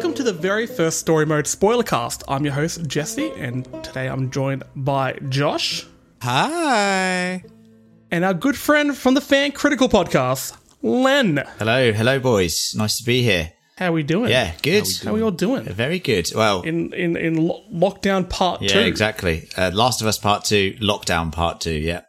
Welcome to the very first Story Mode spoiler cast. I'm your host, Jesse, and today I'm joined by Josh Hi. and our good friend from the Fan Critical podcast, Len. Hello, hello, boys. Nice to be here. How are we doing? Yeah, good. How are we all doing? Very good. Well, In in in lo- lockdown part yeah, two. exactly. Uh, Last of Us Part Two, Lockdown Part Two. Yeah,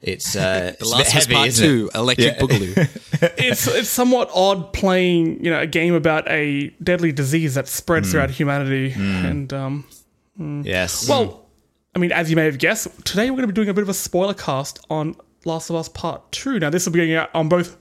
it's uh, The it's a bit last was heavy, part isn't two, it? Electric Yeah. Boogaloo. It's it's somewhat odd playing you know a game about a deadly disease that spreads Hmm. throughout humanity, and um, Yes. Well, I mean, as you may have guessed, today we're going to be doing a bit of a spoiler cast on Last of Us Part 2. Now, this will be going out on both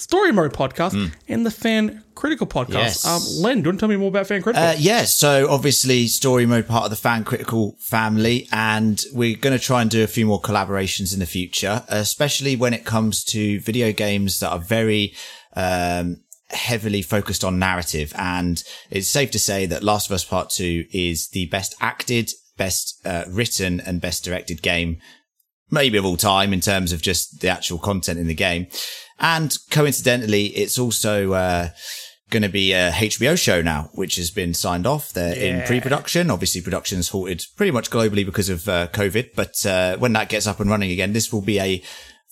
Story Mode podcast and the Fan Critical podcast. Yes. Um, Len, do you want to tell me more about Fan Critical? Uh, yeah, so obviously story mode part of the fan critical family, and we're going to try and do a few more collaborations in the future, especially when it comes to video games that are very um, heavily focused on narrative. And it's safe to say that Last of Us Part Two is the best acted, best uh, written, and best directed game maybe of all time in terms of just the actual content in the game. And coincidentally, it's also uh, going to be a HBO show now, which has been signed off. They're in pre-production. Obviously, production's halted pretty much globally because of uh, COVID. But uh, when that gets up and running again, this will be a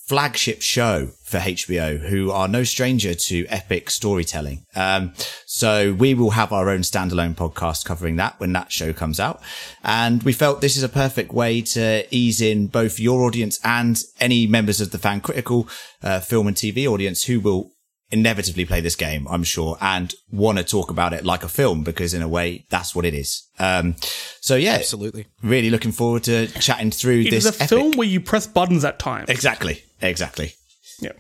flagship show for HBO, who are no stranger to epic storytelling. Um, so we will have our own standalone podcast covering that when that show comes out. And we felt this is a perfect way to ease in both your audience and any members of the fan critical uh, film and TV audience who will inevitably play this game, I'm sure, and want to talk about it like a film because in a way that's what it is. Um, so yeah, Absolutely. really looking forward to chatting through it this is a epic. film where you press buttons at times. Exactly. Exactly. Yeah.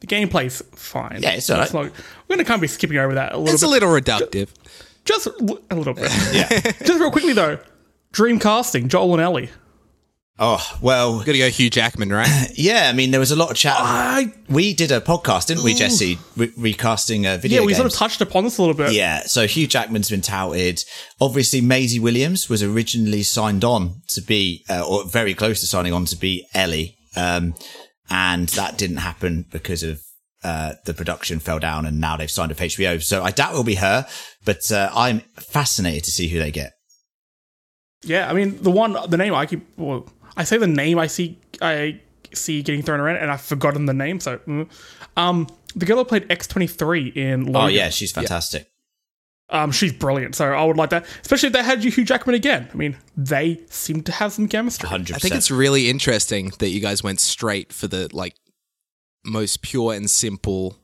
The gameplay's fine. Yeah, it's all right. not- we're going to kind of be skipping over that a little It's bit. a little reductive. just a little bit. Yeah. just real quickly, though. Dream casting, Joel and Ellie. oh, well, Gotta go Hugh Jackman, right? yeah, I mean, there was a lot of chat. I, we did a podcast, didn't we, Jesse? Re- recasting a video yeah, we games. sort of touched upon this a little bit. Yeah, so Hugh Jackman's been touted. Obviously, Maisie Williams was originally signed on to be, uh, or very close to signing on to be Ellie. Um, and that didn't happen because of, uh, the production fell down and now they've signed with HBO. So I doubt it'll be her, but, uh, I'm fascinated to see who they get. Yeah, I mean the one, the name I keep. Well, I say the name I see, I see getting thrown around, and I've forgotten the name. So, mm. um, the girl who played X twenty three in Logan, Oh, yeah, she's fantastic. Um, she's brilliant. So I would like that, especially if they had Hugh Jackman again. I mean, they seem to have some chemistry. 100%. I think it's really interesting that you guys went straight for the like most pure and simple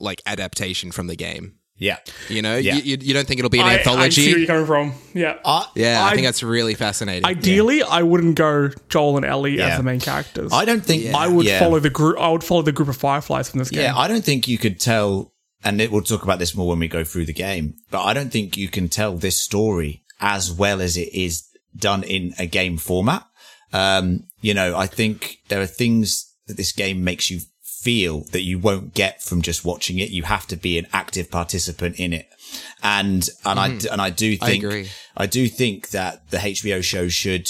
like adaptation from the game. yeah. You know, Yeah. you, you, you don't think it'll be an I, I see where anthology? you're coming from. Yeah. I, yeah, I, I- think that's really fascinating. Ideally, I wouldn't go Joel and Ellie Yeah. as the main characters. I don't think I would yeah. follow the group. I would follow the group of Fireflies from this game. Yeah, I don't think you could tell, and it, we'll talk about this more when we go through the game, but I don't think you can tell this story as well as it is done in a game format. Um, you know, I think there are things that this game makes you feel that you won't get from just watching it. You have to be an active participant in it. And, and I, and I do I think, agree. I do think that the HBO show should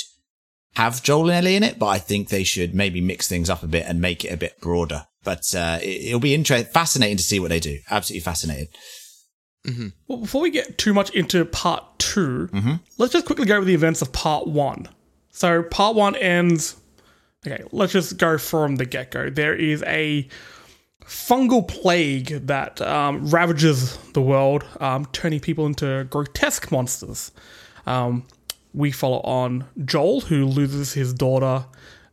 have Joel and Ellie in it, but I think they should maybe mix things up a bit and make it a bit broader. But uh, it, it'll be interesting, fascinating to see what they do. Absolutely fascinated. Well, before we get too much into part 2 Mm-hmm. let's just quickly go over the events of part one. So, part one ends. Okay, let's just go from the get go. There is a fungal plague that um, ravages the world, um, turning people into grotesque monsters. Um, we follow on Joel, who loses his daughter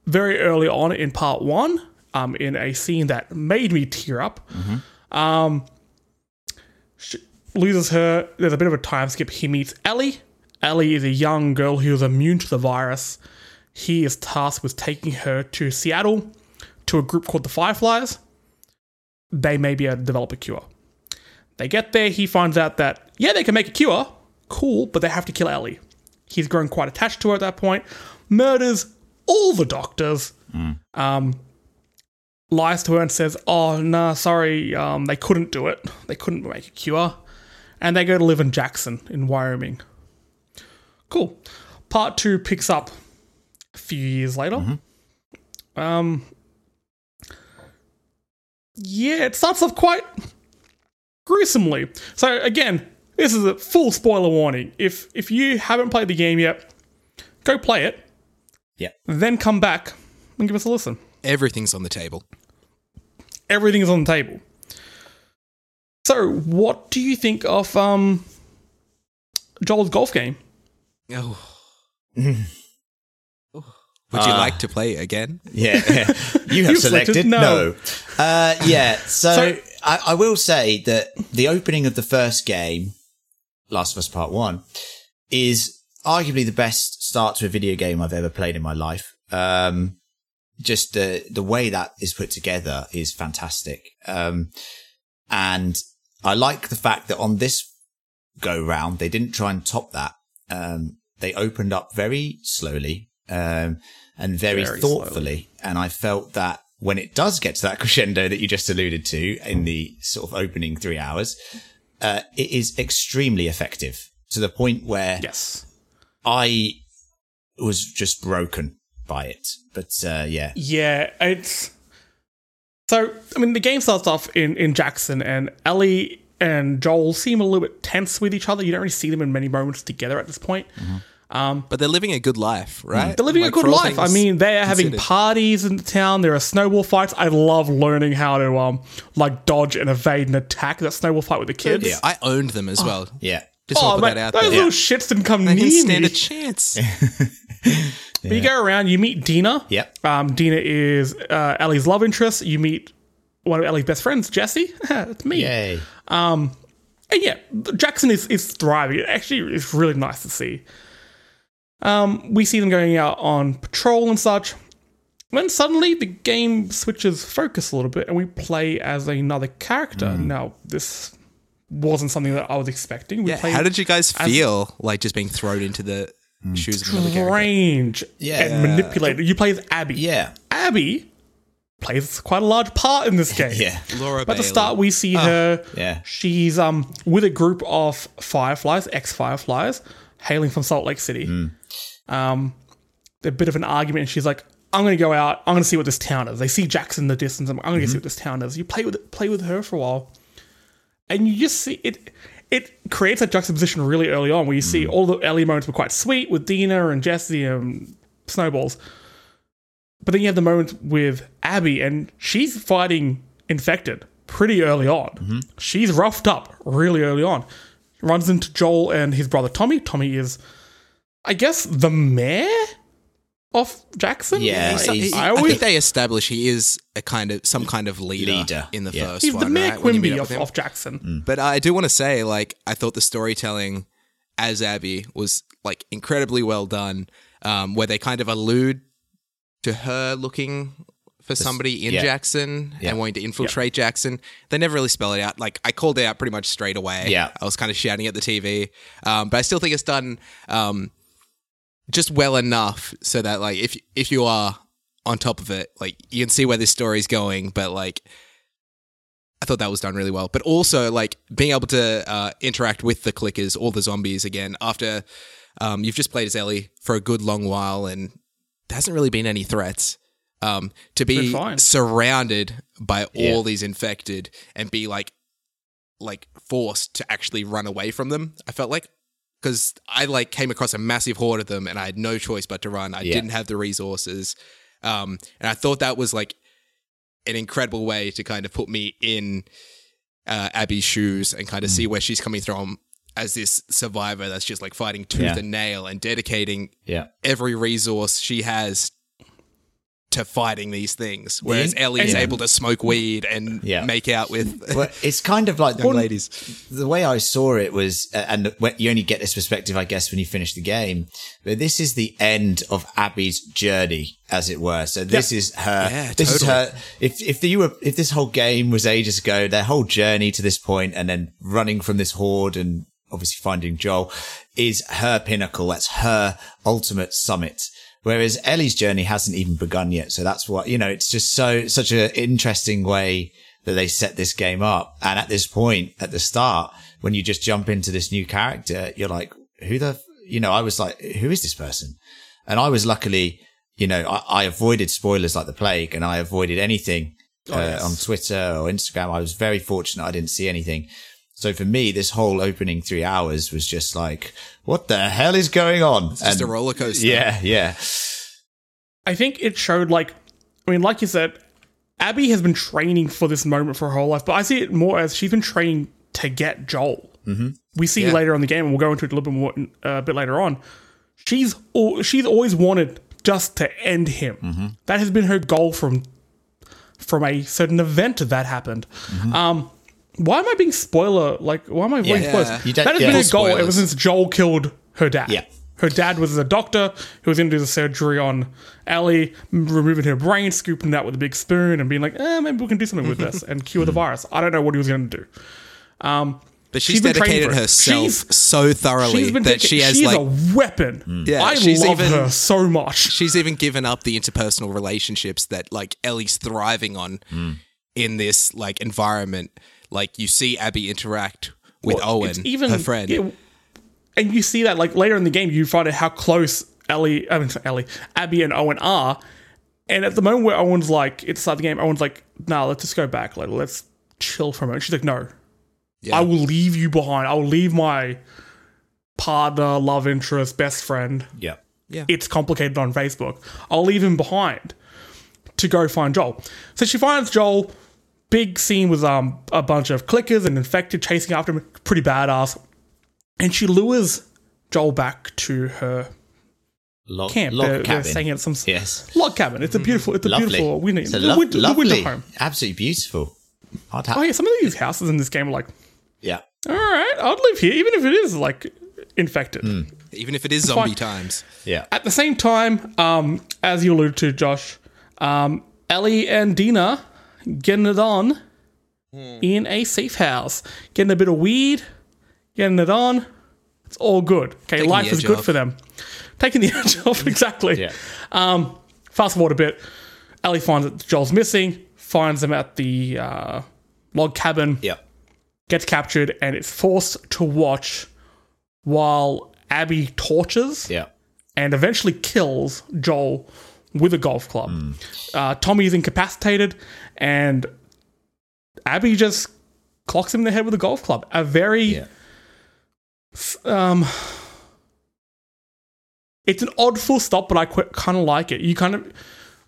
very early on in part one, um, in a scene that made me tear up loses her. There's a bit of a time skip. He meets Ellie. Ellie is a young girl who is immune to the virus. He is tasked with taking her to Seattle to a group called the Fireflies. They may be able to develop a cure. They get there. He finds out that, yeah, they can make a cure. Cool, but they have to kill Ellie. He's grown quite attached to her at that point. Murders all the doctors. Um, lies to her and says, "Oh, nah, sorry, um, they couldn't do it. They couldn't make a cure." And they go to live in Jackson in Wyoming. Cool. Part two picks up a few years later. Um, yeah, it starts off quite gruesomely. So again, this is a full spoiler warning. If if you haven't played the game yet, go play it, Yeah. then come back and give us a listen. Everything's on the table. Everything is on the table. So, what do you think of um Joel's golf game? Oh. Would you like to play again? Yeah, you have You selected, selected no. no. Uh, yeah, so, So- I, I will say that the opening of the first game, Last of Us Part One, is arguably the best start to a video game I've ever played in my life. Um, just the the way that is put together is fantastic. Um, and I like the fact that on this go round, they didn't try and top that. Um, they opened up very slowly, um, and very, Very thoughtfully. And I felt that when it does get to that crescendo that you just alluded to in the sort of opening three hours, uh, it is extremely effective to the point where Yes. I was just broken by it. But, uh, yeah. Yeah, it's so. I mean, the game starts off in in Jackson, and Ellie and Joel seem a little bit tense with each other. You don't really see them in many moments together at this point. But they're living a good life, right? They're living Like, a good life. I mean, they're having parties in the town. There are snowball fights. I love learning how to um like dodge and evade and attack that snowball fight with the kids. Yeah. I owned them as well. Yeah. Just Oh, want put man, that out those there. little shits didn't come They near didn't stand me. a chance. But you go around, you meet Dina. Yep. Um, Dina is uh, Ellie's love interest. You meet one of Ellie's best friends, Jesse. it's me. Yay. And yeah, Jackson is, is thriving. It actually it's really nice to see. Um, we see them going out on patrol and such. When suddenly the game switches focus a little bit and we play as another character. Now, this wasn't something that I was expecting. We Yeah, play how did you guys feel like just being thrown into the another character? strange Yeah. and manipulated. You play as Abby. Yeah. Abby plays quite a large part in this game. Yeah. Laura At the start, we see her. Yeah. She's um with a group of fireflies, ex fireflies, hailing from Salt Lake City. Um, they're a bit of an argument, and she's like, "I'm going to go out. I'm going to see what this town is." They see Jackson in the distance. I'm, I'm going to see what this town is. You play with play with her for a while, and you just see it. It creates that juxtaposition really early on, where you see hmm. all the early moments were quite sweet with Dina and Jesse and Snowballs, but then you have the moment with Abby, and she's fighting infected pretty early on. Mm-hmm. She's roughed up really early on. Runs into Joel and his brother Tommy. Tommy is, I guess, the mayor of Jackson. Yeah, I, he's- I I, think they establish he is a kind of some kind of leader, Leader, in the yeah. first he's the one. Mayor right, when you meet Quimby up of, with him. of Jackson. But I do want to say, like, I thought the storytelling as Abby was like incredibly well done, um, where they kind of allude to her looking for somebody in yeah. Jackson Yeah. and wanting to infiltrate Jackson. They never really spell it out. Like I called it out pretty much straight away. Yeah. I was kind of shouting at the TV, um, but I still think it's done um, just well enough so that like if if you are on top of it, like you can see where this story's going, but like I thought that was done really well. But also, like being able to uh, interact with the clickers, all the zombies again, after um, you've just played as Ellie for a good long while, and there hasn't really been any threats. Um, to be surrounded by all Yeah. these infected and be like, like forced to actually run away from them. I felt like because I like came across a massive horde of them, and I had no choice but to run. I Yeah. didn't have the resources, um, and I thought that was like an incredible way to kind of put me in uh, Abby's shoes and kind of Mm. see where she's coming from as this survivor that's just like fighting tooth Yeah. and nail and dedicating Yeah. every resource she has to fighting these things. Whereas Ellie is and- able to smoke weed and Yeah. make out with Well, it's kind of like young ladies. the way I saw it was, uh, and you only get this perspective, I guess, when you finish the game. But this is the end of Abby's journey, as it were. So this is her. Yeah, this is totally. her. If if you were, if this whole game was ages ago, their whole journey to this point, and then running from this horde and obviously finding Joel, is her pinnacle. That's her ultimate summit. Whereas Ellie's journey hasn't even begun yet. So that's what, you know, it's just so, such an interesting way that they set this game up. And at this point, at the start, when you just jump into this new character, you're like, who the, f-? you know, I was like, who is this person? And I was luckily, you know, I, I avoided spoilers like the plague and I avoided anything uh, yes. on Twitter or Instagram. I was very fortunate I didn't see anything. So for me, this whole opening three hours was just like, what the hell is going on? It's just a roller coaster. Yeah, yeah. I think it showed like, I mean, like you said, Abby has been training for this moment for her whole life, but I see it more as she's been training to get Joel. Mm-hmm. We see Yeah. later in the game, and we'll go into it a little bit more uh, a bit later on. She's al- she's always wanted just to end him. That has been her goal from from a certain event that happened. Um, why am I being spoiler? Like, why am I being Yeah. spoilers? You that has yeah. been her Full goal ever since Joel killed her dad. Yeah. Her dad was a doctor who was going to do the surgery on Ellie, removing her brain, scooping it out with a big spoon, and being like, eh, maybe we can do something with this and cure the virus. I don't know what he was going to do. Um, but she's, She's been training dedicated herself She's- so thoroughly She's been that she has she's like a weapon. Mm. Yeah, I she's love even- her so much. she's even given up the interpersonal relationships that like Ellie's thriving on mm. in this like environment. Like you see Abby interact with Well, it's Owen, her friend. yeah, and you see that like later in the game, you find out how close Ellie, I mean Ellie, Abby and Owen are. And at the moment where Owen's like, it's the start the game, Owen's like, nah, let's just go back. Like, let's chill for a moment. She's like, no, Yeah. I will leave you behind. I will leave my partner, love interest, best friend. Yeah. Yeah. It's complicated on Facebook. I'll leave him behind to go find Joel. So she finds Joel. Big scene with um a bunch of clickers and infected chasing after him. Pretty badass. And she lures Joel back to her Log, camp. log they're, they're cabin. staying at some yes. log cabin. It's a beautiful. It's a Lovely. beautiful winter. It's a lo- winter lovely. winter home. Absolutely beautiful. I'd ha- Oh yeah, some of these houses in this game are like, yeah. all right, I'd live here, even if it is like infected. Even if it is zombie fine. times. Yeah. At the same time, um, as you alluded to, Josh, um, Ellie and Dina getting it on in a safe house, getting a bit of weed, getting it on. It's all good. Okay, Taking life is good off. for them. Taking the edge off, exactly. Yeah. Um, fast forward a bit. Ellie finds that Joel's missing, finds him at the uh, log cabin, Yeah. gets captured, and is forced to watch while Abby tortures Yeah. and eventually kills Joel with a golf club. Uh, Tommy is incapacitated, and Abby just clocks him in the head with a golf club. A very Yeah. um, it's an odd full stop, but I qu- kind of like it. You kind of,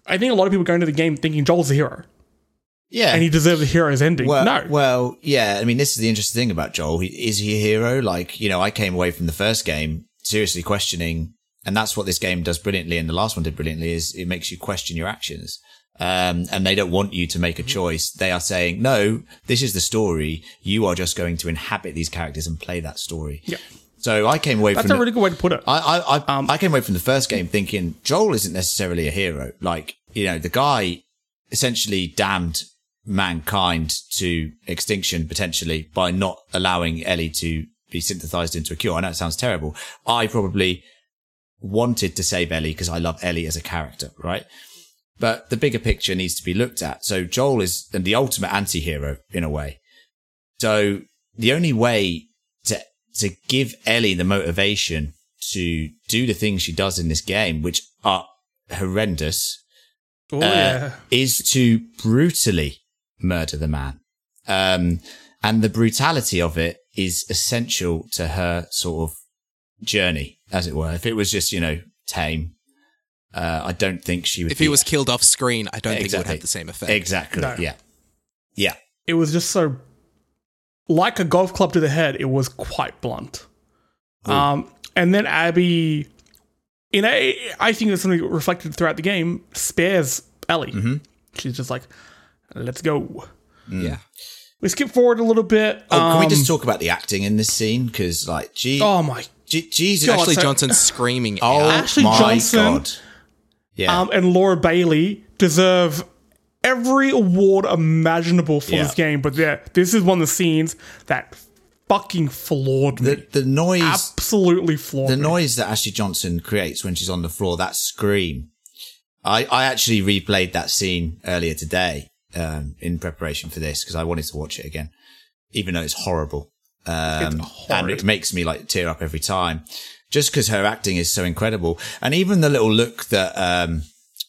I think a lot of people go into the game thinking Joel's a hero Yeah. and he deserves a hero's ending. well, no, well, yeah. I mean, this is the interesting thing about Joel. Is he a hero? Like, you know, I came away from the first game seriously questioning, and that's what this game does brilliantly, and the last one did brilliantly. Is it makes you question your actions. Um, and they don't want you to make a choice. They are saying, no, this is the story. You are just going to inhabit these characters and play that story. Yeah. So I came away that's from a the- really good way to put it. I I I, Um, I came away from the first game thinking Joel isn't necessarily a hero. Like you know, the guy essentially damned mankind to extinction potentially by not allowing Ellie to be synthesized into a cure. I know it sounds terrible. I probably wanted to save Ellie because I love Ellie as a character, right? But the bigger picture needs to be looked at. So Joel is the ultimate anti-hero in a way. So the only way to to give Ellie the motivation to do the things she does in this game, which are horrendous, oh, uh, yeah. is to brutally murder the man. Um, and the brutality of it is essential to her sort of journey, as it were. If it was just, you know, tame, uh, I don't think she would. If he be- was killed off screen, I don't think it would have the same effect. exactly, No. yeah, yeah, It was just so, like a golf club to the head, it was quite blunt. Um, and then Abby, in a, I think that's something reflected throughout the game, spares Ellie. Mm-hmm. She's just like, let's go. Yeah. We skip forward a little bit. Oh, can we um, just talk about the acting in this scene? Because, like, gee, Oh my Jesus, God, Ashley so- Johnson screaming oh out. Ashley my Johnson- god, yeah, um, and Laura Bailey deserve every award imaginable for Yeah. this game, but yeah, this is one of the scenes that fucking floored me. the the noise, Absolutely floored the me. noise that Ashley Johnson creates when she's on the floor, that scream. I I actually replayed that scene earlier today um, in preparation for this because I wanted to watch it again, even though it's horrible. Um, and it makes me like tear up every time, just because her acting is so incredible, and even the little look that um,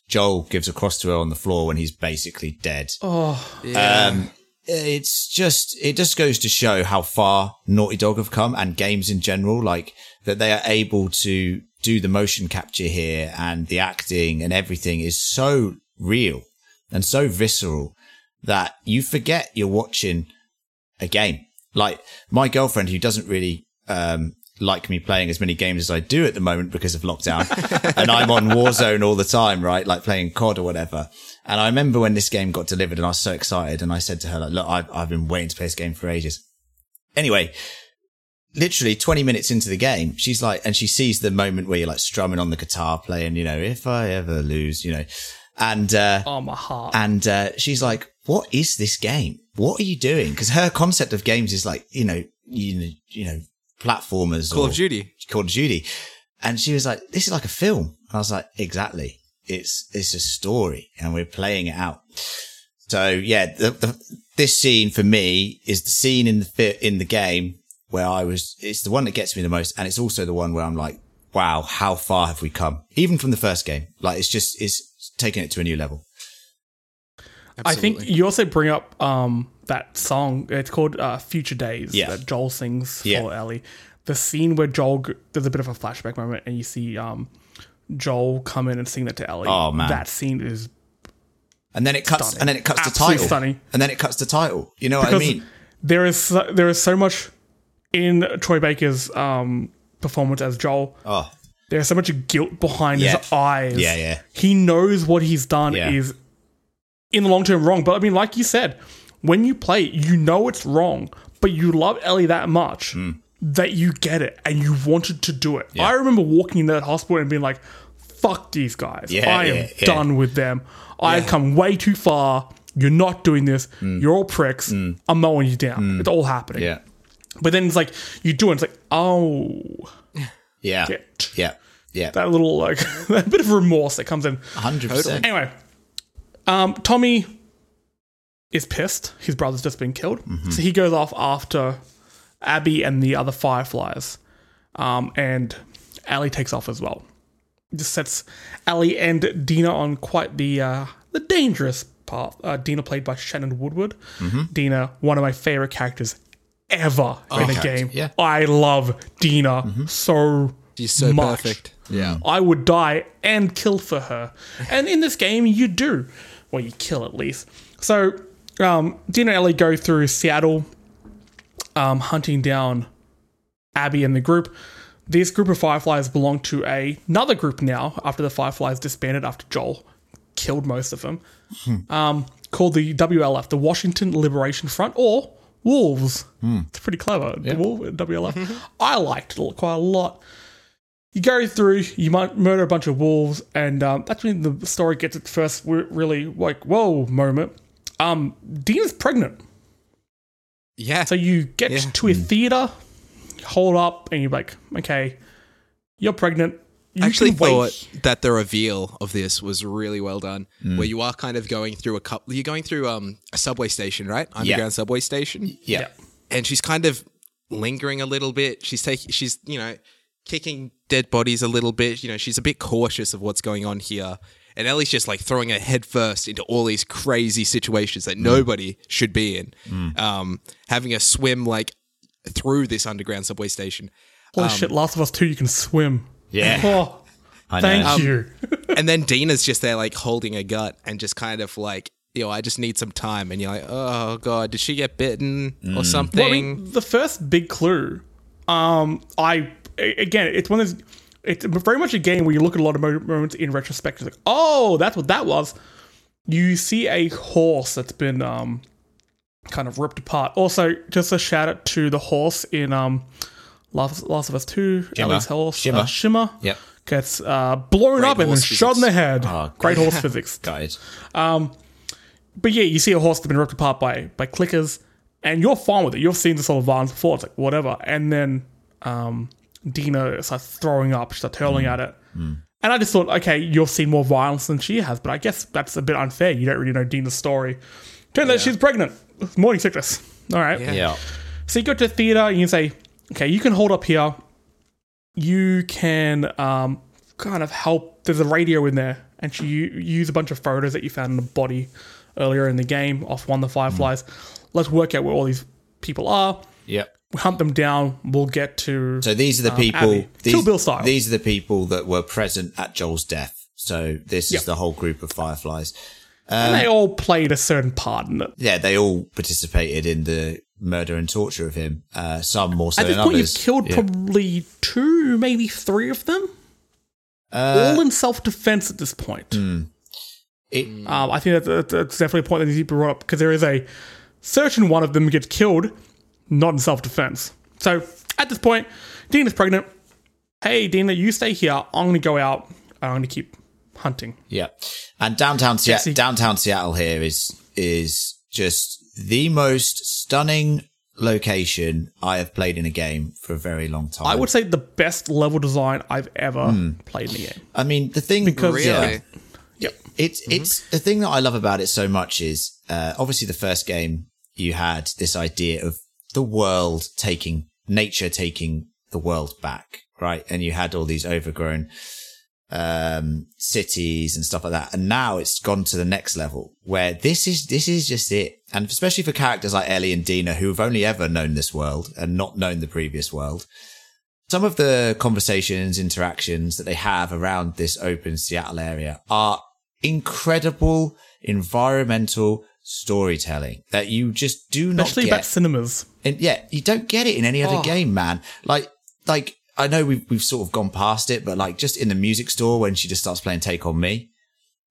Joel gives across to her on the floor when he's basically dead. Oh, Yeah. Um, it's just it just goes to show how far Naughty Dog have come and games in general, like that they are able to do the motion capture here and the acting and everything is so real and so visceral that you forget you're watching a game. Like my girlfriend who doesn't really um, like me playing as many games as I do at the moment because of lockdown. and I'm on Warzone all the time, right? Like playing COD or whatever. And I remember when this game got delivered and I was so excited and I said to her, like, look, I've, I've been waiting to play this game for ages. Anyway, literally 20 minutes into the game, she's like, and she sees the moment where you're like strumming on the guitar playing, you know, if I ever lose, you know, and, uh, Oh, my heart. and uh, she's like, "What is this game? What are you doing?" Because her concept of games is like, you know, you know, you know, platformers, Call or of Duty. Call of Duty, and she was like, "This is like a film." And I was like, "Exactly. It's it's a story, and we're playing it out." So yeah, the, the, this scene for me is the scene in the fi- in the game where I was. It's the one that gets me the most, and it's also the one where I'm like, "Wow, how far have we come?" Even from the first game, like it's just it's taking it to a new level. I think you also bring up um, that song. It's called uh, "Future Days" Yeah. that Joel sings Yeah. for Ellie. The scene where Joel there's a bit of a flashback moment, and you see um, Joel come in and sing that to Ellie. Oh, man. that scene is And then it cuts, Stunning. and then it cuts Absolutely the title, stunning. and then it cuts the title. You know what I because mean? there is so, there is so much in Troy Baker's um, performance as Joel. Oh, There's so much guilt behind Yeah. his eyes. Yeah, yeah. He knows what he's done Yeah. is in the long term wrong. But I mean, like you said, when you play, it, you know it's wrong, but you love Ellie that much Hmm. that you get it and you wanted to do it. I remember walking in that hospital and being like, fuck these guys. Yeah, I am yeah, yeah. done with them. I've come way too far. You're not doing this. You're all pricks. I'm mowing you down. It's all happening. Hmm. yeah, But then it's like, you do it. It's like, oh, yeah, Shit. yeah, yeah. that little, like, that bit of remorse that comes in. Hundred percent. Anyway, um, Tommy is pissed. His brother's just been killed, so he goes off after Abby and the other Fireflies, um, and Ellie takes off as well. Just sets Ellie and Dina on quite the uh, the dangerous path. Uh, Dina played by Shannon Woodward. Dina, one of my favorite characters ever in a game. yeah. I love Dina so She's so much. perfect. Yeah. I would die and kill for her. And in this game, you do. Well, you kill at least. So, um, Dina and Ellie go through Seattle, um, hunting down Abby and the group. This group of Fireflies belong to a, another group now after the Fireflies disbanded after Joel killed most of them, um, called the WLF, the Washington Liberation Front, or Wolves. It's pretty clever. The Wolf, WLF. I liked it quite a lot you go through, you might murder a bunch of wolves, and um, that's when the story gets its first really like whoa moment. Um, Dina's pregnant, Yeah. so you get Yeah. to a theater, hold up, and you're like, okay, you're pregnant. You I actually can wait. thought that the reveal of this was really well done. Where you are kind of going through a couple, you're going through um a subway station, right? Underground subway station, Yeah. and she's kind of lingering a little bit. She's taking, she's you know, kicking dead bodies a little bit. You know, she's a bit cautious of what's going on here. And Ellie's just like throwing her head first into all these crazy situations that nobody should be in. Um, having a swim like through this underground subway station. Holy shit, Last of Us 2, you can swim. Yeah. Oh, I know. thank Um, you. and then Dina's just there, like holding her gut and just kind of like, yo, I just need some time. And you're like, oh god, did she get bitten or something? Well, I mean, the first big clue, um, I a- again, it's one of those. It's very much a game where you look at a lot of moments in retrospect. It's like, oh, that's what that was. You see a horse that's been um, kind of ripped apart. Also, just a shout out to the horse in um, Last, Last of Us Two. Ellie's horse, Shimmer. uh, Shimmer. Yep. Gets uh, blown Great up and then horse shot in the head. Oh, Great horse physics. Guys. But yeah, you see a horse that's been ripped apart by by clickers, and you're fine with it. You've seen this sort of violence before. It's like whatever. And then um, Dina starts throwing up. She starts hurling at it. And I just thought, okay, you've seen more violence than she has, but I guess that's a bit unfair. You don't really know Dina's story. Turns out she's pregnant. Morning sickness. All right. Yeah. Yeah. So you go to the theater and you say, okay, you can hold up here. You can um, kind of help. There's a radio in there, and you use a bunch of photos that you found in the body earlier in the game off one of the fireflies. let's work out where all these people are. Yep. We hunt them down. We'll get to. So these are the people. Um, Abby. These, Kill Bill style. These are the people that were present at Joel's death. So this Yep. is the whole group of Fireflies. and they all played a certain part in it. Yeah, they all participated in the murder and torture of him. Uh, some more so At this than point, others. you've killed Yeah. probably two, maybe three of them. all in self defense at this point. Uh, hmm. It- um, I think that's, that's definitely a point that needs to be brought up because there is a certain one of them gets killed, not in self defense. So at this point, Dean is pregnant. Hey, Dina, you stay here. I'm going to go out. I'm going to keep hunting. Yeah, and downtown Seattle, downtown Seattle here is is just the most stunning location I have played in a game for a very long time. I would say the best level design I've ever Hmm. played in a game. I mean, the thing Because- Really? yeah, Yep. it's it's the thing that I love about it so much is uh, obviously the first game you had this idea of the world taking nature taking the world back, right? And you had all these overgrown um cities and stuff like that and now it's gone to the next level where this is this is just it and especially for characters like ellie and dina who have only ever known this world and not known the previous world some of the conversations interactions that they have around this open seattle area are incredible environmental storytelling that you just do not Especially get about cinemas. and yeah, you don't get it in any other Oh. game, man. Like, like I know we've we've sort of gone past it, but like just in the music store when she just starts playing "Take on Me,"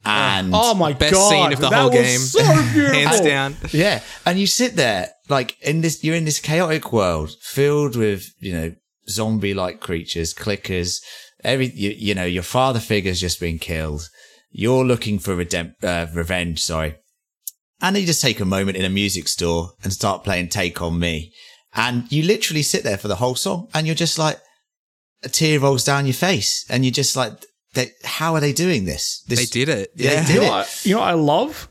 and Oh my Best god. scene of the that whole was game. So beautiful. Hands down. yeah, and you sit there like in this, you're in this chaotic world filled with you know zombie-like creatures, clickers, every you, you know your father figure's just been killed. You're looking for redemp- uh, revenge, sorry. And you just take a moment in a music store and start playing Take On Me. And you literally sit there for the whole song and you're just like, a tear rolls down your face. And you're just like, they, how are they doing this? this They did it. Yeah, Yeah. they You know, it. what, you know what I love?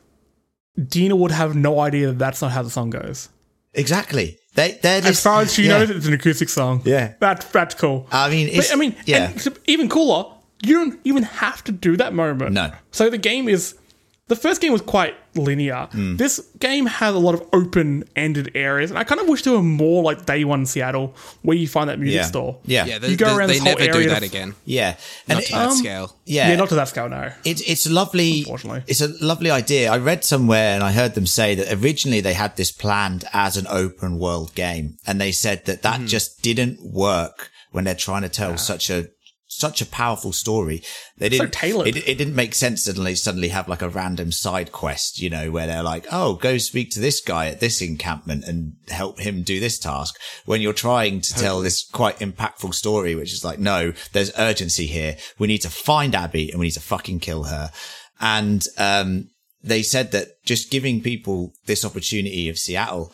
Dina would have no idea that that's not how the song goes. Exactly. They, they're just, As far as she yeah. knows, it's an acoustic song. Yeah. That's, that's cool. I mean, But, I mean, yeah. and even cooler, you don't even have to do that moment. No. So the game is. The first game was quite linear. Hmm. This game has a lot of open ended areas, and I kind of wish there were more like Day One Seattle, where you find that music Yeah. store. Yeah. Yeah, Yeah. You go there's- around they this whole never do that to- again. And Not it- to that um, scale. yeah. Yeah, not to that scale, no. It's it's lovely. Unfortunately. It's a lovely idea. I read somewhere and I heard them say that originally they had this planned as an open world game, and they said that that just didn't work when they're trying to tell such a such a powerful story. They didn't. tailored. It, it didn't make sense suddenly suddenly have like a random side quest, you know, where they're like, "Oh, go speak to this guy at this encampment and help him do this task." When you're trying to tell this quite impactful story, which is like, "No, there's urgency here. We need to find Abby and we need to fucking kill her." And um, they said that just giving people this opportunity of Seattle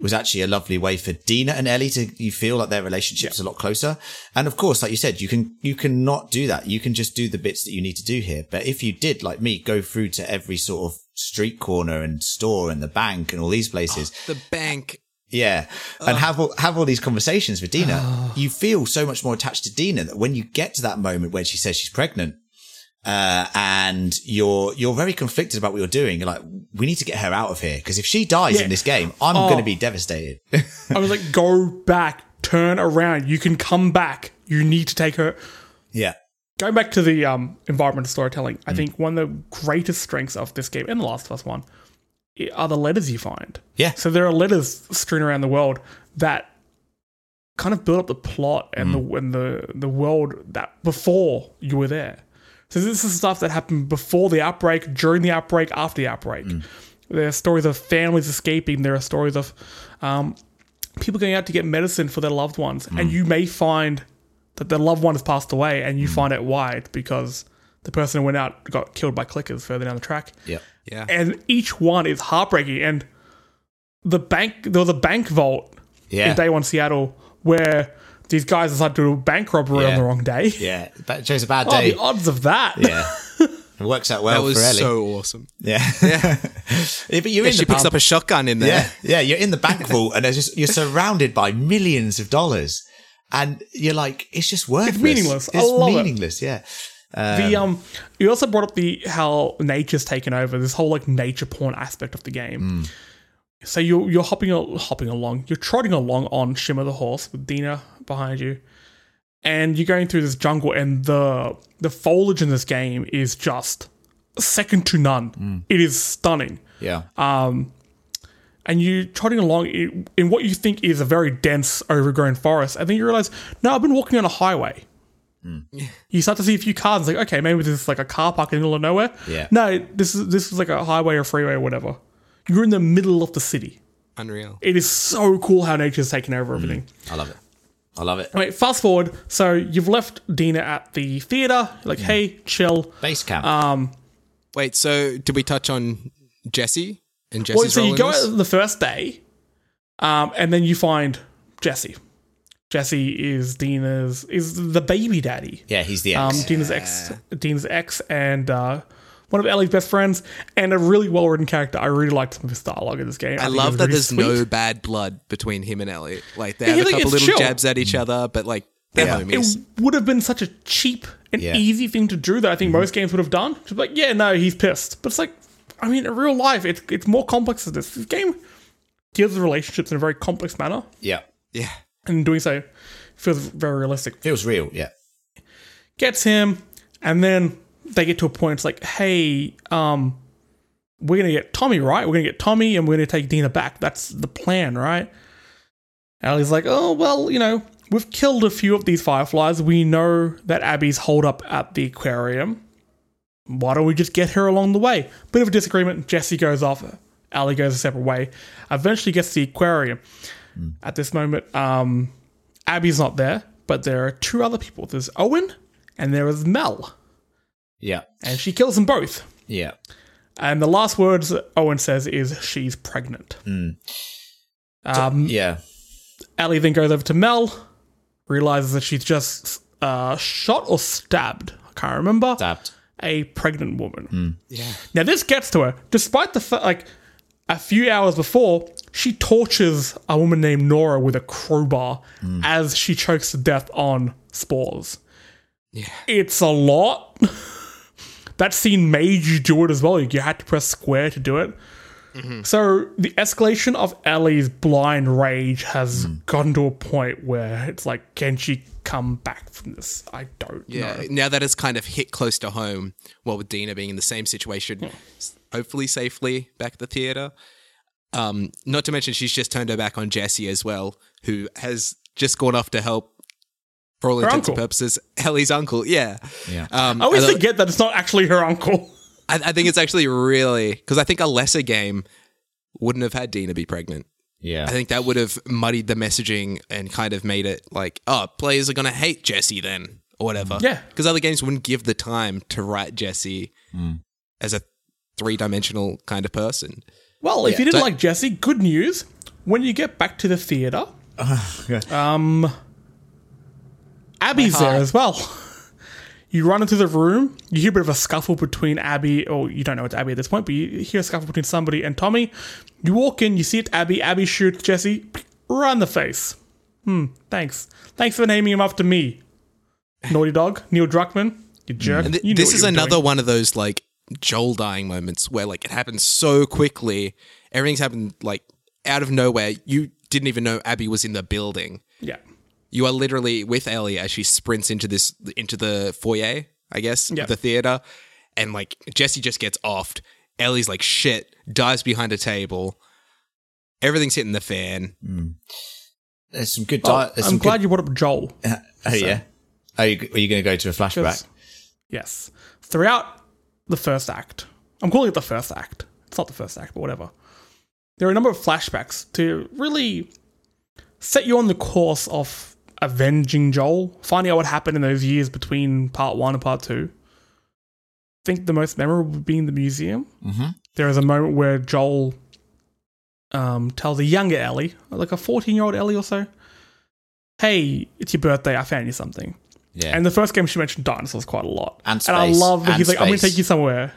was actually a lovely way for Dina and Ellie to you feel like their relationship relationship's a lot closer. And of course, like you said, you can you can not do that. You can just do the bits that you need to do here. But if you did, like me, go through to every sort of street corner and store and the bank and all these places, The bank. yeah, and have all, have all these conversations with Dina, you feel so much more attached to Dina that when you get to that moment when she says she's pregnant, uh, and you're you're very conflicted about what you're doing. You're like, we need to get her out of here because if she dies Yeah. in this game, I'm Oh. going to be devastated. I was like, go back, turn around. You can come back. You need to take her. yeah, Going back to the um, environmental storytelling, Mm. I think one of the greatest strengths of this game and the Last of Us one are the letters you find. yeah, So there are letters strewn around the world that kind of build up the plot and Mm. the and the the world that before you were there. So this is stuff that happened before the outbreak, during the outbreak, after the outbreak. Mm. There are stories of families escaping. There are stories of um, people going out to get medicine for their loved ones, Mm. and you may find that their loved one has passed away, and you find out why It's because the person who went out got killed by clickers further down the track yeah, Yeah. and each one is heartbreaking. And the bank, there was a bank vault yeah, in Day One Seattle where these guys decided to do a bank robbery on the wrong day. yeah. But chose a bad Oh, day. the odds of that! yeah, it works out well That was for Ellie. so awesome. yeah, yeah. but you're Yeah, in she the picks bank- up a shotgun in there. Yeah, yeah, you're in the bank vault and just you're surrounded by millions of dollars, and you're like, it's just worthless. It's meaningless. I It's love it. meaningless. Yeah, the um, you also brought up the how nature's taken over. This whole like nature porn aspect of the game. So you're you're hopping hopping along. You're trotting along on Shimmer the horse with Dina behind you, and you're going through this jungle. And the the foliage in this game is just second to none. Mm. It is stunning. Yeah. Um, And you're trotting along in, in what you think is a very dense, overgrown forest, and then you realize, no, I've been walking on a highway. Mm. You start to see a few cars. It's like, okay, maybe this is like a car park in the middle of nowhere. Yeah. No, this is this is like a highway or freeway or whatever. You're in the middle of the city. Unreal. It is so cool how nature's taken over mm. everything. I love it. I love it. Anyway, fast forward. So you've left Dina at the theater. You're like, hey, chill. Base camp. Um, Wait, so did we touch on Jesse and Jesse's well, so you go out the first day, um, and then you find Jesse. Jesse is Dina's is the baby daddy. yeah, he's the Um, ex. Dina's ex, Dina's ex, and uh, one of Ellie's best friends, and a really well written character. I really liked some of his dialogue in this game. I think it love that really there's sweet. no bad blood between him and Ellie. Like they Yeah, have a couple it's little chill. jabs at each other, but like they're Yeah. homies. It would have been such a cheap and Yeah. easy thing to do that I think mm-hmm. most games would have done. Just like, yeah, no, he's pissed. But it's like, I mean, in real life, it's it's more complex than this. This game deals with relationships in a very complex manner, yeah. yeah. and doing so feels very realistic. Feels real. Yeah. Gets him, and then they get to a point. It's like, hey, um, we're gonna get Tommy, right? We're gonna get Tommy, and we're gonna take Dina back. That's the plan, right? Ellie's like, oh well, you know, we've killed a few of these fireflies. We know that Abby's holed up at the aquarium. Why don't we just get her along the way? Bit of a disagreement. Jesse goes off. Ellie goes a separate way. Eventually gets to the aquarium. At this moment, um, Abby's not there, but there are two other people. There's Owen and there is Mel, Yeah. and she kills them both. Yeah. And the last words Owen says is she's pregnant. Um, Yeah. Ellie then goes over to Mel, realizes that she's just uh, shot or stabbed. I can't remember. Stabbed. A pregnant woman. Yeah. Now this gets to her, despite the fact, like a few hours before, she tortures a woman named Nora with a crowbar as she chokes to death on spores. Yeah. It's a lot. that scene made you do it as well. You had to press square to do it. So the escalation of Ellie's blind rage has gotten to a point where it's like, can she come back from this? I don't Yeah. know. Now that it's kind of hit close to home, well, with Dina being in the same situation, s- hopefully safely back at the theater. Um, not to mention she's just turned her back on Jesse as well, who has just gone off to help, for all Her intents uncle. and purposes, Ellie's uncle. Yeah. Yeah. Um, I always although- forget that it's not actually her uncle. I, I think it's actually really because I think a lesser game wouldn't have had Dina be pregnant. Yeah. I think that would have muddied the messaging and kind of made it like, oh, players are gonna hate Jesse then, or whatever. Yeah. because other games wouldn't give the time to write Jesse as a three-dimensional kind of person. Well, if you didn't So- like Jesse, good news. When you get back to the theater, um, Abby's there as well. You run into the room, you hear a bit of a scuffle between Abby, or you don't know it's Abby at this point, but you hear a scuffle between somebody and Tommy. You walk in, you see it's Abby. Abby shoots Jesse right in the face. Hmm, thanks. Thanks for naming him after me. Naughty dog, Neil Druckmann, you jerk. And th- You this is another doing. one of those like Joel dying moments where like it happens so quickly, everything's happened like out of nowhere. You didn't even know Abby was in the building. Yeah. You are literally with Ellie as she sprints into this into the foyer, I guess, Yeah. of the theater, and like Jesse just gets offed. Ellie's like shit, dives behind a table. Everything's hitting the fan. Hmm. There's some good. Di- there's I'm some glad you brought up Joel. Good- oh yeah. Are you, are you going to go to a flashback? Yes. Throughout the first act, I'm calling it the first act. It's not the first act, but whatever. There are a number of flashbacks to really set you on the course of avenging Joel, finding out what happened in those years between part one and part two. I think the most memorable being the museum. Mhm. There is a moment where Joel um, tells a younger Ellie, like a 14 year old Ellie or so, hey, it's your birthday, I found you something. Yeah. And the first game she mentioned dinosaurs quite a lot. And space, and I love that he's like, I'm going to take you somewhere.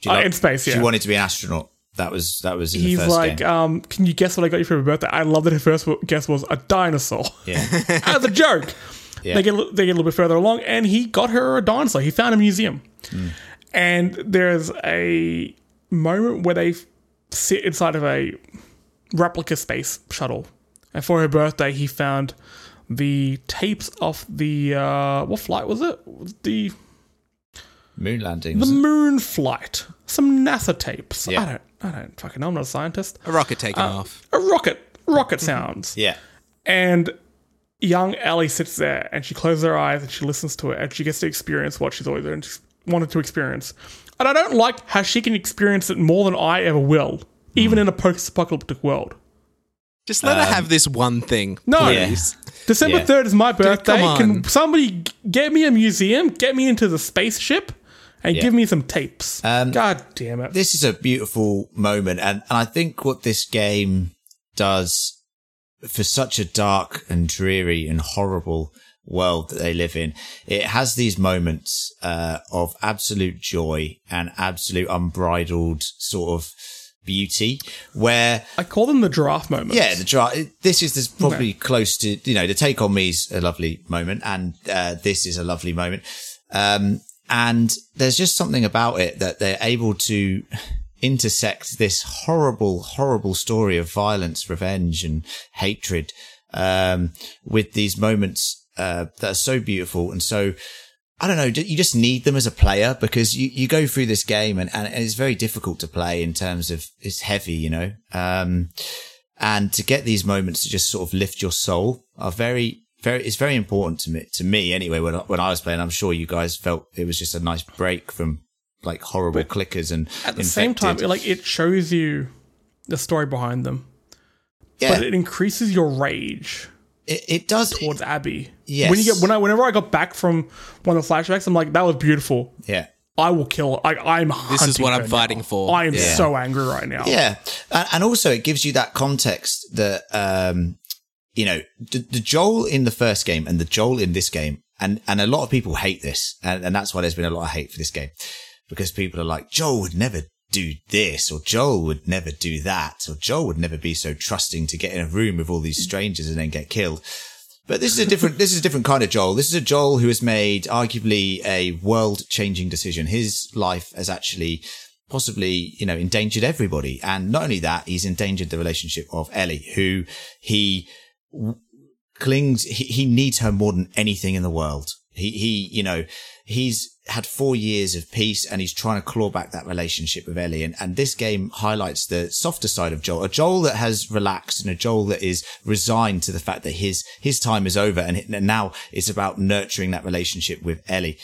Do you uh, like- in space, yeah. She wanted to be an astronaut. That was that was in He's the first like, game. um, can you guess what I got you for your birthday? I love that her first guess was a dinosaur. yeah. As a joke. Yeah. They, get, a they get a little bit further along, and he got her a dinosaur. He found a museum. And there's a moment where they sit inside of a replica space shuttle. And for her birthday, he found the tapes of the uh, what flight was it? The Moon landing. the moon flight. Some NASA tapes. Yeah. I don't. I don't fucking know. I'm not a scientist. A rocket taking Uh, off. A rocket. Rocket sounds. yeah. And young Ellie sits there and she closes her eyes and she listens to it and she gets to experience what she's always wanted to experience. And I don't like how she can experience it more than I ever will, even Hmm. in a post-apocalyptic world. Just let her have this one thing. No. please. December Yeah. 3rd is my birthday. come Can on. somebody get me a museum, get me into the spaceship, and Yeah. give me some tapes? Um, God damn it. this is a beautiful moment and, and I think what this game does for such a dark and dreary and horrible world that they live in, it has these moments uh, of absolute joy and absolute unbridled sort of beauty where I call them the giraffe moments. yeah, the dra- This is this probably close to you know the take on me's a lovely moment, and uh, this is a lovely moment. Um, and there's just something about it that they're able to intersect this horrible, horrible story of violence, revenge, and hatred um, with these moments uh, that are so beautiful and so. I don't know. You just need them as a player because you, you go through this game and, and it's very difficult to play in terms of it's heavy, you know. Um, and to get these moments to just sort of lift your soul are very, very. It's very important to me. To me, anyway. When I, when I was playing, I'm sure you guys felt it was just a nice break from like horrible clickers and At the same time, it, like it shows you the story behind them, yeah, but it increases your rage it, it does. towards Abby. Yes. When you get when I whenever I got back from one of the flashbacks, I'm like, that was beautiful. yeah, I will kill. I, I'm. This is what I'm fighting now. for. I am Yeah. so angry right now. Yeah, and, and also it gives you that context that um, you know the, the Joel in the first game and the Joel in this game, and and a lot of people hate this, and, and that's why there's been a lot of hate for this game because people are like Joel would never do this, or Joel would never do that, or Joel would never be so trusting to get in a room with all these strangers and then get killed. But this is a different, this is a different kind of Joel. This is a Joel who has made arguably a world changing decision. His life has actually possibly, you know, endangered everybody. And not only that, he's endangered the relationship of Ellie, who he clings, he, he needs her more than anything in the world. He, he, you know, he's had four years of peace and he's trying to claw back that relationship with Ellie. And, and this game highlights the softer side of Joel, a Joel that has relaxed and a Joel that is resigned to the fact that his, his time is over and, and now it's about nurturing that relationship with Ellie.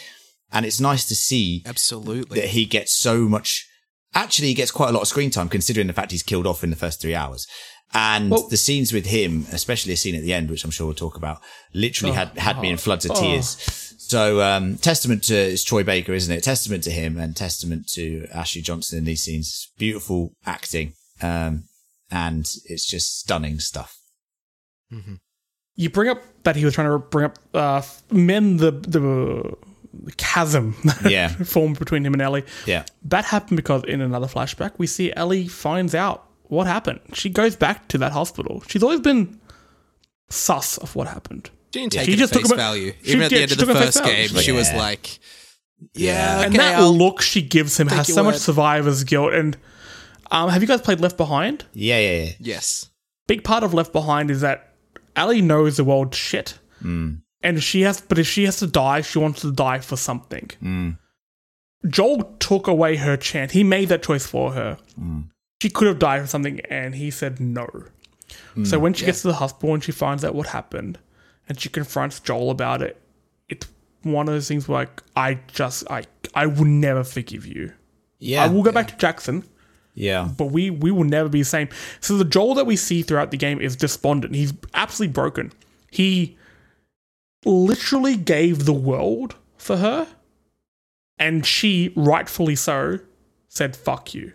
And it's nice to see Absolutely. that he gets so much. Actually, he gets quite a lot of screen time considering the fact he's killed off in the first three hours. And Well- the scenes with him, especially a scene at the end, which I'm sure we'll talk about, literally had, had me in floods of tears. So, um, testament to it's Troy Baker, isn't it? Testament to him and testament to Ashley Johnson in these scenes. Beautiful acting. Um, and it's just stunning stuff. You bring up that he was trying to bring up uh, mend the the, the chasm Yeah. formed between him and Ellie. Yeah. That happened because in another flashback, we see Ellie finds out what happened. She goes back to that hospital. She's always been sus of what happened. She didn't take She it just at took face him at- value. she- Even at the yeah, end of the took him at face first game, like, she was like, Yeah. "Yeah, and okay, that I'll- look she gives him has your so much survivor's guilt. And um, have you guys played Left Behind? Yeah. Yeah. yeah. yes." Big part of Left Behind is that Ellie knows the world shit. Mm. And she has, but if she has to die, she wants to die for something. Mm. Joel took away her chance. He made that choice for her. Mm. She could have died for something, and he said no. so hmm, when she gets to the hospital and she finds out what happened, and she confronts Joel about it, it's one of those things where like, I just, I, I will never forgive you. Yeah. I will go back to Jackson, Yeah. but we we will never be the same. So the Joel that we see throughout the game is despondent. He's absolutely broken. He literally gave the world for her, and she, rightfully so, said "fuck you."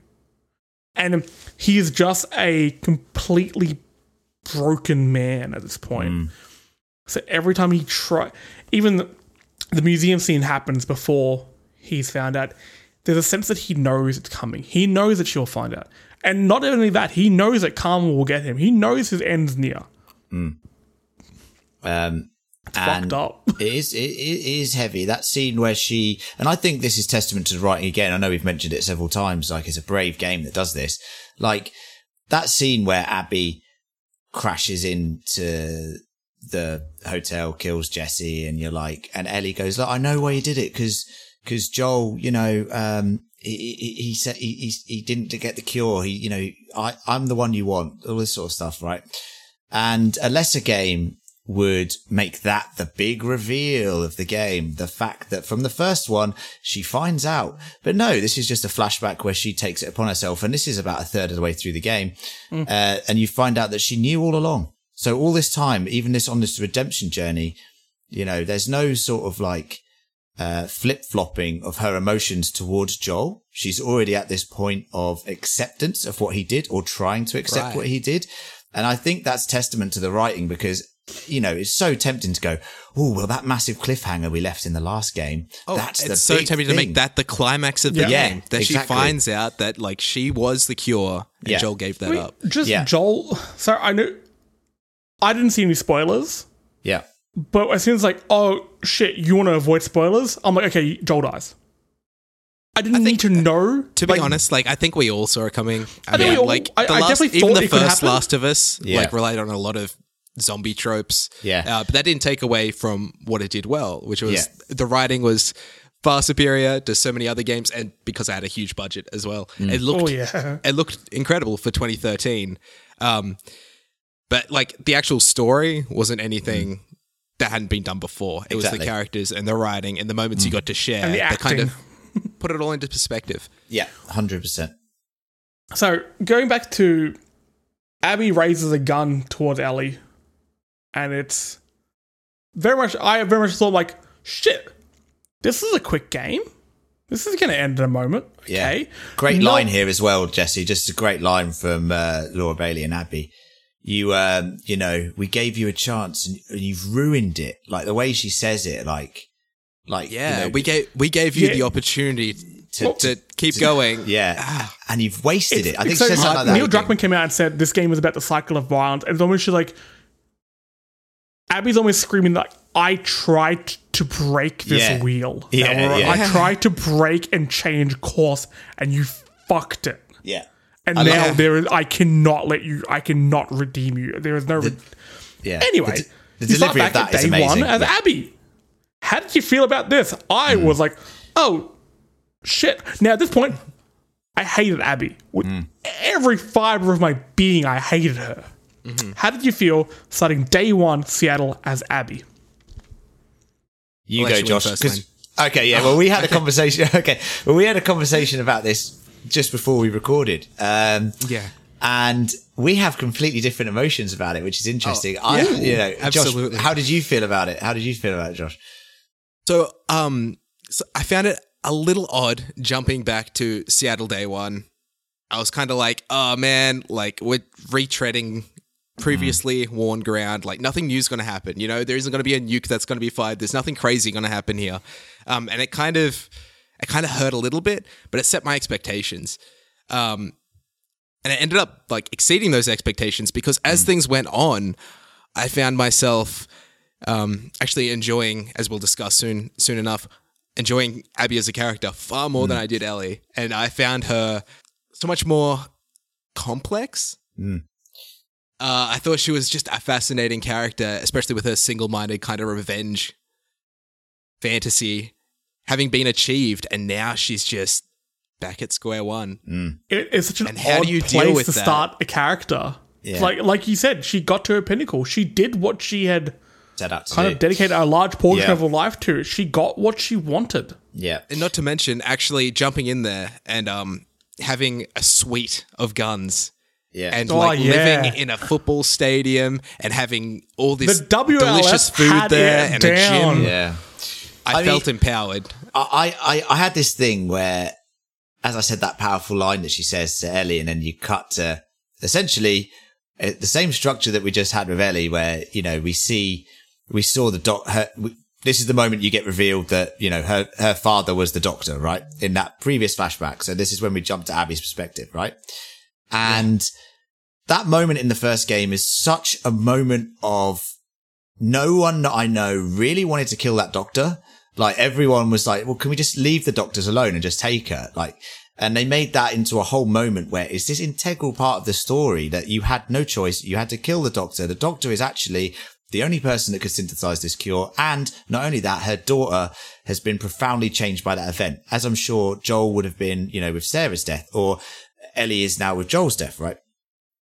And he is just a completely broken man at this point. So every time he try, even the, the museum scene happens before he's found out. There's a sense that he knows it's coming. He knows that she'll find out, and not only that, he knows that karma will get him. He knows his end's near. Um, Fucked up. It is, it, it is heavy. That scene where she, and I think this is testament to the writing again. I know we've mentioned it several times. Like it's a brave game that does this. Like that scene where Abby crashes into the hotel, kills Jesse, and you're like, and Ellie goes, look, I know why you did it because, because Joel, you know, um, he, he, he said he, he, he didn't get the cure. He, you know, I, I'm the one you want, all this sort of stuff, right? And a lesser game would make that the big reveal of the game. The fact that from the first one, she finds out. But no, this is just a flashback where she takes it upon herself. And this is about a third of the way through the game. Uh, and you find out that she knew all along. So all this time, even this on this redemption journey, you know, there's no sort of like, uh, flip flopping of her emotions towards Joel. She's already at this point of acceptance of what he did or trying to accept Right. what he did. And I think that's testament to the writing because, you know, it's so tempting to go, oh, well, that massive cliffhanger we left in the last game. Oh, that's it's the so big tempting to make that the climax of the Yeah. Yeah, game. That she finds out that like she was the cure and Yeah. Joel gave that Wait, up. just Yeah. Joel. So I know I didn't see any spoilers, Yeah. but as soon as like, oh shit, you want to avoid spoilers? I'm like, okay, Joel dies. I didn't need to uh, know. To be like, honest, like I think we all saw it coming. I, think mean, we all- like I- the I last, definitely even thought the it first happen. Last of Us, Yeah. like relied on a lot of zombie tropes. Yeah. uh, but that didn't take away from what it did well, which was Yeah. the writing was far superior to so many other games, and because I had a huge budget as well, Mm. it looked Oh yeah. it looked incredible for 2013. Um, but like the actual story wasn't anything that hadn't been done before. It was Mm. Exactly. Mm. the characters and the writing and the moments you got to share And the that kind acting. of put it all into perspective. Yeah. 100%. So going back to Abby raises a gun towards Ellie, and it's very much. I very much thought like, shit, this is a quick game. This is going to end in a moment. Yeah. Great No- line here as well, Jesse. Just a great line from uh, Laura Bailey and Abby. You, um, you know, we gave you a chance and, and you've ruined it. Like the way she says it, like, like Yeah, you know, we gave we gave you Yeah. the opportunity to, to keep going. yeah, and you've wasted it. I think so she says something like that. Neil Druckmann came out and said this game is about the cycle of violence, and it's almost she's like, Abby's almost screaming like, "I tried to break this Yeah. wheel. Yeah, yeah. I tried to break and change course, and you fucked it." Yeah, And I now there is, I cannot let you. I cannot redeem you. There is no. re- yeah. anyway, the, the you start delivery of back that at is day amazing. one as. Abby. How did you feel about this? I was like, oh shit. Now at this point, I hated Abby with Hmm. every fiber of my being. I hated her. Mm-hmm. How did you feel starting day one Seattle as Abby? You I'll go, you Josh. first, 'cause- okay, yeah. Well, we had a conversation. Okay, well, we had a conversation about this just before we recorded. Um, Yeah. and we have completely different emotions about it, which is interesting. I, yeah. you know, Absolutely. Josh, how did you feel about it? How did you feel about it, Josh? So, um, so I found it a little odd jumping back to Seattle Day One. I was kind of like, oh man, like we're retreading previously worn ground. Like nothing new's going to happen. You know, there isn't going to be a nuke that's going to be fired. There's nothing crazy going to happen here. Um, and it kind of, it kind of hurt a little bit, but it set my expectations. Um, and it ended up like exceeding those expectations because as things went on, I found myself um, actually enjoying, as we'll discuss soon, soon enough, enjoying Abby as a character far more than I did Ellie, and I found her so much more complex. Mm. Uh, I thought she was just a fascinating character, especially with her single-minded kind of revenge fantasy having been achieved, and now she's just back at square one. It, it's such an And how odd do you deal place with to that? start a character. Yeah. Like like you said, she got to her pinnacle. She did what she had Set out to kind do. of dedicated a large portion Yeah. of her life to. She got what she wanted. yeah, And not to mention actually jumping in there and um, having a suite of guns. Yeah, and Oh, like yeah. living in a football stadium and having all this The WLF delicious food there and down. a gym. yeah. I, I mean- felt empowered. I, I, I had this thing where, as I said, that powerful line that she says to Ellie, and then you cut to essentially uh, the same structure that we just had with Ellie, where you know we see we saw the doc. Her, we, this is the moment you get revealed that you know her her father was the doctor, right? In that previous flashback. So this is when we jump to Abby's perspective, right? And that moment in the first game is such a moment of no one that I know really wanted to kill that doctor. Like everyone was like, well, can we just leave the doctors alone and just take her? Like, And they made that into a whole moment where it's this integral part of the story that you had no choice. You had to kill the doctor. The doctor is actually the only person that could synthesize this cure. And not only that, her daughter has been profoundly changed by that event, as I'm sure Joel would have been, you know, with Sarah's death or Ellie is now with Joel's death, right?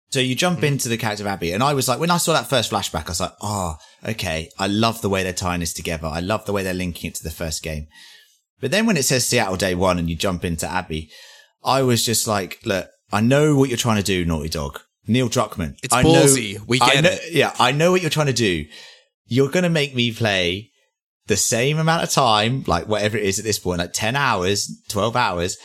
So you jump hmm. into the character of Abby, and I was like, when I saw that first flashback, I was like, oh, okay. I love the way they're tying this together. I love the way they're linking it to the first game. But then when it says Seattle Day One and you jump into Abby, I was just like, look, I know what you're trying to do, Naughty Dog. Neil Druckmann. It's I ballsy. Know, We get know- it. Yeah, I know what you're trying to do. You're going to make me play the same amount of time, like whatever it is at this point, like 10 hours, 12 hours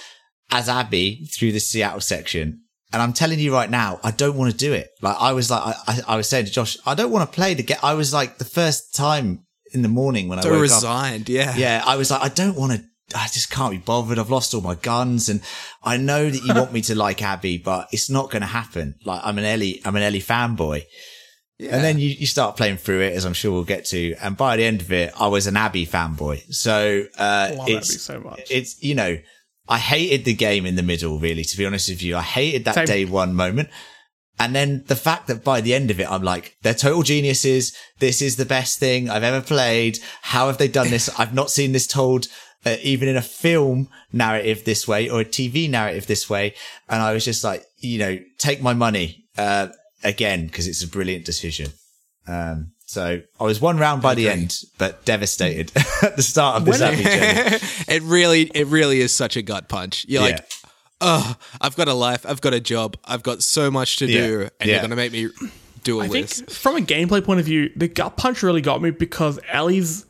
as Abby through the Seattle section. And I'm telling you right now, I don't want to do it. Like I was like, I, I, was saying to Josh, I don't want to play the game. I was like the first time in the morning when I woke up. resigned. Yeah. Yeah, I was like, I don't want to. I just can't be bothered. I've lost all my guns, and I know that you want me to like Abby, but it's not going to happen. Like I'm an Ellie, I'm an Ellie fanboy. Yeah. And then you, you start playing through it, as I'm sure we'll get to. And by the end of it, I was an Abby fanboy. So uh, love it's Abby so much. it's you know, I hated the game in the middle. Really, to be honest with you, I hated that Same. day one moment. And then the fact that by the end of it, I'm like, they're total geniuses. This is the best thing I've ever played. How have they done this? I've not seen this told uh, even in a film narrative this way or a TV narrative this way. And I was just like, you know, take my money, uh, again, because it's a brilliant decision. Um, so I was one round by the end, but devastated at the start of this When- journey. it really, it really is such a gut punch. You're Yeah. like, oh, I've got a life, I've got a job, I've got so much to do, and Yeah. you're gonna make me do all I think this. from a gameplay point of view, the gut punch really got me because Ellie's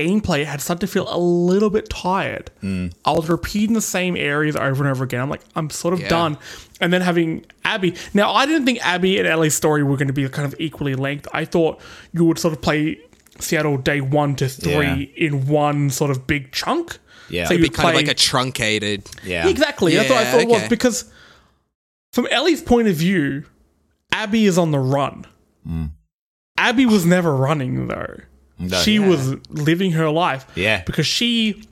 gameplay had started to feel a little bit tired. Hmm. I was repeating the same areas over and over again. I'm like, I'm sort of Yeah. done. And then having Abby. Now, I didn't think Abby and Ellie's story were going to be kind of equally length. I thought you would sort of play Seattle day one to three in one sort of big chunk. Yeah. so It'd Be kind of like a truncated. Yeah. Exactly. That's what I Yeah, thought it was because from Ellie's point of view, Abby is on the run. Abby was never running though. No. she was living her life. Yeah. Because she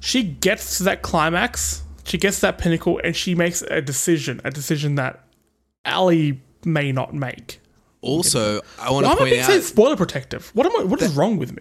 she gets to that climax, she gets to that pinnacle, and she makes a decision, a decision that Ellie may not make. Also, I want Why to am I point being so spoiler protective? What am I? What is wrong with me?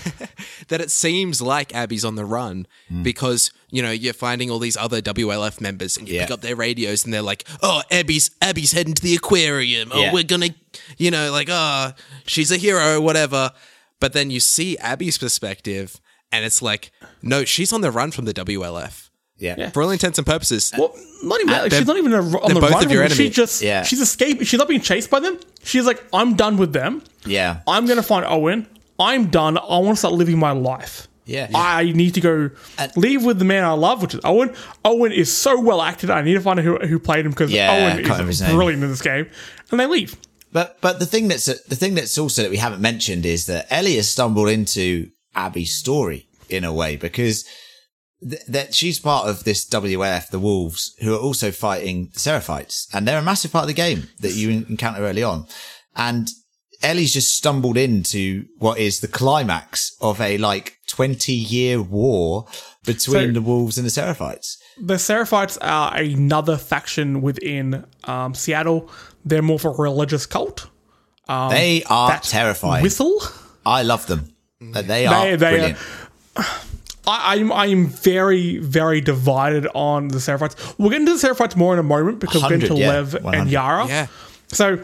that it seems like Abby's on the run Hmm. because you know you're finding all these other WLF members and you pick up their radios and they're like, "Oh, Abby's Abby's heading to the aquarium. Oh, Yeah. we're gonna, you know, like, oh, she's a hero, whatever." But then you see Abby's perspective, and it's like, no, she's on the run from the WLF. Yeah. For all intents and purposes, Well, not even uh, that. they're- She's not even a, on the both run. of your from them. She just Yeah. she's escaping. She's not being chased by them. She's like, I'm done with them. Yeah. I'm gonna find Owen. I'm done. I want to start living my life. Yeah. I need to go And- leave with the man I love, which is Owen. Owen is so well acted. I need to find out who, who played him because Yeah, Owen can't remember is brilliant in this game. And they leave. But but the thing that's the thing that's also that we haven't mentioned is that Ellie has stumbled into Abby's story in a way because th- that she's part of this WF, the Wolves, who are also fighting the Seraphites, and they're a massive part of the game that you encounter early on. And Ellie's just stumbled into what is the climax of a like twenty year war between So- the Wolves and the Seraphites. The Seraphites are another faction within um, Seattle. They're more of a religious cult. they are That terrifying. Whistle. I love them. They are They- they are- brilliant. I, I'm I'm very very divided on the Seraphites. We'll get into the Seraphites more in a moment because we're into 100, yeah, Lev 100. and Yara. Yeah. So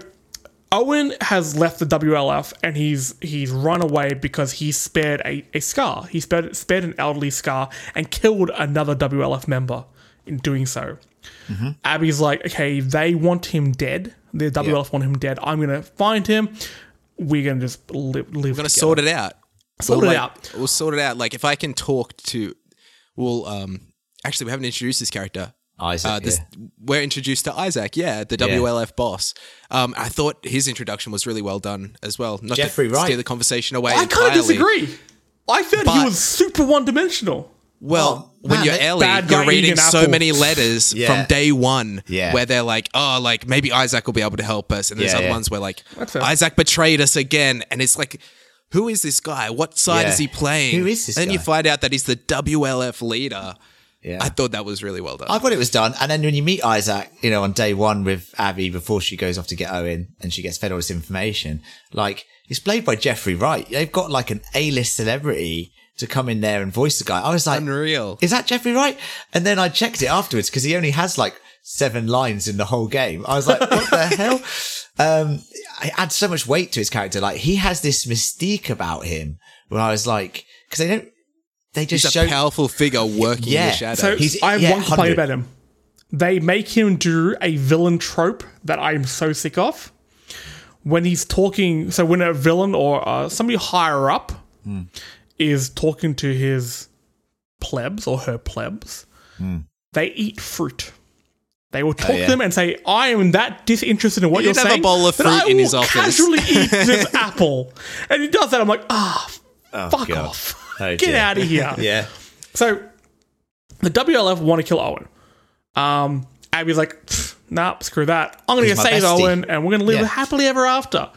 Owen has left the WLF and he's he's run away because he spared a, a scar. He spared spared an elderly scar and killed another WLF member in doing so. Mm-hmm. Abby's like, okay, they want him dead. The WLF want him dead. I'm gonna find him. We're gonna just live. live we're gonna sort it out. Sort We'll, it like- out. We'll sort it out. Like if I can talk to, well, um, actually we haven't introduced this character. Isaac, Uh, this, yeah. We're introduced to Isaac, yeah, the WLF boss. Um, I thought his introduction was really well done as well. Not Jeffrey to Wright. steer the conversation away. I kind of disagree. I found he was super one dimensional. Well, Oh, when man, you're that Ellie, you're reading so apple. many letters Yeah. from day one Yeah. where they're like, oh, like maybe Isaac will be able to help us. And there's Yeah, other yeah. ones where like, Isaac betrayed us again. And it's like, who is this guy? What side Yeah. is he playing? Who is this And then you find out that he's the WLF leader. Yeah. I thought that was really well done. I thought it was done. And then when you meet Isaac, you know, on day one with Abby before she goes off to get Owen and she gets fed all this information, like it's played by Jeffrey Wright. They've got like an A-list celebrity to come in there and voice the guy. I was like, Unreal. is that Jeffrey Wright? And then I checked it afterwards because he only has like seven lines in the whole game. I was like, what the hell? Um, it adds so much weight to his character. Like he has this mystique about him where I was like, cause they don't, they just He's show a powerful figure working in Yeah. the shadows. So He's- I have yeah, one complaint 100. about him. They make him do a villain trope that I am so sick of. When he's talking, so when a villain or uh, somebody higher up Hmm. is talking to his plebs or her plebs, Hmm. they eat fruit. They will talk Oh, yeah. to them and say, "I am that disinterested in what He you're have a saying." bowl of fruit I in his office." Casually eat this apple, and he does that. I'm like, ah, fuck God. off, Oh, get dear. out of here. Yeah. So the WLF want to kill Owen. Um, Abby's like, "Pfft, nah, screw that. I'm going to save bestie." Owen and we're going to live Yeah. happily ever after.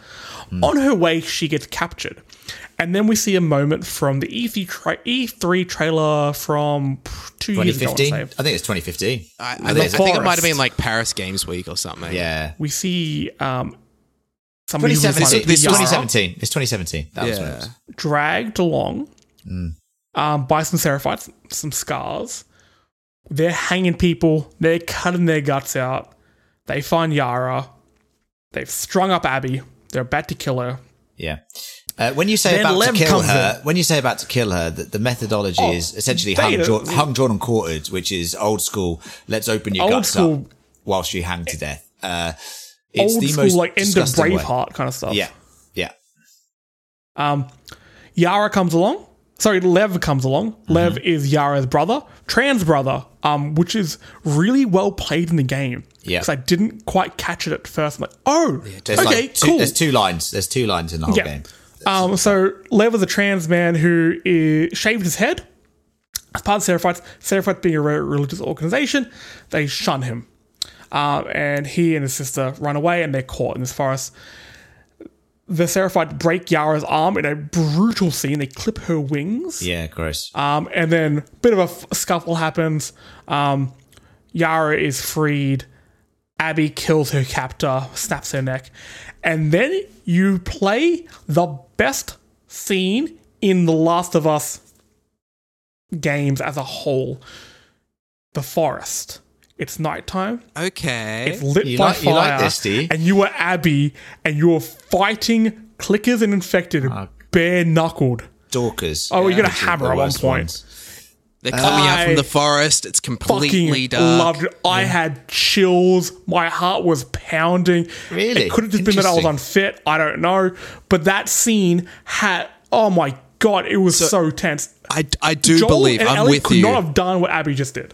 On her way, she gets captured. And then we see a moment from the E3, tra- E3 trailer from pff, two years ago. I wanna 2015. say. I think it's 2015. I, I, I think, I think think it might have been like Paris Games Week or something. Yeah. We see um, somebody who's 2017. like This Yara 2017. It's 2017. That was when it Yeah. was. dragged along Mm. um, by some seraphites, some scars. They're hanging people. They're cutting their guts out. They find Yara. They've strung up Abby. They're about to kill her. Yeah. Uh, when you say about to kill her, in. when you say about to kill her, the, the methodology Oh, is essentially hung, drawn, hung, drawn, and quartered, which is old school. Let's open your Old guts school- up whilst you hang to death. Uh, it's Old the school, most like end of disgusting way. Braveheart kind of stuff. Yeah, yeah, Um, Yara comes along. Sorry, Lev comes along. Mm-hmm. Lev is Yara's brother, trans brother, um, which is really well played in the game. Yeah. Because I didn't quite catch it at first. I'm like, oh, There's okay, like two, cool. There's two lines. There's two lines in the whole Yeah. game. Um, so Lev is a trans man who is, shaved his head. As part of Seraphites, Seraphites being a religious organization, they shun him. Um, and he and his sister run away and they're caught in this forest. The Seraphites break Yara's arm in a brutal scene. They clip her wings. Yeah, gross. Um, and then a bit of a f- scuffle happens. Um, Yara is freed. Abby kills her captor, snaps her neck. And then you play the best scene in The Last of Us games as a whole the forest. It's nighttime. Okay. It's lit You by like- you like this, you? And you are Abby, and you are fighting clickers and infected, ah. bare knuckled. Dorkers. Oh, you're gonna hammer at one point. ones. They're coming out from the forest. It's completely fucking dark. loved it. I had chills. My heart was pounding. Really? It could have just been that I was Interesting. unfit. I don't know. But that scene had, oh my God, it was so, tense. I, I do Joel believe and I'm Ellie with could you. not have done what Abby just did.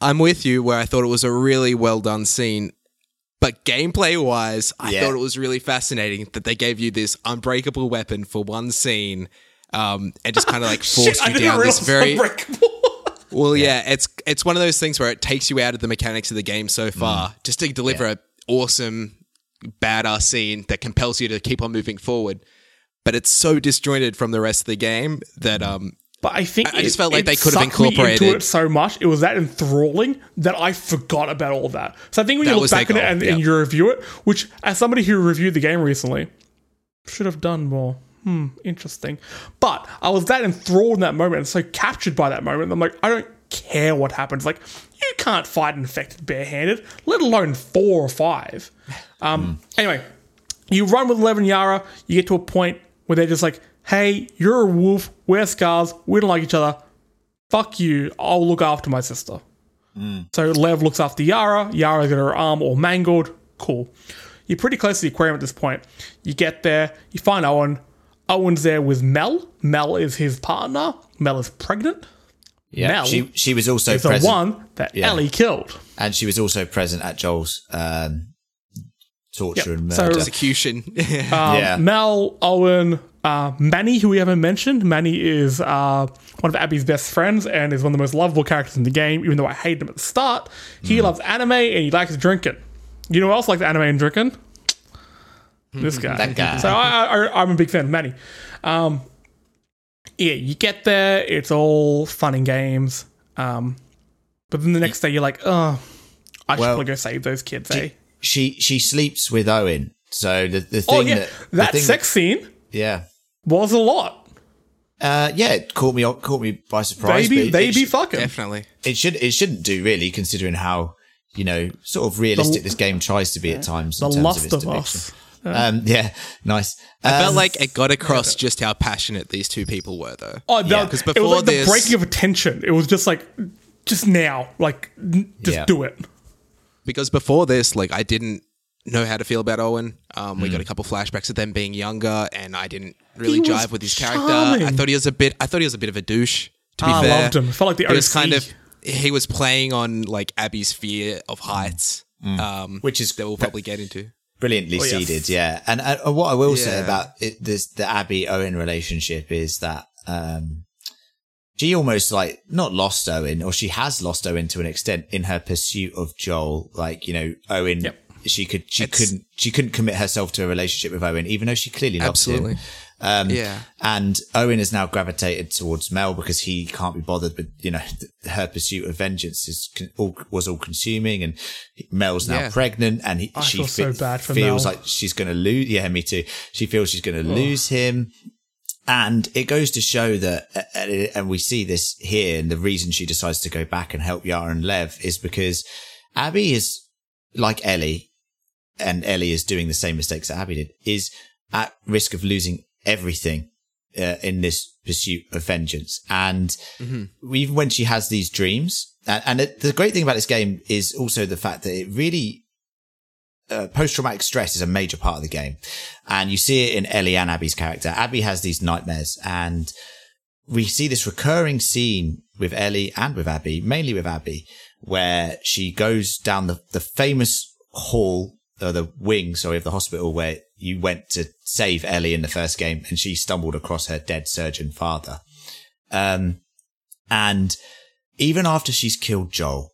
I'm with you where I thought it was a really well done scene. But gameplay wise, I Yeah. thought it was really fascinating that they gave you this unbreakable weapon for one scene um, and just kind of like Shit, forced I you didn't down this very. unbreakable. Well, yeah. it's it's one of those things where it takes you out of the mechanics of the game so far just to deliver an awesome, badass scene that compels you to keep on moving forward. But it's so disjointed from the rest of the game that um, But I think I- I just felt like they could have incorporated- into it so much. It was that enthralling that I forgot about all that. So I think when That you look back on it and, yeah. and you review it, which as somebody who reviewed the game recently, should have done more. Hmm, interesting. But I was that enthralled in that moment and so captured by that moment. I'm like, I don't care what happens. Like, you can't fight an infected barehanded, let alone four or five. Um, Anyway, you run with Lev and Yara, you get to a point where they're just like, hey, you're a wolf, we're scars, we don't like each other. Fuck you, I'll look after my sister. So Lev looks after Yara, Yara's got her arm all mangled. Cool. You're pretty close to the aquarium at this point. You get there, you find Owen. Owen's there with Mel. Mel is his partner. Mel is pregnant. Yeah, Mel she she was also Is the one that Yeah. Ellie killed. and she was also present at Joel's um, torture Yep. and So- murder. execution. Um, Yeah. Mel, Owen, uh, Manny, who we haven't mentioned. Manny is uh, one of Abby's best friends and is one of the most lovable characters in the game, even though I hated him at the start. He loves anime and he likes drinking. You know who else likes anime and drinking? This guy. That guy. So I, I, I'm a big fan of Manny. Um, yeah, you get there, it's all fun and games. Um, But then the next day you're like, oh, I should Well, probably go save those kids, eh? She she sleeps with Owen. So the the Oh thing yeah, that that thing sex scene yeah. was a lot. Uh, yeah, it caught me caught me by surprise. They be but it- they it be sh- fucking. Definitely. it should it shouldn't do really, considering how you know sort of realistic this game tries to be at times. The in terms lust of, its of depiction. us. Um, yeah, nice. I Um, felt like it got across just how passionate these two people were, though. Oh, Yeah. that, 'Cause it was before like the breaking of attention. It was just like, just now, like, n- just Yeah. do it. because before this, like I didn't know how to feel about Owen. Um. We got a couple flashbacks of them being younger, and I didn't really He jive with his character. charming. I thought he was a bit. I thought he was a bit of a douche. To be I fair, loved him. I felt like the He was kind of. He was playing on like Abby's fear of heights, um, Which is that we'll probably get into. Brilliantly Oh, yes. seeded, yeah. And uh, what I will say about it, this the Abby Owen relationship is that um, she almost like not lost Owen, or she has lost Owen to an extent in her pursuit of Joel. Like you know, Owen. Yep. She could, she It's- couldn't, she couldn't commit herself to a relationship with Owen, even though she clearly loves Absolutely. him. Um, Yeah. And Owen has now gravitated towards Mel because he can't be bothered with, you know, her pursuit of vengeance is con- all, was all consuming and Mel's now Yeah. pregnant and he, I she feel so bad for feels Mel. like she's going to lose. Yeah, me too. She feels she's going to lose him. And it goes to show that, and we see this here, and the reason she decides to go back and help Yara and Lev is because Abby is like Ellie, and Ellie is doing the same mistakes that Abby did, is at risk of losing everything uh, in this pursuit of vengeance. And even when she has these dreams, and, and it, the great thing about this game is also the fact that it really uh, post-traumatic stress is a major part of the game. And you see it in Ellie and Abby's character. Abby has these nightmares and we see this recurring scene with Ellie and with Abby, mainly with Abby, where she goes down the, the famous hall, or the wing, sorry, of the hospital where you went to save Ellie in the first game and she stumbled across her dead surgeon father. Um, and even after she's killed Joel,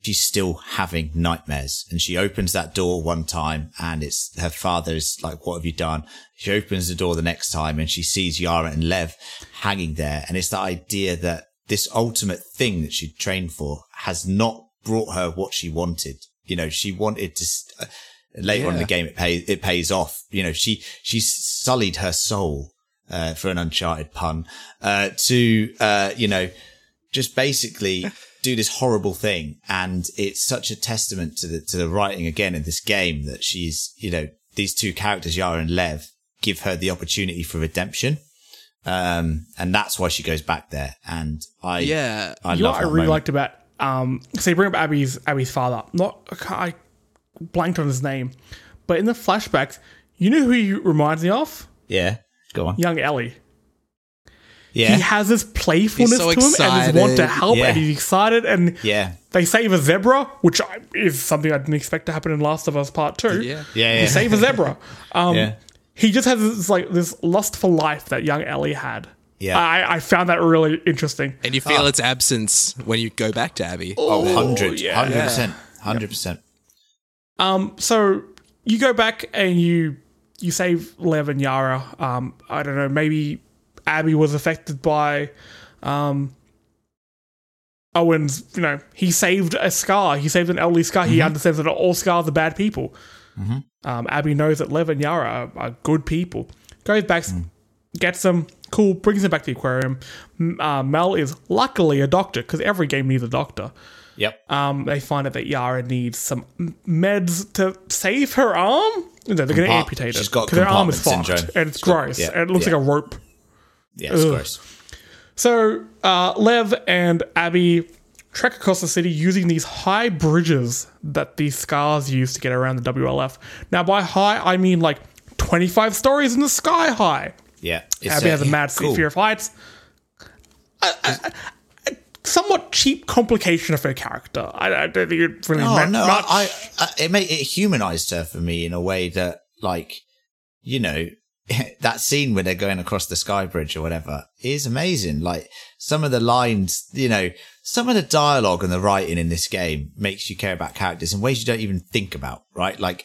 she's still having nightmares. And she opens that door one time and it's her father is like what have you done? She opens the door the next time and she sees yara and lev hanging there. And it's the idea that this ultimate thing that she'd trained for has not brought her what she wanted. You know she wanted to st- later on in the game it pays it pays off you know she she sullied her soul uh, for an uncharted pun uh, to uh, you know just basically do this horrible thing. And it's such a testament to the, to the writing again in this game that she's, you know, these two characters, Yara and Lev, give her the opportunity for redemption. Um, and that's why she goes back there. And I, Yeah. I you love what I really moment. liked about um so you bring up Abby's Abby's father. Not I blanked on his name. But in the flashbacks, you know who he reminds me of? Yeah. Go on. Young Ellie. Yeah. He has this playfulness so to him and this want to help Yeah. and he's excited and yeah. they save a zebra, which is something I didn't expect to happen in Last of Us Part 2. Yeah. Yeah. He Yeah. save a zebra. Um, yeah. He just has this like this lust for life that young Ellie had. Yeah. I, I found that really interesting. And you Ah. feel its absence when you go back to Abby. Oh, 100, yeah. 100%. 100%. Um, so you go back and you you save Lev and Yara. Um, I don't know, maybe Abby was affected by um Owen's, you know, he saved a scar. He saved an elderly scar. He understands that all scars are bad people. Um, Abby knows that Lev and Yara are, are good people. Goes back, gets them, cool, brings them back to the aquarium. Uh, Mel is luckily a doctor because every game needs a doctor. Yep. Um, they find out that Yara needs some meds to save her arm. No, they're going to amputate it she's got because her arm is fucked syndrome. and it's She's got- gross yeah, and it looks yeah. like a rope. Yeah, it's Ugh. gross. So uh, Lev and Abby trek across the city using these high bridges that these scars use to get around the WLF. Now, by high, I mean like 25 stories in the sky high. Yeah. Abby uh, has a mad cool. fear of heights. A, a- a- a somewhat cheap complication of her character. I, I don't think it really Oh meant no, much. I, I, it made it humanized her for me in a way that, like, you know, that scene where they're going across the sky bridge or whatever is amazing. Like some of the lines, you know, some of the dialogue and the writing in this game makes you care about characters in ways you don't even think about, right? Like,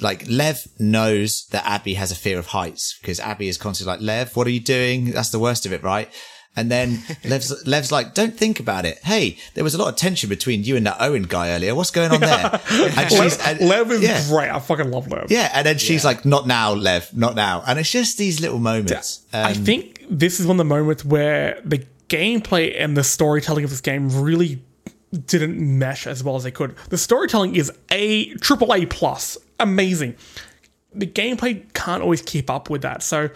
like Lev knows that Abby has a fear of heights because Abby is constantly like, Lev, what are you doing? That's the worst of it, right? And then Lev's, Lev's like, don't think about it. Hey, there was a lot of tension between you and that Owen guy earlier. What's going on there? And she's, and, Lev is yeah. great. I fucking love Lev. Yeah, and then she's like, "Not now, Lev, not now." And it's just these little moments. I Um, think this is one of the moments where the gameplay and the storytelling of this game really didn't mesh as well as they could. The storytelling is a triple A plus, amazing. The gameplay can't always keep up with that. So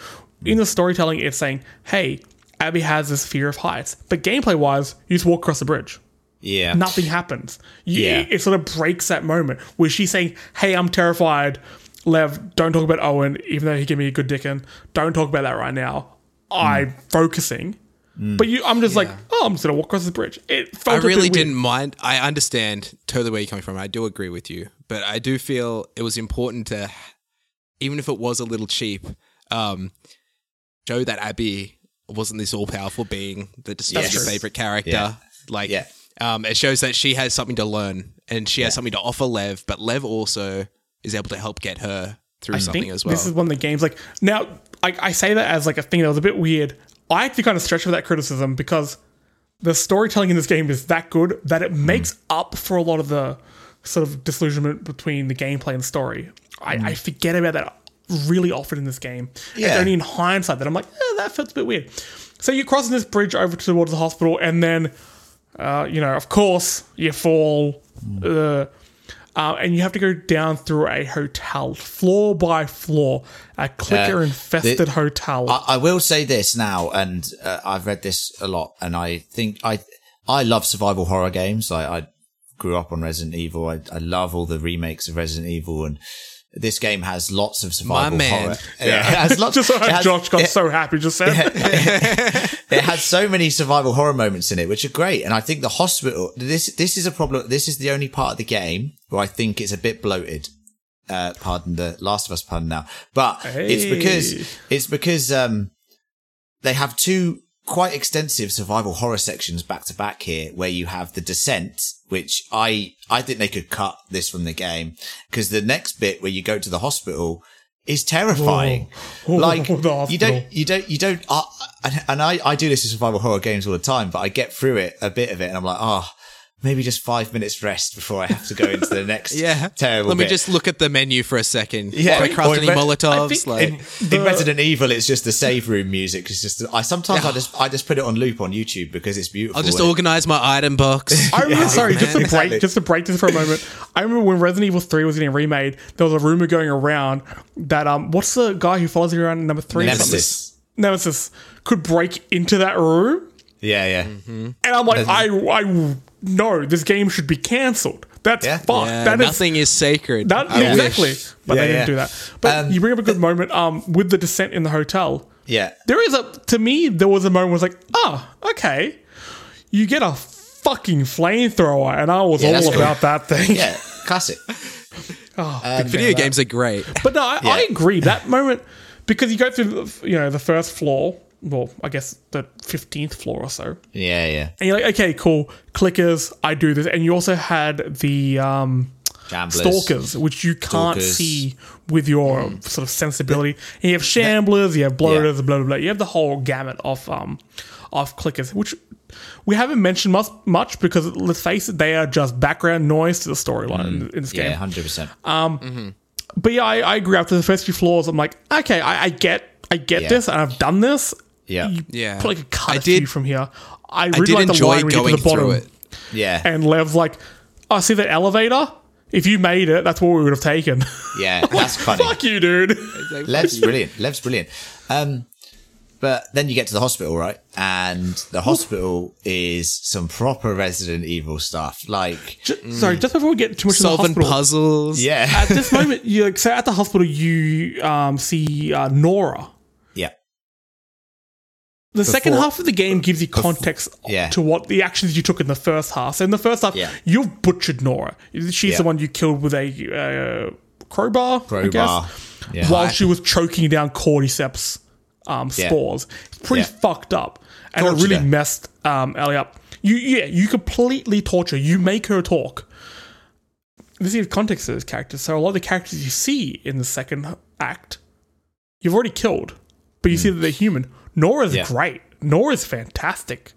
in the storytelling, it's saying, "Hey, Abby has this fear of heights," but gameplay wise, you just walk across the bridge. yeah, Nothing happens. You, Yeah. It sort of breaks that moment where she's saying, Hey, I'm terrified. Lev, don't talk about Owen, even though he gave me a good dickin. Don't talk about that right now. I'm focusing. But you, I'm just like, oh, I'm just gonna walk across the bridge. It felt I really didn't mind. I understand totally where you're coming from. I do agree with you, but I do feel it was important to, even if it was a little cheap, um, show that Abby wasn't this all powerful being that just Yes. your favorite character. Yeah. Like, Yeah. um, it shows that she has something to learn and she has something to offer Lev, but Lev also is able to help get her through I something as well. this is one of the games. Like now, I, I say that as like a thing that was a bit weird. I actually kind of stretch for that criticism because the storytelling in this game is that good that it makes up for a lot of the sort of disillusionment between the gameplay and story. I, I forget about that really often in this game. It's Yeah. only in hindsight that I'm like, eh, that felt a bit weird. So you're crossing this bridge over towards the hospital, and then, uh, you know, of course, you fall. Uh, uh, and you have to go down through a hotel, floor by floor, a clicker infested the- hotel. I, I will say this now, and uh, I've read this a lot, and I think I I love survival horror games. I, I grew up on Resident Evil. I, I love all the remakes of Resident Evil, and this game has lots of survival My man. horror. Yeah, it has lots. just so it has- Josh got it- so happy just said. it has so many survival horror moments in it, which are great. And I think the hospital, this, this is a problem. This is the only part of the game where I think it's a bit bloated. Uh, pardon the Last of Us pun now, but it's because, it's because, um, they have two quite extensive survival horror sections back to back here where you have the descent, which I, I think they could cut this from the game because the next bit where you go to the hospital is terrifying. Oh. Like The you don't, you don't, you don't, uh, and- and I, I do this in survival horror games all the time, but I get through it, a bit of it, and I'm like, oh, maybe just five minutes rest before I have to go into the next yeah. terrible Let me bit. just look at the menu for a second. Yeah. Can I craft Or any Re- Molotovs? think like, in, in Resident Evil, it's just the save room music. It's just I sometimes I just I just put it on loop on YouTube because it's beautiful. I'll just and- organize my item box. I remember, sorry, just to break, Exactly. just to break this for a moment. I remember when Resident Evil Three was getting remade, there was a rumor going around that um, what's the guy who follows you around in number three? Nemesis. Nemesis could break into that room, Yeah, yeah. and I'm like, I, I know this game should be cancelled. That's Yeah. fucked. Yeah, that is nothing is sacred. That, I exactly. wish. But Yeah, they didn't yeah. do that. But Um, you bring up a good moment um, with the descent in the hotel. Yeah. There is a, to me, there was a moment where I was like, oh, okay. You get a fucking flamethrower, and I was Yeah, that's all cool. about that thing. Yeah, classic. Video games are great. But no, I, I agree. That moment, because you go through, you know, the first floor, well, I guess the 15th floor or so, Yeah, yeah. and you're like, okay, cool, clickers, I do this. And you also had the, um, Gamblers. stalkers, which you can't Stalkers. see with your sort of sensibility. And you have shamblers, you have bloaters, blah blah blah. You have the whole gamut of um of clickers, which we haven't mentioned much, much because let's face it, they are just background noise to the storyline in, in this game. Yeah, hundred percent. But yeah, I, I agree. After the first few floors, I'm like, okay, I, I get, I get Yeah. this, and I've done this. Yeah, You Yeah. put like a cut I a few did- from here. I I really did like the enjoy line when you going get to the bottom. it. yeah, And Lev's like, oh, see that elevator? If you made it, that's what we would have taken. yeah. That's funny. Fuck you, dude. Lev's brilliant. Lev's brilliant. Um, but then you get to the hospital, right? And the hospital is some proper Resident Evil stuff. Like, Ju- Sorry, just before we get too much Solving into the hospital, puzzles. yeah, at this moment, you like, so at the hospital, you um, see uh, Nora. The second half of the game gives you context yeah. to what the actions you took in the first half. So in the first half, Yeah. you've butchered Nora. She's Yeah. the one you killed with a uh, crowbar, I crowbar. guess, Yeah. while she was choking down cordyceps um, spores. It's pretty fucked up, and Tortured it really messed um, Ellie up. You yeah, you completely torture. You make her talk. This is context to this character. So a lot of the characters you see in the second act, you've already killed, but you see that they're human. Nora's. Yeah. great. Nora's fantastic.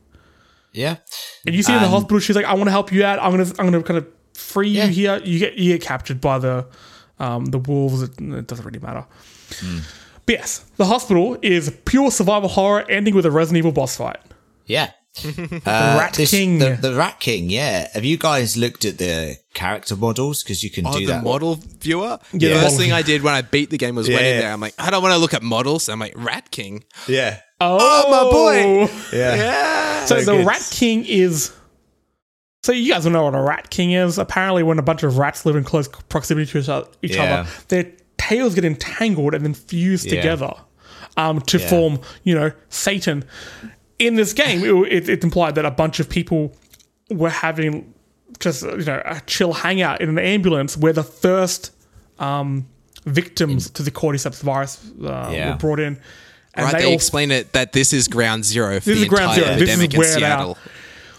Yeah. And you see in the hospital, she's like, "I want to help you out. I'm gonna, I'm gonna kind of free Yeah. you here." You get, you get captured by the, um, the wolves. It, it doesn't really matter. Hmm. But yes, the hospital is pure survival horror, ending with a Resident Evil boss fight. Yeah. The Uh, Rat this- King. The, the Rat King, yeah. Have you guys looked at the character models? Because you can Oh, do the that. model viewer. Yeah, the the first thing I did when I beat the game was went in Yeah. there. I'm like, I don't want to look at models. I'm like, Rat King. Yeah. Oh, my boy. Yeah. Yeah. So Very the. Rat King is. So you guys don't know what a Rat King is. Apparently, when a bunch of rats live in close proximity to each other, each Yeah. other their tails get entangled and then fuse Yeah. together um, to Yeah. form, you know, Satan. In this game, it, it, it implied that a bunch of people were having just you know a chill hangout in an ambulance where the first um, victims to the cordyceps virus uh, were brought in. And right, they they, explain it that this is ground zero for This the is ground entire zero. This is epidemic in where they are. Seattle.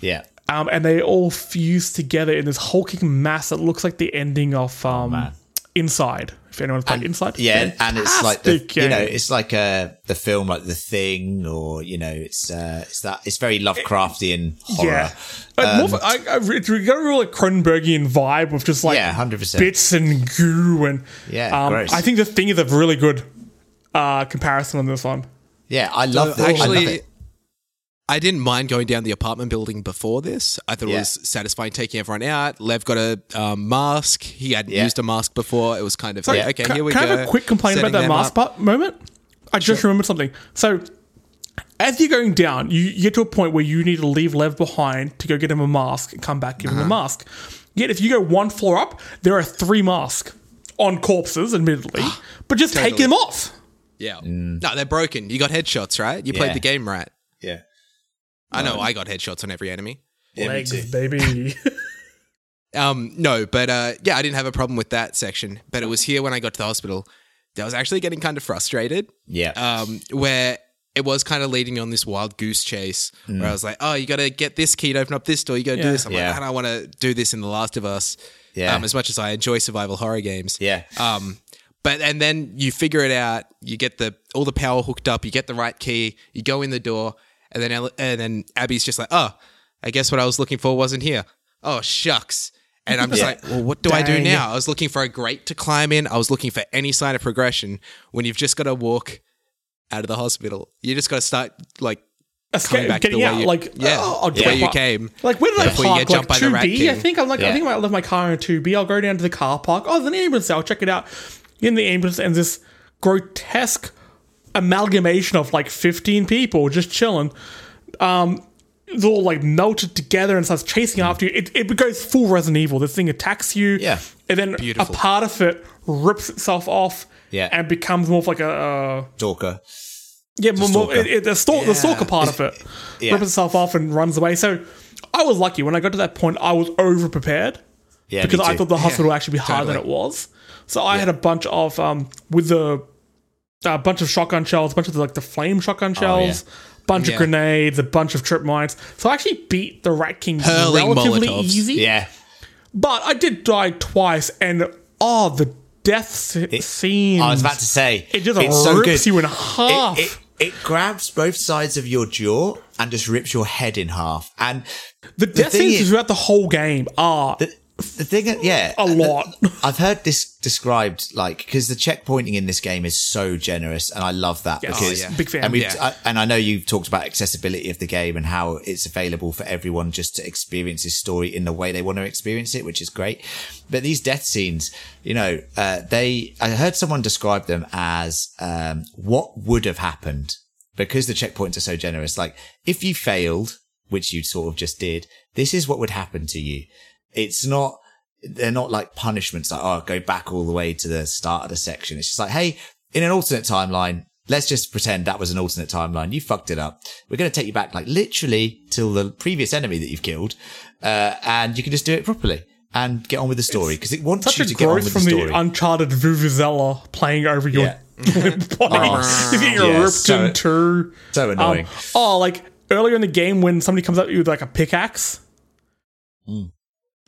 Yeah. um, and they all fuse together in this hulking mass that looks like the ending of um, Oh. Inside. If anyone's played Inside, Yeah, and it's like the Fantastic you know it's like uh the film like The Thing or you know it's uh it's that it's very Lovecraftian horror. yeah. Uh, more for- I, I, it's got a real like Cronenbergian vibe of just like Yeah, 100%. bits and goo and Yeah, Um. I think the thing is a really good uh, comparison on this one. Yeah, I love the, I love Actually. I didn't mind going down the apartment building before this. I thought it was satisfying taking everyone out. Lev got a um, mask. He hadn't Yeah. used a mask before. It was kind of like, okay, can, here we can go. I have a quick complaint about that mask up. part moment? I just remembered something. So, as you're going down, you, you get to a point where you need to leave Lev behind to go get him a mask and come back, give him Uh-huh. the mask. Yet, if you go one floor up, there are three masks on corpses, admittedly, but just take Totally. them off. Yeah. No, they're broken. You got headshots, right? You played the game right. Yeah. I know I got headshots on every enemy. Yeah, Legs, baby. Um, no, but uh, yeah, I didn't have a problem with that section. But it was here when I got to the hospital that I was actually getting kind of frustrated. Yeah. Um, where it was kind of leading me on this wild goose chase where I was like, oh, you got to get this key to open up this door. You got to Yeah. do this. I'm Yeah. like, I don't want to do this in The Last of Us. Yeah. Um, as much as I enjoy survival horror games. yeah. Um, but and then you figure it out. You get the all the power hooked up. You get the right key. You go in the door, and then and then Abby's just like, "Oh, I guess what I was looking for wasn't here. Oh shucks." And I'm just Yeah. like, "Well, what do I do now?" I was looking for a grate to climb in. I was looking for any sign of progression. When you've just got to walk out of the hospital, you just got to start like coming Escape, back getting the way out, you, like yeah, oh, I'll the way you up. came. Like where did I Before you park? get Like jumped by the two B, I think. I'm like, I think I might leave my car in two B. I'll go down to the car park. Oh, there's an ambulance. I'll check it out. In the ambulance, and this grotesque amalgamation of like 15 people just chilling. Um, it's all like melted together and starts chasing after you. It, it goes full Resident Evil. This thing attacks you. Yeah. And then Beautiful. a part of it rips itself off. Yeah. And becomes more of like a. Uh, Stalker. yeah, more, more, stalker. it, it, the, stalk, the stalker part of it Yeah. rips itself off and runs away. So I was lucky when I got to that point. I was over prepared Yeah. because I thought the hospital would actually be harder than it was. So I had a bunch of um with the a bunch of shotgun shells, a bunch of the, like the flame shotgun shells, bunch Yeah. of grenades, a bunch of trip mines. So I actually beat the Rat King Hurling relatively Molotovs. easy. Yeah. But I did die twice, and oh, the death scene. I was about to say It just it's so rips good. you in half. It, it, it grabs both sides of your jaw and just rips your head in half. And the death thing scenes is- throughout the whole game are the, the thing, yeah, a lot. I've heard this described like because the checkpointing in this game is so generous, and I love that Yes. because Oh, yeah. Big fan. And, Yeah. I, and I know you've talked about accessibility of the game and how it's available for everyone just to experience this story in the way they want to experience it, which is great. But these death scenes, you know, uh, they I heard someone describe them as um, what would have happened because the checkpoints are so generous. Like if you failed, which you sort of just did, this is what would happen to you. It's not, they're not like punishments like, oh, go back all the way to the start of the section. It's just like, hey, in an alternate timeline, let's just pretend that was an alternate timeline. You fucked it up. We're going to take you back like literally till the previous enemy that you've killed. Uh, and you can just do it properly and get on with the story because it wants Such you a to get on growth with the from the story. Uncharted Vuvuzela playing over your Yeah. limp body. You're getting Yeah, ripped so- in two. so annoying. Um, oh, like earlier in the game when somebody comes at you with like a pickaxe. Hmm.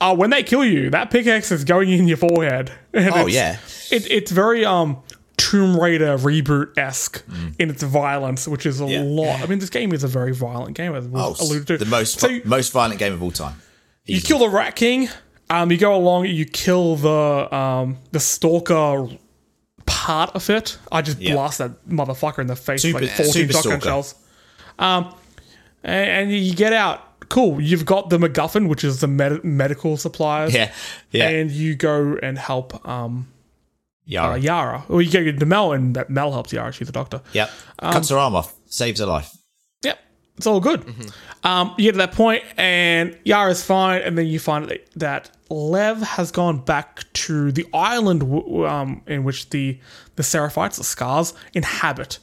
Oh, when they kill you, that pickaxe is going in your forehead. And Oh, it's- yeah. It, it's very um Tomb Raider reboot esque in its violence, which is a Mm. Yeah. lot. I mean, this game is a very violent game, as we Oh, alluded to. the most So most violent game of all time. you kill the Rat King. Um, you go along. You kill the um the stalker part of it. I just Yeah. blast that motherfucker in the face Super- with like fourteen shotgun shells. Um, and, and you get out. Cool. You've got the MacGuffin, which is the med- medical supplies. Yeah, yeah, And you go and help um yeah. uh, Yara. Or you get to Mel, and that Mel helps Yara. She's a doctor. yep. Um, Cuts her arm off, saves her life. Yep, it's all good. Um, you get to that point, and Yara's fine, and then you find that Lev has gone back to the island w- um, in which the the Seraphites, the Scars, inhabit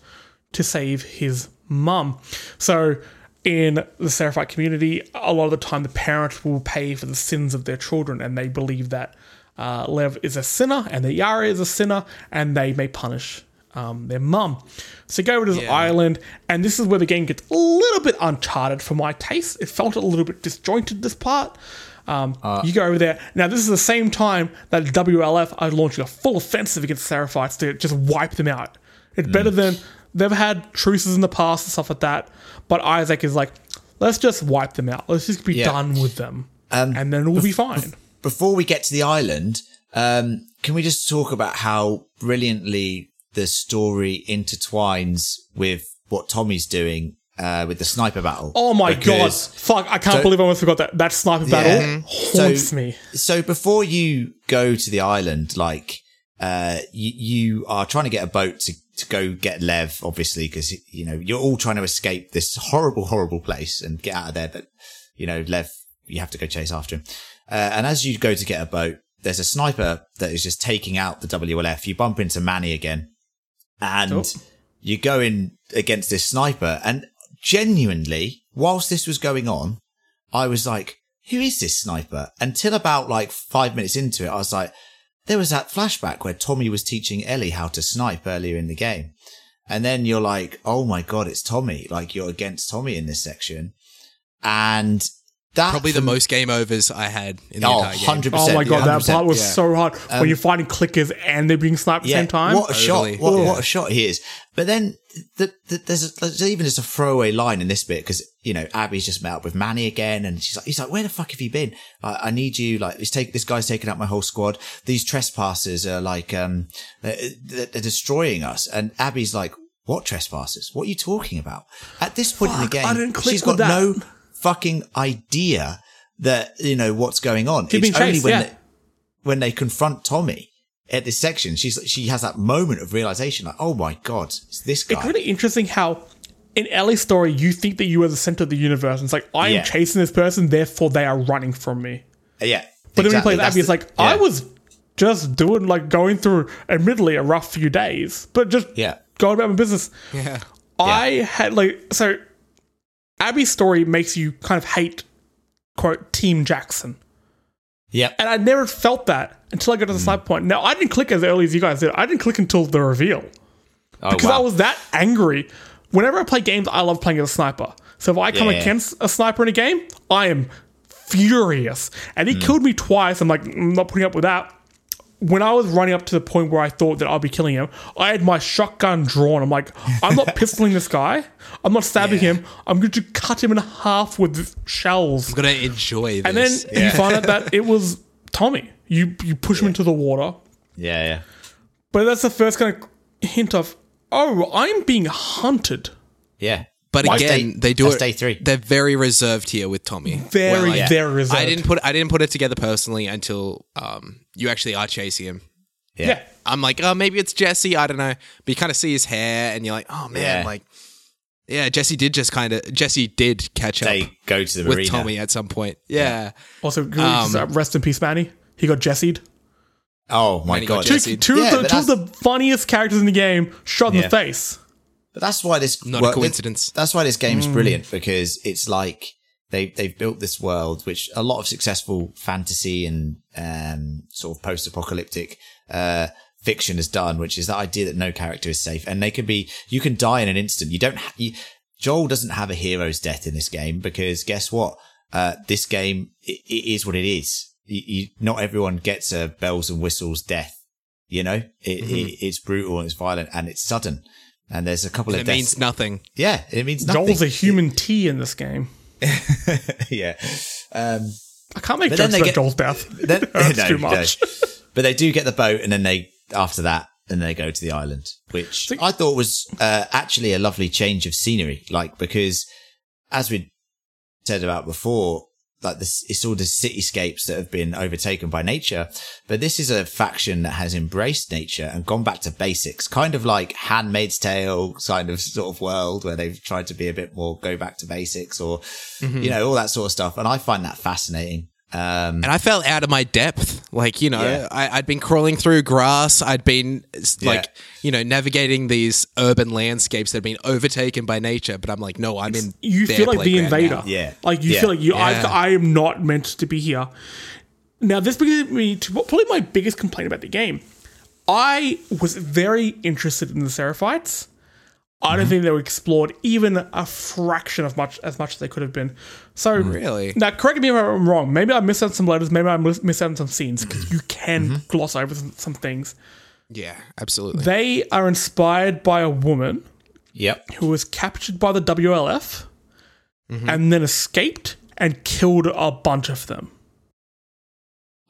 to save his mum. So. In the Seraphite community, a lot of the time the parent will pay for the sins of their children, and they believe that uh, Lev is a sinner and that Yara is a sinner, and they may punish um, their mum. So go over to this island, and this is where the game gets a little bit uncharted for my taste. It felt a little bit disjointed, this part. Um, you go over there. Now, this is the same time that WLF are launching a full offensive against Seraphites to just wipe them out. It's better than they've had truces in the past and stuff like that. But Isaac is like, let's just wipe them out. Let's just be Yeah. done with them. and then we'll be fine. Before we get to the island, um, can we just talk about how brilliantly the story intertwines with what Tommy's doing uh, with the sniper battle? Oh my god. Fuck, I can't So- believe I almost forgot that. That sniper battle Yeah. haunts So- me. So before you go to the island, like uh, you, you are trying to get a boat to, to go get Lev, obviously, because you know you're all trying to escape this horrible, horrible place and get out of there. But you know, Lev, you have to go chase after him. Uh, and as you go to get a boat, there's a sniper that is just taking out the WLF. You bump into Manny again, and Oh. you go in against this sniper. And genuinely, whilst this was going on, I was like, who is this sniper? Until about like five minutes into it, I was like, there was that flashback where Tommy was teaching Ellie how to snipe earlier in the game. And then you're like, oh my God, it's Tommy. Like you're against Tommy in this section. And that Probably the most game overs I had in the Oh, entire game. 100%. Oh my god, that 100%, part was yeah. so hard when um, you're fighting clickers and they're being sniped at the same time. What a Totally. shot! What, Yeah. what a shot he is! But then the, the, there's, a, there's even just a throwaway line in this bit because you know Abby's just met up with Manny again, and she's like, he's like, "Where the fuck have you been? I, I need you." Like, this take this guy's taking out my whole squad. These trespassers are like, um, they're, they're destroying us. And Abby's like, "What trespassers? What are you talking about?" At this point in the game, I didn't click she's got no fucking idea that you know what's going on. It's only chased, when yeah. they, when they confront Tommy at this section, she's she has that moment of realization, like, oh my god, it's this guy. It's really interesting how in Ellie's story you think that you are the center of the universe. And it's like I am Yeah. chasing this person, therefore they are running from me. Uh, yeah, But then when you exactly. play with Abby, it's the- like I was just doing like going through admittedly a rough few days, but just Yeah. going about my business. Yeah. I had like so Abby's story makes you kind of hate quote Team Jackson. Yep. And I never felt that until I got to the Hmm. side point. Now I didn't click as early as you guys did. I didn't click until the reveal. Oh, Because wow. I was that angry. Whenever I play games, I love playing as a sniper. So if I come Yeah. against a sniper in a game, I am furious. And he killed me twice. I'm like, I'm not putting up with that. When I was running up to the point where I thought that I'll be killing him, I had my shotgun drawn. I'm like, I'm not pistoling this guy. I'm not stabbing Yeah. him. I'm going to cut him in half with shells. I'm gonna enjoy this. And then you find out that it was Tommy. You you push him into the water. yeah, yeah, But that's the first kind of hint of, oh, I'm being hunted. yeah. But That's again, day- they do that's it. day three. They're very reserved here with Tommy. Very, Where, like, very reserved. I didn't put I didn't put it together personally until um you actually are chasing him. Yeah. I'm like, oh, maybe it's Jesse. I don't know. But you kind of see his hair, and you're like, oh man, Yeah. like, yeah, Jesse did just kind of Jesse did catch up They go to the with marina. Tommy at some point. Yeah, Also, can we just, uh, rest in peace, Manny. He got Jessied. Oh my Manny god! Two, two, Yeah, of the, two of the funniest characters in the game shot in Yeah. the face. But that's why this Not a well, coincidence. That's why this game's Hmm. brilliant because it's like they they've built this world which a lot of successful fantasy and um, sort of post-apocalyptic uh, fiction has done, which is the idea that no character is safe and they can be you can die in an instant. You don't. Ha- you, Joel doesn't have a hero's death in this game because guess what? Uh, this game it, it is what it is. You, you, not everyone gets a bells and whistles death You know, it, Mm-hmm. it, it's brutal and it's violent and it's sudden. And there's a couple of It deaths. means nothing. yeah, it means nothing. Joel's a human T in this game. yeah. Um, I can't make But jokes about get- Joel's death. then, That's no, too no. much. But they do get the boat, and then they after that, and they go to the island, which So- I thought was uh, actually a lovely change of scenery. Like because, as we said about before, like this, it's all the cityscapes that have been overtaken by nature. But this is a faction that has embraced nature and gone back to basics, kind of like Handmaid's Tale kind of sort of world where they've tried to be a bit more go back to basics or mm-hmm. you know all that sort of stuff. And I find that fascinating. Um, And I fell out of my depth. Like, you know, Yeah. I, I'd been crawling through grass. I'd been, s- Yeah. like, you know, navigating these urban landscapes that have been overtaken by nature. But I'm like, no, I'm in. You their feel like the invader. now. Yeah. Like you Yeah. feel like you. Yeah. I, I am not meant to be here. Now this brings me to probably my biggest complaint about the game. I was very interested in the Seraphites. I Mm-hmm. don't think they were explored even a fraction of much as much as they could have been. So Really? now, correct me if I'm wrong. Maybe I missed out some letters. Maybe I miss missed out on some scenes because you can Mm-hmm. gloss over some, some things. Yeah, absolutely. They are inspired by a woman yep. who was captured by the WLF Mm-hmm. and then escaped and killed a bunch of them.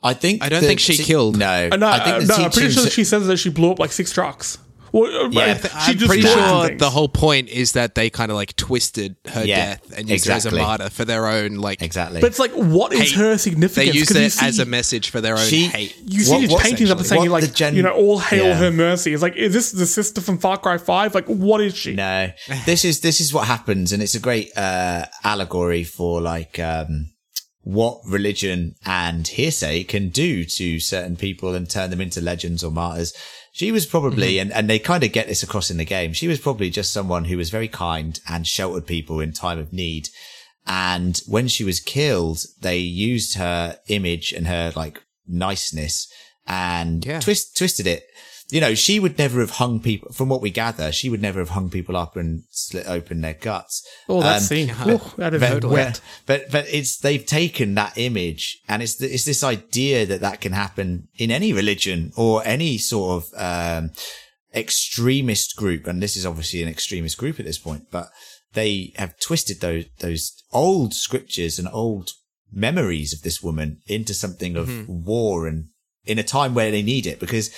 I think I don't the think she te- killed. No, Uh, no, I think uh, no. I'm pretty sure she says that she blew up like six trucks. Well, uh, Yeah, I th- she I'm pretty sure things. the whole point is that they kind of like twisted her Yeah, death and used her as a martyr for their own like. exactly. But it's like, what is Hate. her They significance? used 'Cause you it see, as a message for their own She- hate. you see what- these what- paintings up and saying, like, the gen- you know, all hail Yeah. her mercy. It's like, is this the sister from Far Cry 5? Like, what is she? no, this is this is what happens, and it's a great uh, allegory for like um, what religion and hearsay can do to certain people and turn them into legends or martyrs. She was probably, mm-hmm. and, and they kind of get this across in the game. She was probably just someone who was very kind and sheltered people in time of need. And when she was killed, they used her image and her like niceness and Yeah. twist, twisted it. You know, she would never have hung people, from what we gather, she would never have hung people up and slit open their guts. Oh, that Um, scene. Ooh, that is but, but but it's they've taken that image and it's the, it's this idea that that can happen in any religion or any sort of um, extremist group, and this is obviously an extremist group at this point, but they have twisted those those old scriptures and old memories of this woman into something of Mm-hmm. war and in a time where they need it because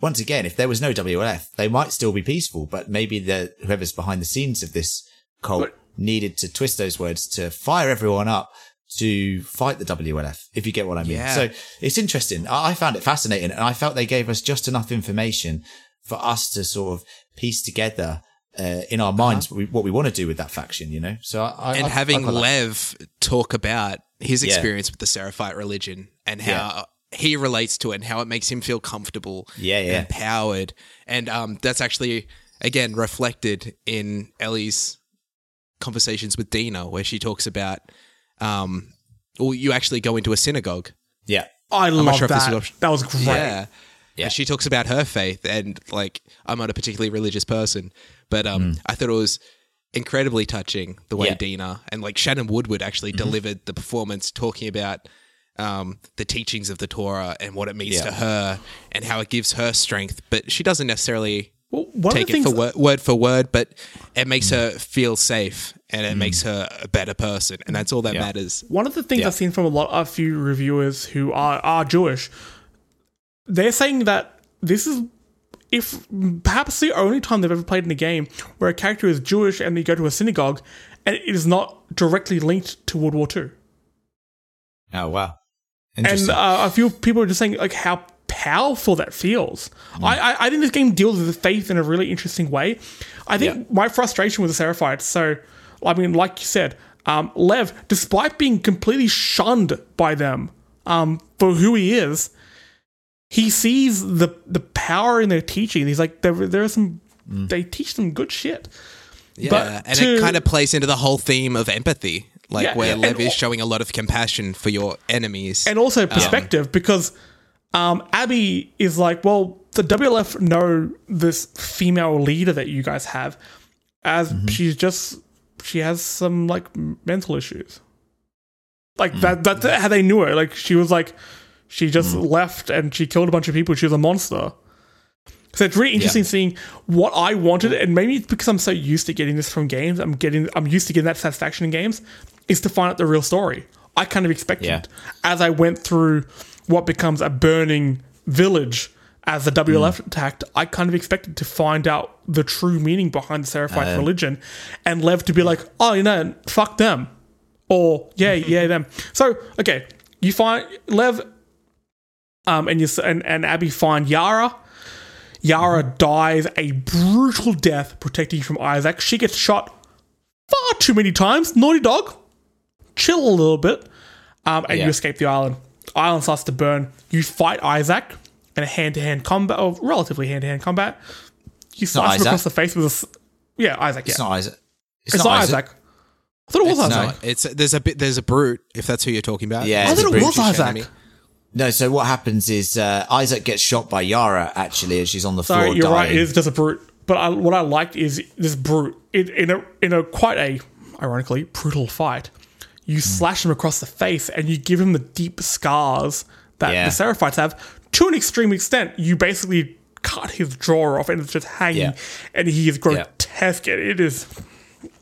once again, if there was no WLF, they might still be peaceful, but maybe the whoever's behind the scenes of this cult But- needed to twist those words to fire everyone up to fight the WLF, if you get what I mean. Yeah. So it's interesting. I I found it fascinating and I felt they gave us just enough information for us to sort of piece together uh, in our minds what we, what we want to do with that faction, you know? So I, I and having I quite like- Lev talk about his Yeah. experience with the Seraphite religion and how Yeah. He relates to it and how it makes him feel comfortable Yeah, yeah. and empowered. And um, that's actually, again, reflected in Ellie's conversations with Dina, where she talks about, um, well, you actually go into a synagogue. Yeah. I not love sure if this that. is op- that was great. Yeah. Yeah. She talks about her faith and like I'm not a particularly religious person, but um I thought it was incredibly touching the way Yeah. Dina and like Shannon Woodward actually delivered the performance talking about um the teachings of the Torah and what it means Yeah. to her and how it gives her strength, but she doesn't necessarily Well, take it for word, word for word, but it makes her feel safe and it makes her a better person and that's all that Yeah. matters. One of the things Yeah. I've seen from a lot, a few reviewers who are are Jewish, they're saying that this is if perhaps the only time they've ever played in a game where a character is Jewish and they go to a synagogue and it is not directly linked to World War II. Oh, wow. And uh, a few people are just saying like how powerful that feels. I, I I think this game deals with faith in a really interesting way. I think Yeah. my frustration with the Seraphites. So I mean, like you said, um, Lev, despite being completely shunned by them um, for who he is, he sees the the power in their teaching. He's like, there there are some. They teach them good shit. Yeah, But and to- it kind of plays into the whole theme of empathy, like Yeah, where and Lev is al- showing a lot of compassion for your enemies. and also um, perspective because um, Abby is like, well, the WLF know this female leader that you guys have, as mm-hmm. she's just she has some like mental issues. Like mm. that. That's how they knew her. Like she was like, she just mm. left and she killed a bunch of people. She was a monster. So it's really interesting seeing what I wanted, and maybe it's because I'm so used to getting this from games. I'm getting, I'm used to getting that satisfaction in games, is to find out the real story. I kind of expected Yeah. as I went through what becomes a burning village as the WLF Hmm. attacked. I kind of expected to find out the true meaning behind the Seraphite Um, religion, and Lev to be like, "Oh, you know, fuck them," or "Yeah, yeah, them." So okay, you find Lev um, and you and, and Abby find Yara. Yara dies a brutal death protecting you from Isaac. She gets shot far too many times. Naughty dog, chill a little bit, um, and you escape the island. Island starts to burn. You fight Isaac in a hand-to-hand combat, or relatively hand-to-hand combat. You not slice him across the face with a s- yeah Isaac. Yeah, It's not Isaac. It's, it's not Isaac. I thought it was It's Isaac. not. It's there's a bit there's a brute if that's who you're talking about. Yeah, I it's thought a it was Isaac. enemy. No, so what happens is uh, Isaac gets shot by Yara actually as she's on the Sorry, floor you're right. dying. It is just a brute. But I, what I liked is this brute it, in a in a quite a ironically brutal fight. You Hmm. slash him across the face and you give him the deep scars that Yeah. the Seraphites have to an extreme extent. You basically cut his jaw off and it's just hanging, Yeah. and he is grotesque. It is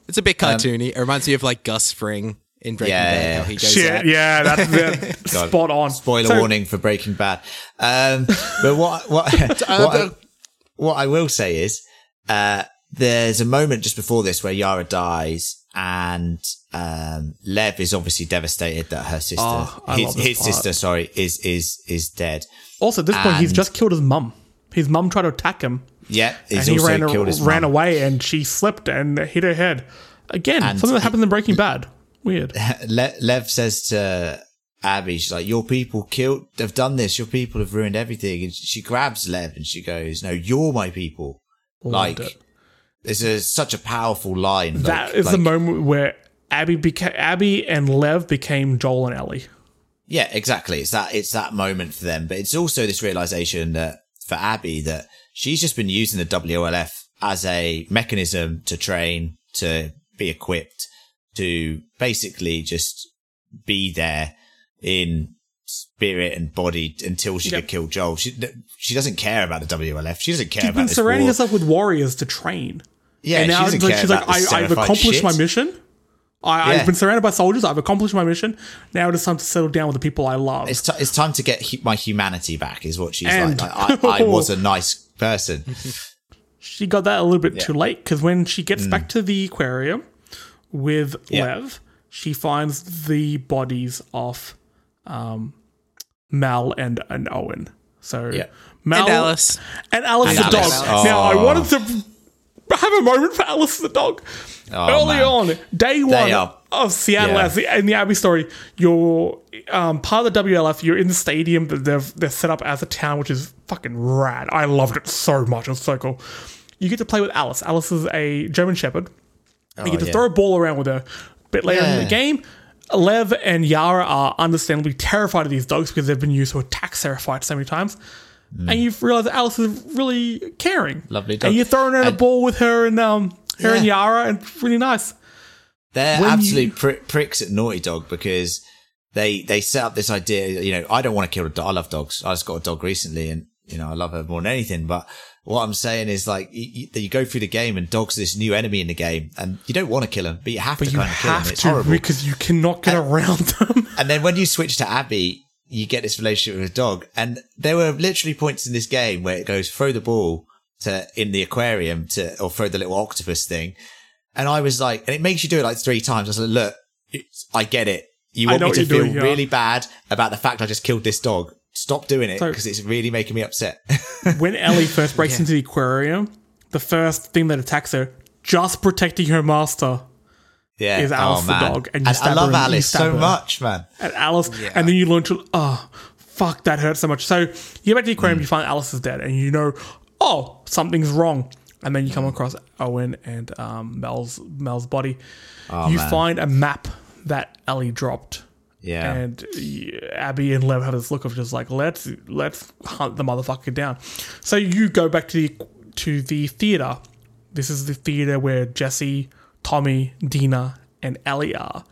It's a bit cartoony. it reminds me of like Gus Fring in Breaking Yeah, Bad. yeah, How he goes shit. out. Yeah, that's that's spot on. Spoiler So- warning for Breaking Bad. Um, but what what what, I, what I will say is, uh, there's a moment just before this where Yara dies, and um, Lev is obviously devastated that her sister, Oh, his, his sister, sorry, is is is dead. Also, at this point, he's just killed his mum. His mum tried to attack him, Yeah, and he ran, his ran away, and she slipped and hit her head. Again, And something that happens in Breaking Bad. Weird. Le- Lev says to Abby, she's like, "Your people killed, have done this. Your people have ruined everything." And she grabs Lev and she goes, "No, you're my people." Loved like, it. It's a, such a powerful line. That like- is the moment where Abby beca- Abby and Lev became Joel and Ellie. Yeah, exactly. It's that it's that moment for them, but it's also this realization that for Abby that she's just been using the WLF as a mechanism to train, to be equipped, to basically just be there in spirit and body until she Yep. could kill Joel. She she doesn't care about the WLF. She doesn't care She's about been this surrounding war. herself with warriors to train. Yeah, and now doesn't like, care she's like, about I, I've Seraphite accomplished my mission. I, Yeah. I've been surrounded by soldiers. I've accomplished my mission. Now it is time to settle down with the people I love. It's, t- it's time to get hu- my humanity back, is what she's And- like. like I, I was a nice person. she got that a little bit too late because when she gets Mm. back to the aquarium with Yeah. Lev, she finds the bodies of um, Mel and, and Owen. So Yeah. Mel And Alice. and Alice And the Alice. dog. Now I Oh. wanted to have a moment for Alice the dog. Oh, Early man. on, day one are- of Seattle, Yeah. as the, in the Abby story, you're um, part of the WLF. You're in the stadium that they've they're set up as a town, which is fucking rad. I loved it so much. It's so cool. You get to play with Alice. Alice is a German Shepherd. you get to Oh, yeah. throw a ball around with her. A bit later in the game, Lev and Yara are understandably terrified of these dogs because they've been used to attack Seraphites so many times. And you've realized that Alice is really caring. Mm. Lovely dog. And you're throwing around a ball with her and um her and Yara and it's really nice. They're When absolute pri- pricks at Naughty Dog because they they set up this idea. You know, I don't want to kill a dog. I love dogs. I just got a dog recently, and you know, I love her more than anything. But what I'm saying is, like, you, you, you go through the game, and dogs are this new enemy in the game, and you don't want to kill them, but you have But to you kind of kill have It's to horrible. because you cannot get around them. And then when you switch to Abby, you get this relationship with a dog. And there were literally points in this game where it goes throw the ball to in the aquarium to or throw the little octopus thing. And I was like, and it makes you do it like three times. I was like, look, I get it. You want me to feel doing, yeah. really bad about the fact I just killed this dog. Stop doing it So- because it's really making me upset. when Ellie first breaks into the aquarium, the first thing that attacks her, just protecting her master, yeah, Is Alice the dog, and you I stab love her and Alice so her. much, man. and Alice, and then you learn to, oh, fuck, that hurts so much. So you get back to the Mm. aquarium, you find Alice is dead, and you know, oh, something's wrong. And then you Mm. come across Owen and um, Mel's Mel's body. Oh, you man. find a map that Ellie dropped. Yeah. And Abby and Lev have this look of just like let's let's hunt the motherfucker down. So you go back to the to the theater. This is the theater where Jesse, Tommy, Dina, and Ellie are.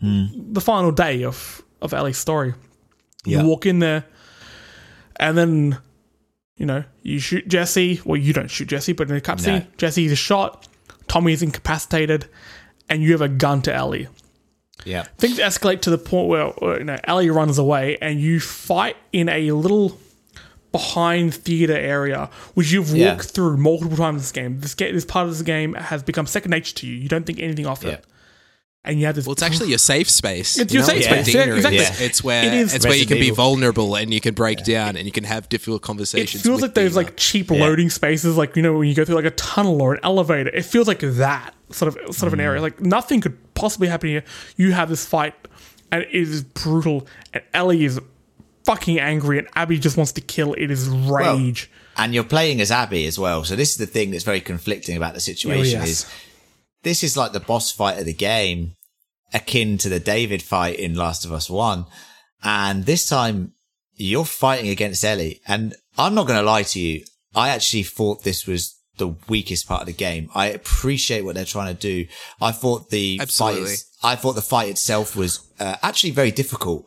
Hmm. The final day of of Ellie's story. Yeah. You walk in there, and then You know, you shoot Jesse. Well, you don't shoot Jesse, but in the cutscene, No. Jesse is shot. Tommy is incapacitated, and you have a gun to Ellie. Yeah. Things escalate to the point where you know Ellie runs away, and you fight in a little behind theater area, which you've Yeah. walked through multiple times. in This game, this ga- this part of this game has become second nature to you. You don't think anything of Yeah. it, and you have this. Well, it's actually your safe space. It's you your know? safe It's where space, yeah, exactly. is. It's where It is- it's where you can be vulnerable and you can break down and you can have difficult conversations. it feels with like those like cheap loading spaces, like you know when you go through like a tunnel or an elevator. It feels like that sort of sort of an Mm. area. Like nothing could possibly happen here. You have this fight, and it is brutal. And Ellie is fucking angry, and Abby just wants to kill. It is rage. And you're playing as Abby as well. So this is the thing that's very conflicting about the situation Oh, yes. is this is like the boss fight of the game, akin to the David fight in Last of Us 1. And this time you're fighting against Ellie. And I'm not going to lie to you. I actually thought this was the weakest part of the game. I appreciate what they're trying to do. I thought the Absolutely. fight, I thought the fight itself was uh, actually very difficult.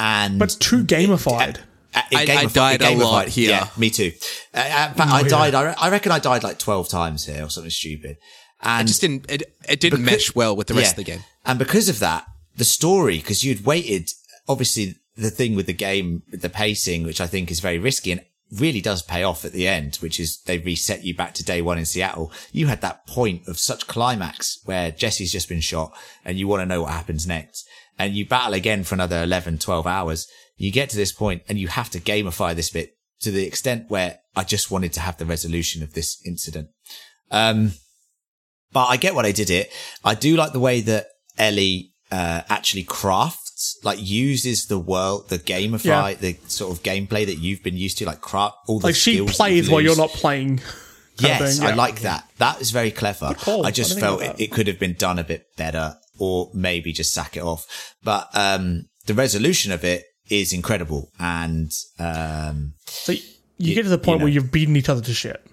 And but too gamified. uh, it I- I died it a lot here. Yeah, me too. Uh, in fact, I died. I, re- I reckon I died like twelve times here or something stupid. And it just didn't it, it didn't Because- mesh well with the rest yeah. of the game. And because of that, the story, because you'd waited, obviously the thing with the game, the pacing, which I think is very risky and really does pay off at the end, which is they reset you back to day one in Seattle. You had that point of such climax where Jesse's just been shot and you want to know what happens next. And you battle again for another 11, 12 hours. You get to this point and you have to gamify this bit to the extent where I just wanted to have the resolution of this incident. Um, but I get why they did it. I do like the way that Ellie uh, actually crafts, like uses the world, the gamify, Yeah. the sort of gameplay that you've been used to, like craft all the Like she skills plays while you're not playing. Yes, thing, I like that. That is very clever. I just I felt it, it could have been done a bit better or maybe just sack it off. But um, the resolution of it is incredible. And um, So you, you get to the point know. where you've beaten each other to shit,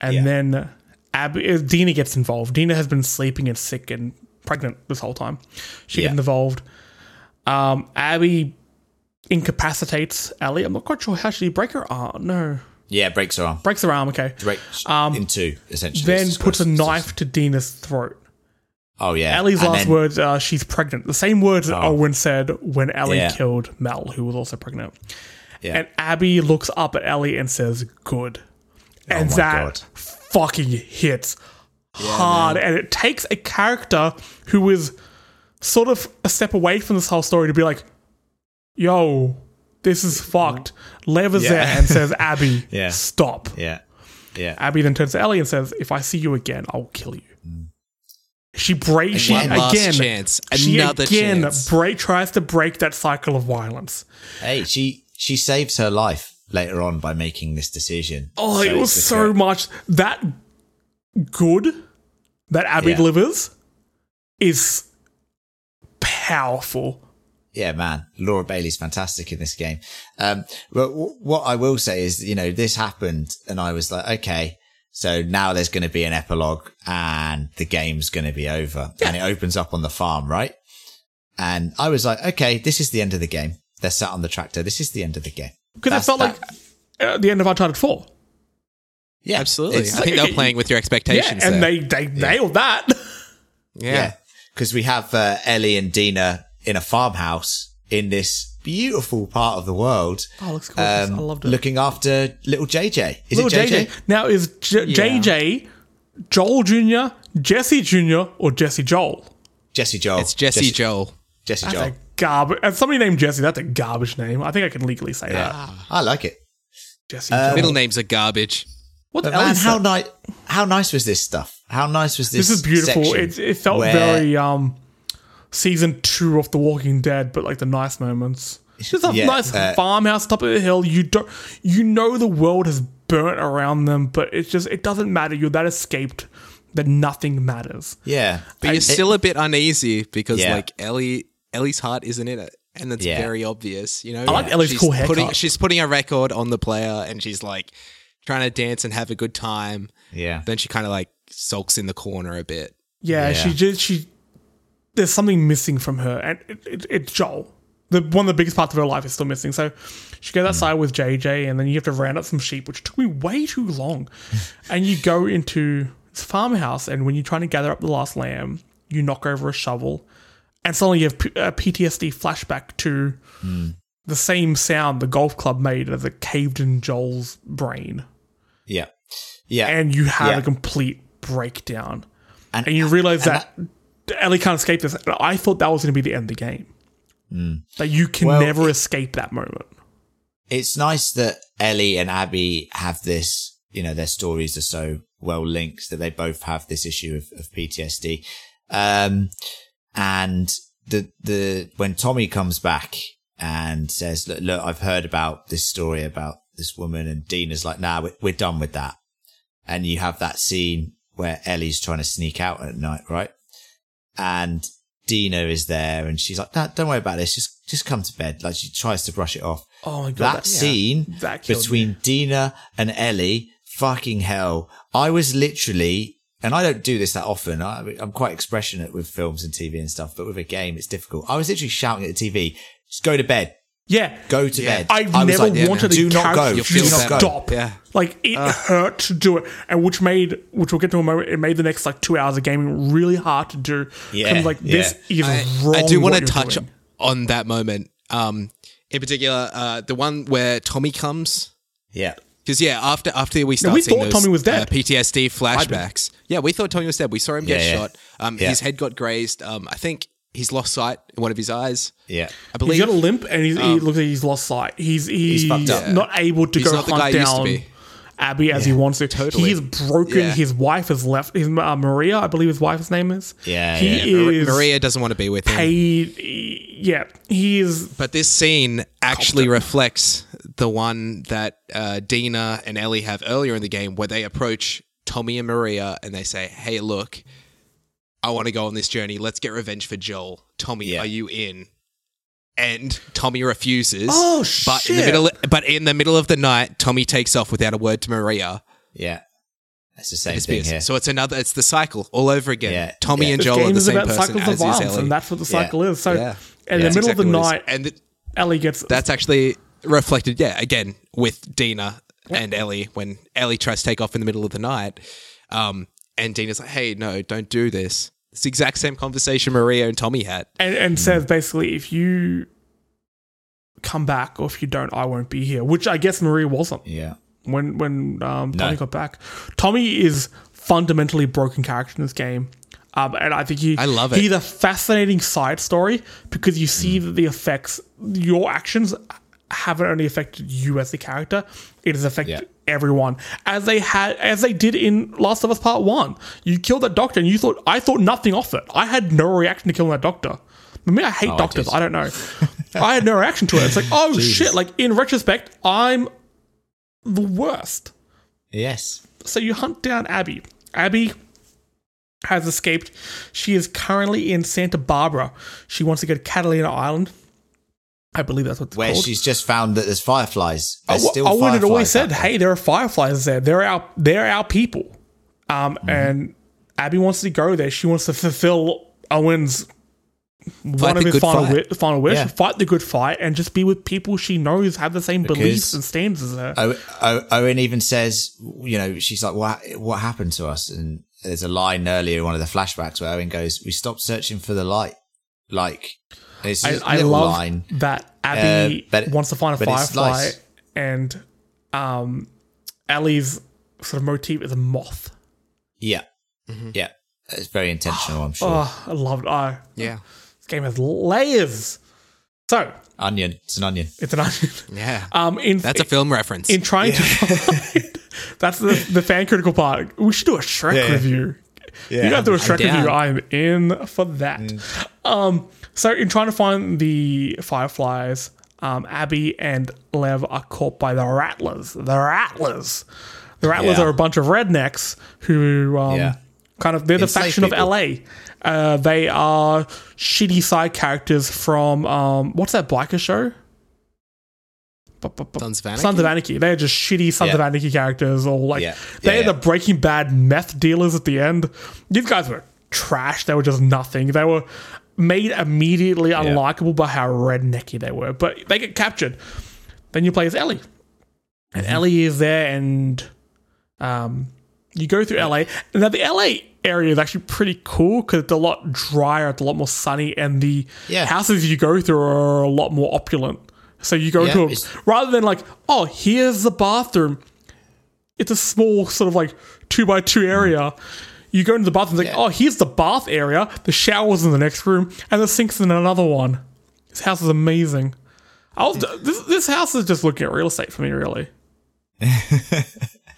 and Yeah. then Abby, uh, Dina gets involved. Dina has been sleeping and sick and pregnant this whole time. She Yeah. gets involved. Um, Abby incapacitates Ellie. I'm not quite sure how she break her arm. No, yeah, breaks her arm. breaks her arm. Okay. Breaks Um, in two, essentially. Then puts a knife to Dina's throat. Oh, yeah. Ellie's And last then- words are she's pregnant. The same words that oh. Owen said when Ellie Yeah. killed Mel, who was also pregnant. Yeah. And Abby looks up at Ellie and says, "Good," oh and Oh my that God. fucking hits hard. And it takes a character who is sort of a step away from this whole story to be like, "Yo, this is fucked." Lever's there Yeah. and says, "Abby, Yeah. stop." Yeah. Yeah. Abby then turns to Ellie and says, "If I see you again, I'll kill you." She breaks. She again. chance. She again chance. break tries to break that cycle of violence. Hey, she she saves her life later on by making this decision. Oh, So it was so correct- much that good that Abby Yeah. delivers is powerful. Yeah, man. Laura Bailey's fantastic in this game. Um, but w- what I will say is, you know, this happened and I was like, okay, so now there's going to be an epilogue and the game's going to be over and it opens up on the farm, right? And I was like, okay, this is the end of the game. They're sat on the tractor. This is the end of the game. Because it That's- felt that- like uh, the end of Uncharted 4. yeah, Absolutely. it's- I think they're playing with your expectations. Yeah, expectations. and there. they, they nailed that. yeah. Yeah. Because we have uh, Ellie and Dina in a farmhouse in this beautiful part of the world. Oh, looks gorgeous. I loved it. Looking after little JJ. Is Little it JJ? Now, is J- JJ Joel Jr., Jesse Jr., or Jesse Joel? Jesse Joel. It's Jesse, Joel. Jesse That's Joel. a garbage. And somebody named Jesse, that's a garbage name. I think I can legally say that. I like it. Jesse Joel. Middle names are garbage. What But else man, how that? nice! How nice was this stuff? How nice was this? This is beautiful. It, it felt where- very um season two of The Walking Dead, but like the nice moments. It's Just a Yeah, nice uh, farmhouse top of the hill. You don't, you know, the world has burnt around them, but it's just it doesn't matter. You're that escaped that nothing matters. Yeah, But you're It- still a bit uneasy because Yeah. like Ellie Ellie's heart isn't in it. And that's Yeah. very obvious, you know. I like Ellie's she's cool haircut. Putting, she's putting a record on the player, and she's like trying to dance and have a good time. yeah, Then she kind of like sulks in the corner a bit. Yeah, Yeah. she just she. There's something missing from her, and it, it, it's Joel. the one of the biggest parts of her life is still missing. So she goes hmm. outside with JJ, and then you have to round up some sheep, which took me way too long. and you go into this farmhouse, and when you're trying to gather up the last lamb, you knock over a shovel, and suddenly you have P- a PTSD flashback to hmm. the same sound the golf club made as it caved in Joel's brain, Yeah. Yeah. and you have Yeah. a complete breakdown, and, and you realize and that. Ellie can't escape this. I thought that was going to be the end of the game. That you can Well, never it- escape that moment. it's nice that Ellie and Abby have this, you know, their stories are so well linked that they both have this issue of, of PTSD. Um, and the, the, when Tommy comes back and says, look, look, I've heard about this story about this woman and Dina is like, nah, we're, we're done with that. And you have that scene where Ellie's trying to sneak out at night, right? And Dina is there and she's like, no, don't worry about this. Just, just come to bed. Like she tries to brush it off Oh my god! that that- scene That killed between Dina and Ellie, fucking hell. I was literally, and I don't do this that often. I, I'm quite expressionate with films and TV and stuff, but with a game, it's difficult. I was literally shouting at the TV, just go to bed, Yeah, go to Yeah. bed. I've I was never like, yeah, wanted do a not go. character to feel just stop. Yeah. Like it hurt to do it, and which made which we'll get to a moment. It made the next like two hours of gaming really hard to do. Yeah, like this is I, wrong. I do want to touch doing. on that moment. Um, in particular, uh, the one where Tommy comes. Yeah. Because yeah, after after we started we seeing thought those, Tommy was dead. uh, PTSD flashbacks. Yeah, we thought Tommy was dead. We saw him get Yeah, yeah. shot. Um, Yeah. his head got grazed. Um, I think he's lost sight in one of his eyes. Yeah. I believe. He's got a limp, and he's, he looks like he's lost sight. He's he's, fucked up. not able to He's go not the hunt he used to down. Abby as he wants to. totally. He's broken. Yeah. His wife has left. His uh, Maria, I believe his wife's name is. Yeah, he yeah. Is Maria doesn't want to be with him. paid. Yeah, he is But this scene actually reflects the one that uh, Dina and Ellie have earlier in the game, where they approach Tommy and Maria and they say, "Hey, look, I want to go on this journey. Let's get revenge for Joel. Tommy, Yeah. are you in?" And Tommy refuses. Oh, But in the shit. middle, but in the middle of the night, Tommy takes off without a word to Maria. Yeah. That's the same thing here. So it's another. It's the cycle all over again. Yeah. Tommy Yeah. and Joel are the same person cycles as of is violence, Ellie. and that's what the cycle is. So, Yeah. in Yeah. the middle of the Exactly what it is. night, and th- Ellie gets that's actually reflected, yeah, again with Dina and Ellie when Ellie tries to take off in the middle of the night. Um, and Dina's like, hey, no, don't do this. It's the exact same conversation Maria and Tommy had. and, and says basically, if you come back or if you don't, I won't be here. Which I guess Maria wasn't yeah. when when um, Tommy No. got back. Tommy is fundamentally broken character in this game. Um, and I think he, I love it. He's a fascinating side story because you see Mm. that the effects, your actions haven't only affected you as the character; it has affected Yeah. Everyone, as they had, as they did in Last of Us Part One. You killed that doctor, and you thought I thought nothing of it. I had no reaction to killing that doctor. I mean, I hate Oh, doctors. did. I, don't know. I had no reaction to it. It's like, oh shit! Like in retrospect, I'm the worst. Yes. So you hunt down Abby. Abby has escaped. She is currently in Santa Barbara. She wants to go to Catalina Island. I believe that's what it's Where called. she's just found that there's fireflies. There's still I would have always said, "Hey, there are fireflies there. They're our they're our people." Um, Mm-hmm. and Abby wants to go there. She wants to fulfill Owen's one of his final fight. wi- final wish: Yeah. fight the good fight and just be with people she knows have the same beliefs and standards as her. O- O- Owen even says, you know, she's like, what, what happened to us? And there's a line earlier in one of the flashbacks where Owen goes, we stopped searching for the light. Like, it's I, just a I love line. that Abby Uh, but- wants to find a but firefly, nice. and um, Ellie's sort of motif is a moth. Yeah. Yeah. It's very intentional, I'm sure. Oh, I loved. it. Oh, Yeah. this game has layers. So Onion. It's an onion. it's an onion. Yeah. Um, in That's a film reference. in trying to find. That's the the fan critical part. We should do a Shrek Yeah. review. You guys do a Shrek down. review. I'm in for that. Um, so in trying to find the fireflies, um, Abby and Lev are caught by the Rattlers. The Rattlers. The Rattlers Yeah. are a bunch of rednecks who um, Yeah. kind of they're the Enslaved faction of. LA. Uh, they are shitty side characters from um, what's that biker show? Sons of Anarchy? Sons of Anarchy. They're just shitty Sons Yeah. of Anarchy characters, or like Yeah. they're Yeah, the. Breaking Bad meth dealers at the end. These guys were trash. They were just nothing. They were made immediately unlikable by how rednecky they were. But they get captured. Then you play as Ellie, and Ellie is there, and um, you go through LA. Now the LA area is actually pretty cool because it's a lot drier, it's a lot more sunny, and the Yeah. houses you go through are a lot more opulent. So you go Yeah, to a, rather than like, oh, here's the bathroom. It's a small sort of like two by two area. You go into the bathroom, like, Yeah. oh, here's the bath area. The shower's in the next room, and the sink's in another one. This house is amazing. I was, this, this house is just looking at real estate for me, really.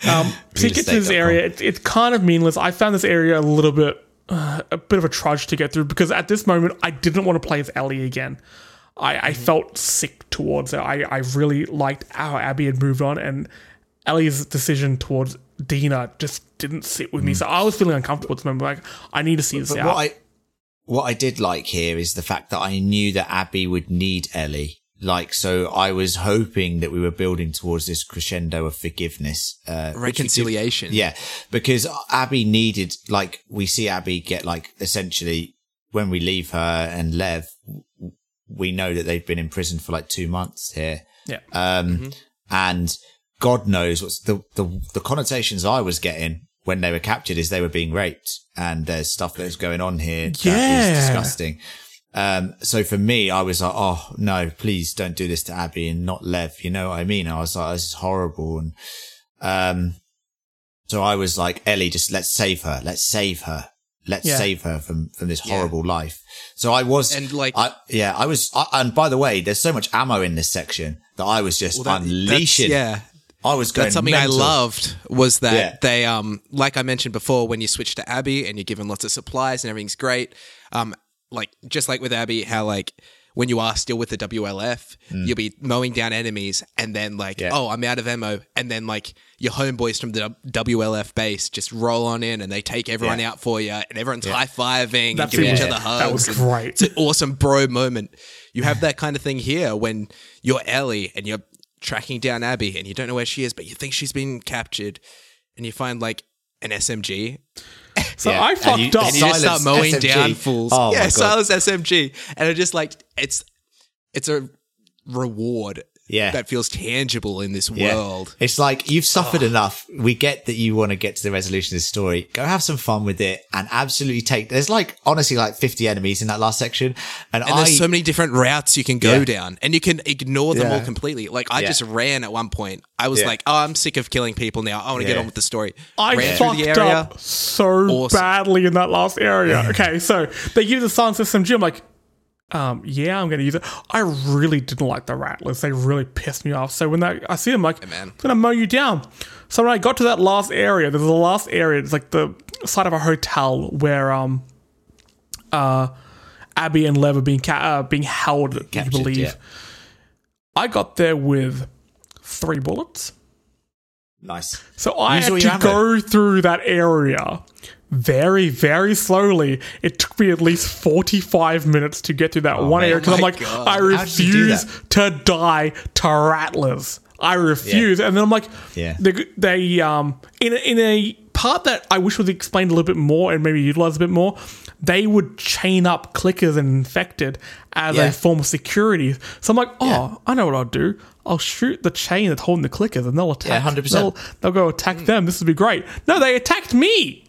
um, you get to this area, it, it's kind of meaningless. I found this area a little bit, uh, a bit of a trudge to get through because at this moment I didn't want to play as Ellie again. I, I felt sick towards her. I, I really liked how Abby had moved on, and Ellie's decision towards Dina just didn't sit with me. So I was feeling uncomfortable at this moment. Like I need to see this But out. what I what I did like here is the fact that I knew that Abby would need Ellie. Like, so I was hoping that we were building towards this crescendo of forgiveness, uh, which did- Reconciliation. Yeah, because Abby needed, like, we see Abby get, like, essentially, when we leave her and Lev, we know that they've been in prison for like two months here. yeah. Um, and God knows what's the, the, the connotations I was getting when they were captured is they were being raped and there's stuff that's going on here that is disgusting. Um, so for me, I was like, oh no, please don't do this to Abby and not Lev. You know what I mean? I was like, this is horrible. And, um, so I was like, Ellie, just let's save her. Let's save her. Let's Yeah. save her from, from this horrible life. So I was, And, like- I, yeah, I was, I, and by the way, there's so much ammo in this section that I was just That- unleashing. Yeah. I was going That's something mental. I loved was that Yeah. they um like I mentioned before when you switch to Abby and you're given lots of supplies and everything's great um like just like with Abby how like when you are still with the WLF you'll be mowing down enemies and then like Mm. Yeah. oh I'm out of ammo and then like your homeboys from the WLF base just roll on in and they take everyone Yeah. out for you and everyone's high fiving and giving each other was- hugs that was great. it's an awesome bro moment. You have that kind of thing here when you're Ellie and you're tracking down Abby and you don't know where she is, but you think she's been captured, and you find like an SMG. So Yeah. I And fucked you- up. And you just start mowing SMG. down fools. Oh yeah, God. silence SMG, and it just like it's it's a reward. Yeah. that feels tangible in this Yeah. world. It's like you've suffered enough. We get that you want to get to the resolution of the story. Go have some fun with it and absolutely take. There's like honestly like 50 enemies in that last section, and, And I there's so many different routes you can go Yeah. down, and you can ignore them all completely. Like I Yeah. just ran at one point. I was Yeah. like, "Oh, I'm sick of killing people now. I want to get on with the story." I ran fucked the area. up so Awesome. badly in that last area. Okay, so they give the silence system. I'm like, um, yeah, I'm going to use it. I really didn't like the rattlers. They really pissed me off. So when they, I see them, like, man. I'm going to mow you down. So when I got to that last area, there's the last area. It's like the side of a hotel where um, uh, Abby and Lev are being ca- uh, being held. you believe? yeah. I got there with three bullets. nice. So I Use had to go through that area very, very slowly. It took me at least 45 minutes to get through that one man. area because I'm like, God. I How did you do refuse to die to rattlers. I refuse. And then I'm like, Yeah. they, they um, in a, in a part that I wish was explained a little bit more and maybe utilized a bit more, they would chain up clickers and infected as Yeah. a form of security. So I'm like, oh, I know what I'll do. I'll shoot the chain that's holding the clickers and they'll attack. 100%. They'll, they'll go attack them. This would be great. No, they attacked me.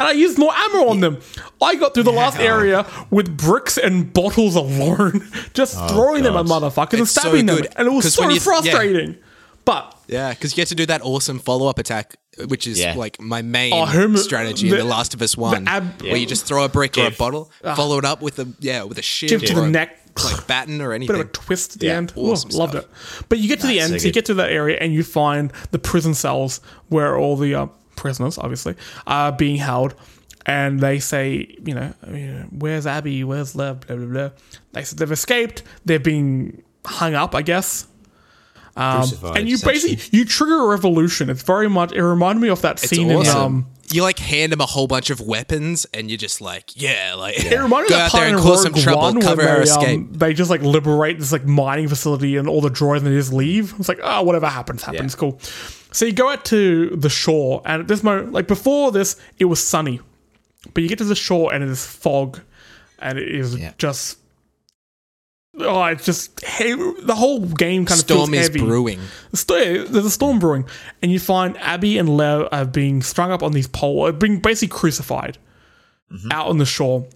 And I used more ammo on them. I got through the last area with bricks and bottles alone, just throwing them at God. motherfuckers and It's so stabbing them. good, And it was 'cause so when you- yeah. frustrating. But Yeah, because you get to do that awesome follow up attack, which is Yeah. like my main Oh, him- strategy in the- The Last of Us One, ab- where you just throw a brick or a Give. bottle, follow it up with a yeah with a shiv give to or the a, neck. like batten or bit anything. of a twist at the Yeah, end. Ooh, awesome loved stuff. it. But you get to the end, so so you good. get to that area, and you find the prison cells where all the uh, prisoners, obviously, are being held. And they say, you know, you know, where's Abby? Where's Lev? Blah blah blah. They said they've escaped. They're being hung up, I guess. Um, and you basically you trigger a revolution. It's very much. It reminded me of that it's scene awesome. in um, you like hand them a whole bunch of weapons, and you're just like, yeah, like It reminded go out there and in cause some trouble, One cover when our they, escape. um, they just like liberate this like mining facility and all the droids and they just leave. It's like, oh, whatever happens, happens. Yeah. Cool. So you go out to the shore, and at this moment, like before this, it was sunny, but you get to the shore and it is fog, and it is Yeah. just. Oh, it's just he- the whole game kind of Storm feels is heavy. brewing. There's a storm brewing, and you find Abby and Lev are being strung up on these poles, being basically crucified Mm-hmm. out on the shore.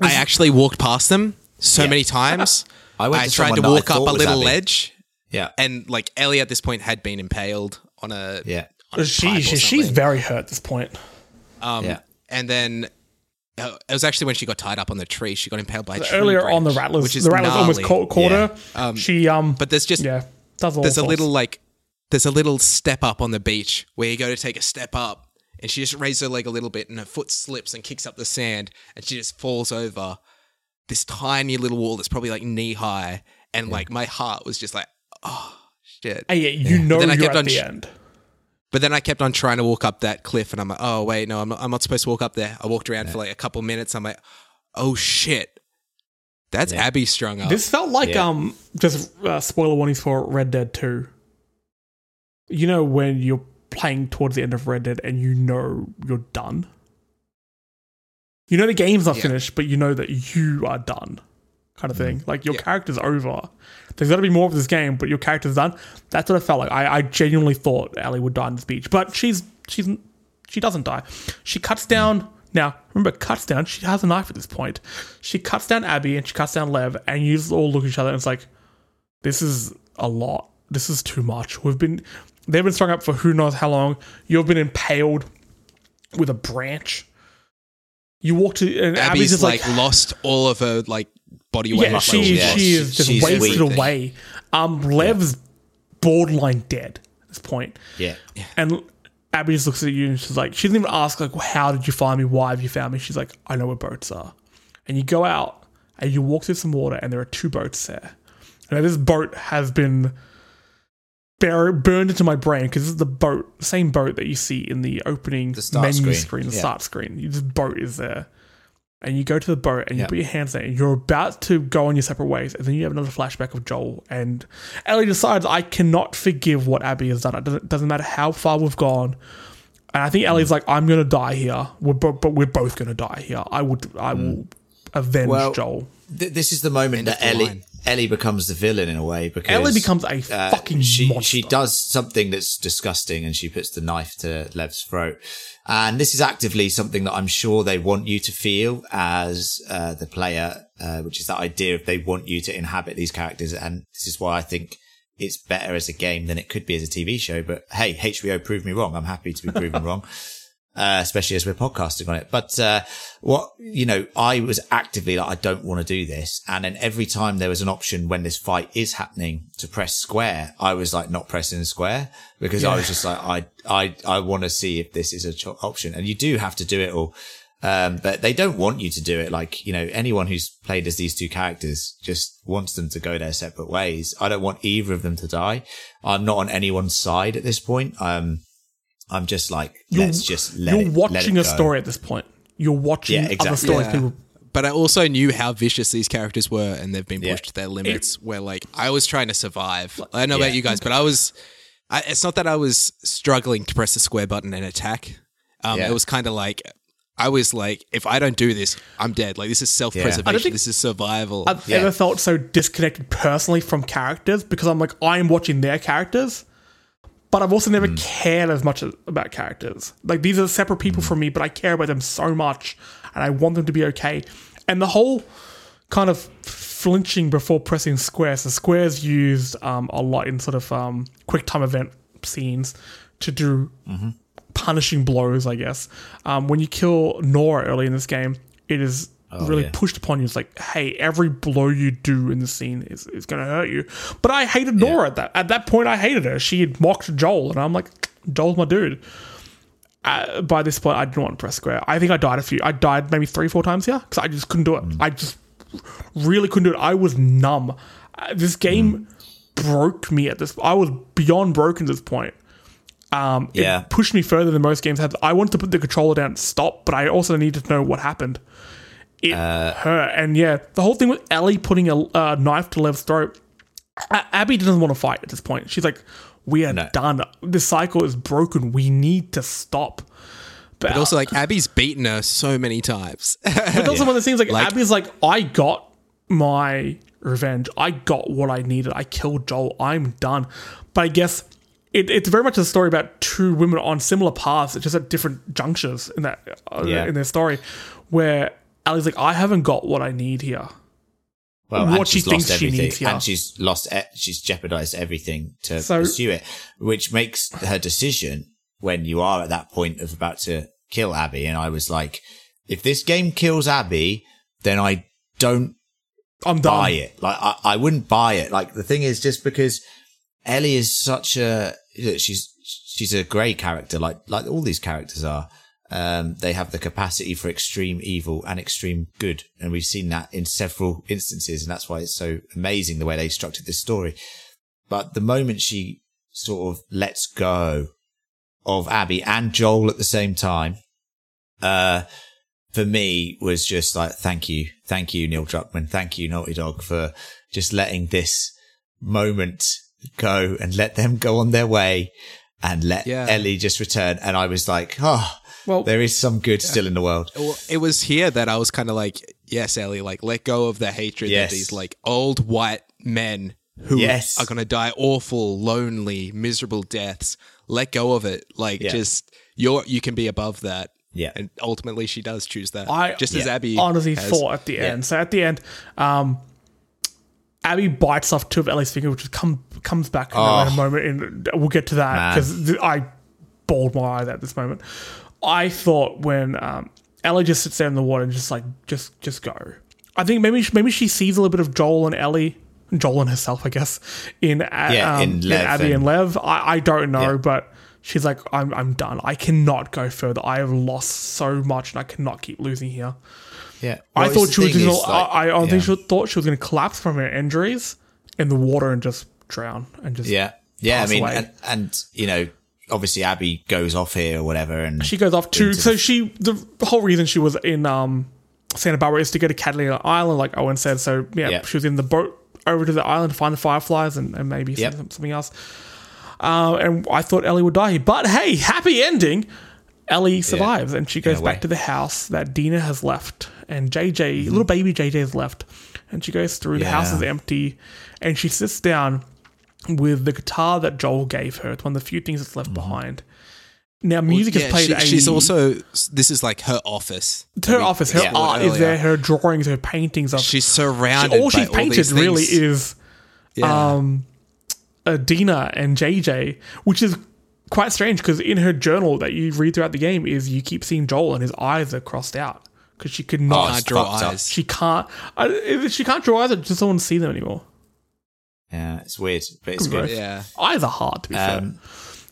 I actually walked past them so Yeah. many times. I went I to tried to walk up a little Abby. ledge, Yeah. and like Ellie at this point had been impaled on a Yeah. on a She, or she she's very hurt at this point. um, Yeah. and then. uh, It was actually when she got tied up on the tree. She got impaled by a tree Earlier on, the branch, rattlers, which is the rattlers almost caught, caught Yeah. her. Um, she um, But there's just yeah, does all there's a little like there's a little step up on the beach where you go to take a step up and she just raises her leg a little bit and her foot slips and kicks up the sand and she just falls over this tiny little wall that's probably like knee high and like my heart was just like oh shit Hey, yeah, you know then I you're kept at on the sh- end. but then I kept on trying to walk up that cliff and I'm like oh wait no I'm not, I'm not supposed to walk up there I walked around for like a couple minutes I'm like oh shit that's Abby strung up This felt like Yeah. um, just uh, spoiler warnings for Red Dead Two. You know when you're playing towards the end of Red Dead and you know you're done. You know the game's not Yeah. finished, but you know that you are done, kind of thing. Like your Yeah. character's over. There's got to be more of this game, but your character's done. That's what it felt like. I, I genuinely thought Ellie would die on this beach, but she's she's she doesn't die. She cuts down. Now remember, cuts down. She has a knife at this point. She cuts down Abby and she cuts down Lev, and you just all look at each other and it's like, this is a lot. This is too much. We've been they've been strung up for who knows how long. You've been impaled with a branch. You walk to and Abby's, Abby's just like, like lost all of her like body weight yeah, like, she, yeah, she is just she's wasted weak. away. Um, Lev's borderline dead at this point. Yeah. And Abby just looks at you and she's like, she doesn't even ask, like, well, how did you find me? Why have you found me? She's like, I know where boats are. And you go out and you walk through some water and there are two boats there. And this boat has been bur- burned into my brain because this is the boat, the same boat that you see in the opening start menu screen, screen, the yeah. start screen. This boat is there. And you go to the boat and you Yeah. put your hands there and you're about to go on your separate ways. And then you have another flashback of Joel. And Ellie decides, I cannot forgive what Abby has done. It doesn't, doesn't matter how far we've gone. And I think Ellie's mm. like, I'm going to die here. We're bo- but we're both going to die here. I would, I mm. will avenge Well, Joel. Th- this is the moment End that the Ellie line. Ellie becomes the villain in a way because Ellie becomes a uh, fucking she monster. she does something that's disgusting and she puts the knife to Lev's throat. And this is actively something that I'm sure they want you to feel as uh, the player, uh, which is that idea of they want you to inhabit these characters. And this is why I think it's better as a game than it could be as a TV show. But hey, HBO proved me wrong. I'm happy to be proven wrong. Uh, especially as we're podcasting on it. But, uh, what, you know, I was actively like, I don't want to do this. And then every time there was an option when this fight is happening to press square, I was like not pressing square because I was just like, I, I, I want to see if this is a cho- option. And you do have to do it all. Um, but they don't want you to do it. Like, you know, anyone who's played as these two characters just wants them to go their separate ways. I don't want either of them to die. I'm not on anyone's side at this point. Um, I'm just like, let's just let You're it, let watching it a story at this point. You're watching Yeah, other stories. Yeah. People, But I also knew how vicious these characters were, and they've been Yeah. pushed to their limits. where like I was trying to survive. I don't know Yeah. about you guys, but I was. I, it's not that I was struggling to press the square button and attack. Um, Yeah. It was kind of like I was like, if I don't do this, I'm dead. Like this is self I don't preservation. think- This is survival. I've Yeah. ever felt so disconnected personally from characters because I'm like I'm watching their characters, but I've also never cared as much about characters. Like these are separate people Hmm. from me, but I care about them so much, and I want them to be okay. And the whole kind of flinching before pressing square. So squares used um, a lot in sort of um, quick time event scenes to do Mm-hmm. punishing blows, I guess. Um, when you kill Nora early in this game, it is really Oh, yeah. pushed upon you. It's like, hey, every blow you do in the scene is, is going to hurt you. But I hated Nora at that. At that point, I hated her. She had mocked Joel, and I'm like, Joel's my dude. Uh, by this point, I didn't want to press square. I think I died a few. I died maybe three, four times here because I just couldn't do it. Mm. I just really couldn't do it. I was numb. Uh, this game Mm. broke me at this. I was beyond broken at this point. Um, it Yeah. pushed me further than most games have. I wanted to put the controller down and stop, but I also needed to know what happened. It Uh, hurt, and yeah, the whole thing with Ellie putting a uh, knife to Lev's throat. A- Abby doesn't want to fight at this point. She's like, "We are No. done. The cycle is broken. We need to stop." But also, like Abby's beaten her so many times. But also one of the things like, Like- Abby's like, I got my revenge. I got what I needed. I killed Joel. I'm done. But I guess it, it's very much a story about two women on similar paths, just at different junctures in that uh, Yeah. in their story, where Ellie's like, I haven't got what I need here. well, what and she she's lost thinks she everything, needs, yeah. and she's lost, she's jeopardized everything to So- pursue it, which makes her decision when you are at that point of about to kill Abby. And I was like, if this game kills Abby, then I don't I'm done. buy it. Like I, I wouldn't buy it. Like the thing is, just because Ellie is such a she's she's a grey character, like like all these characters are. Um, they have the capacity for extreme evil and extreme good, and we've seen that in several instances, and that's why it's so amazing the way they structured this story. But the moment she sort of lets go of Abby and Joel at the same time, uh, for me was just like, thank you, thank you, Neil Druckmann, thank you, Naughty Dog, for just letting this moment go and let them go on their way and let Yeah. Ellie just return. And I was like, oh, Well- there is some good still in the world. Well, it was here that I was kind of like, yes, Ellie, like let go of the hatred Yes. that these like old white men who Yes. are gonna die awful, lonely, miserable deaths. Let go of it. Like Yeah. just you're you can be above that. Yeah. And ultimately she does choose that. I just as. Abby honestly has. thought at the end. So at the end, um, Abby bites off two of Ellie's fingers, which come comes back in, a- in a moment, and we'll get to that because th- I bawled my eyes at this moment. I thought when um, Ellie just sits there in the water and just like just just go. I think maybe maybe she sees a little bit of Joel and Ellie, Joel and herself, I guess, in, Yeah, um, in Lev Abby and and- Lev. I, I don't know, Yeah. but she's like, I'm I'm done. I cannot go further. I have lost so much, and I cannot keep losing here. Yeah. I thought she was gonna. is, like, I, I yeah. she thought she was going to collapse from her injuries in the water and just drown and just. Yeah. Yeah. I mean, and, and, you know, obviously Abby goes off here or whatever. And She goes off to. So she the whole reason she was in um Santa Barbara is to go to Catalina Island, like Owen said. So yeah, Yeah. she was in the boat over to the island to find the fireflies and, and maybe Yep. something else. Uh, and I thought Ellie would die, but hey, happy ending. Ellie survives and she goes back to the house that Dina has left and JJ, little baby JJ, has left. And she goes through. The house Mm-hmm. Is empty, and she sits down with the guitar that Joel gave her. It's one of the few things that's Mm-hmm. left behind. Now, music Yeah, is played. she- a, she's also this is like her office. her office. Her Yeah. art is there. Her drawings, her paintings of. She's surrounded. all by she's all painted these really is Yeah. um, uh, Dina and JJ, which is quite strange because in her journal that you read throughout the game is you keep seeing Joel and his eyes are crossed out because she could Oh, not. Can't draw fucked up. eyes. she can't. Uh, she can't draw eyes. Or just don't want to see them anymore. Yeah, it's weird, but it's Gross. good. Yeah. Eyes are hard to be fair. Um,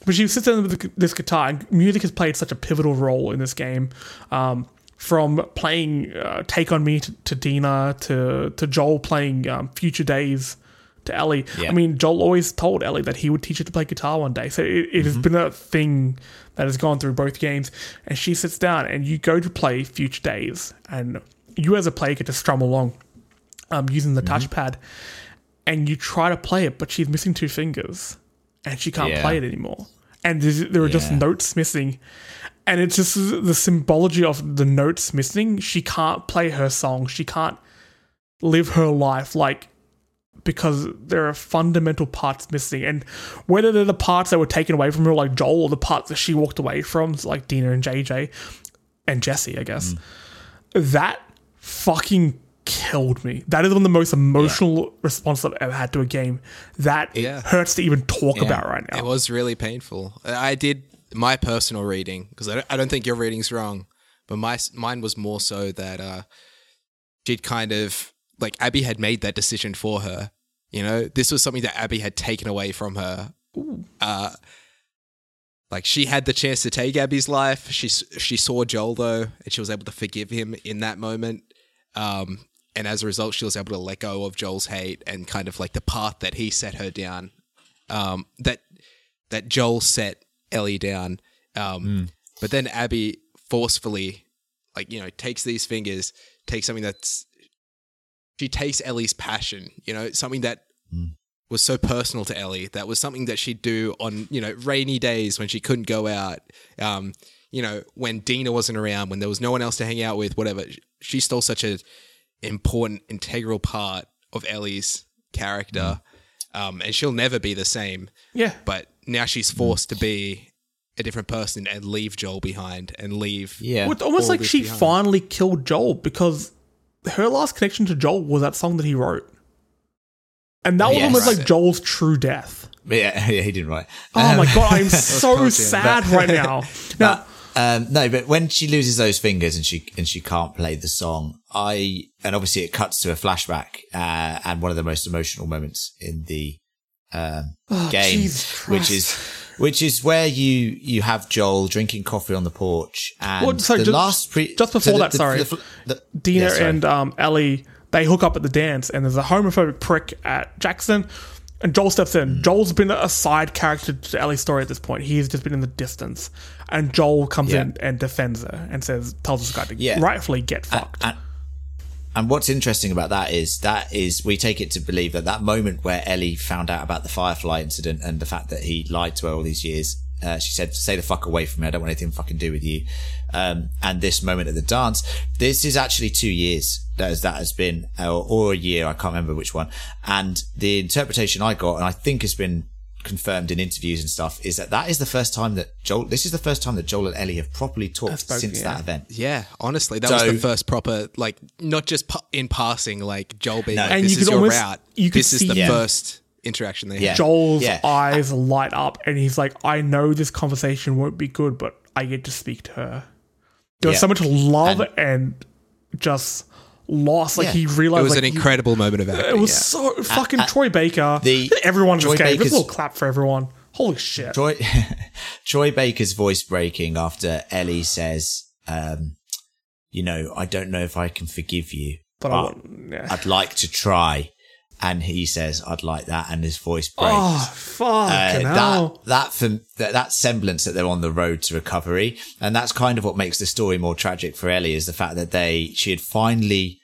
But she sits down with this guitar, and music has played such a pivotal role in this game. Um, from playing uh, "Take on Me" to, to Dina to to Joel playing um, "Future Days" to Ellie. Yeah. I mean, Joel always told Ellie that he would teach her to play guitar one day. So it, it has been a thing that has gone through both games. And she sits down, and you go to play "Future Days," and you as a player get to strum along um, using the touchpad, and you try to play it, but she's missing two fingers, and she can't Yeah. play it anymore. And there are just Yeah. notes missing, and it's just the symbology of the notes missing. She can't play her song. She can't live her life like because there are fundamental parts missing, and whether they're the parts that were taken away from her, like Joel, or the parts that she walked away from, like Dina and JJ and Jesse, I guess mm. that fucking killed me. That is one of the most emotional responses I've ever had to a game. That Yeah. hurts to even talk Yeah. about right now. It was really painful. I did my personal reading because I don't, I don't think your reading's wrong, but my mine was more so that uh, she'd kind of like Abby had made that decision for her. You know, this was something that Abby had taken away from her. Uh, like she had the chance to take Abby's life. She she saw Joel though, and she was able to forgive him in that moment. Um, and as a result, she was able to let go of Joel's hate and kind of like the path that he set her down. Um, that that Joel set Ellie down. Um, But then Abby forcefully, like, you know, takes these fingers, takes something that's. She takes Ellie's passion, you know, something that was so personal to Ellie. That was something that she'd do on, you know, rainy days when she couldn't go out. Um, you know, when Dina wasn't around, when there was no one else to hang out with, whatever, She stole such a important, integral part of Ellie's character. Mm. Um, and she'll never be the same. Yeah. But now she's mm. forced to be a different person and leave Joel behind and leave. Yeah. Well, it's almost like she behind. finally killed Joel because her last connection to Joel was that song that he wrote. And that was Yes. almost Right. like Joel's true death. Yeah, yeah, he didn't write. Oh my um, god, I'm so cold, yeah. sad right now. Now, Um, no, but when she loses those fingers and she and she can't play the song, I and obviously it cuts to a flashback uh, and one of the most emotional moments in the um, game, Oh, Jesus which is which is where you you have Joel drinking coffee on the porch and Well, sorry, the just- last pre- just before so the- that, the- sorry. the- the- Dina yeah, sorry. and um, Ellie, they hook up at the dance, and there's a homophobic prick at Jackson, and Joel steps in. Joel's been a side character to Ellie's story at this point. He's just been in the distance, and Joel comes Yeah. in and defends her and says, tells this guy to Yeah. rightfully get fucked. and, and what's interesting about that is that is we take it to believe that that moment where Ellie found out about the Firefly incident and the fact that he lied to her all these years, uh, she said, "Stay the fuck away from me. I don't want anything to fucking do with you." Um, and this moment at the dance, this is actually two years that has, that has been, or, or a year. I can't remember which one. And the interpretation I got, and I think has been confirmed in interviews and stuff, is that that is the first time that Joel. This is the first time that Joel and Ellie have properly talked spoken, since yeah. that event. Yeah, honestly, that So- was the first proper, like, not just pa- in passing, like Joel being like, And "This you is could your almost- route." you could this is the Yeah. first interaction they Yeah. had. Joel's Yeah. eyes light up, and he's like, "I know this conversation won't be good, but I get to speak to her." There was Yeah. so much love and, just loss. Like Yeah. he realized It was like, an he- incredible moment of acting. It was yeah. so fucking uh, Troy Baker. the- everyone in Troy this game. Just a little clap for everyone. Holy shit! Troy Troy Baker's voice breaking after Ellie says, um, "You know, I don't know if I can forgive you, But but, I want, yeah. I'd like to try." And he says, "I'd like that," and his voice breaks. Oh fuck! Uh, that that from that, that semblance that they're on the road to recovery, and that's kind of what makes the story more tragic for Ellie is the fact that they she had finally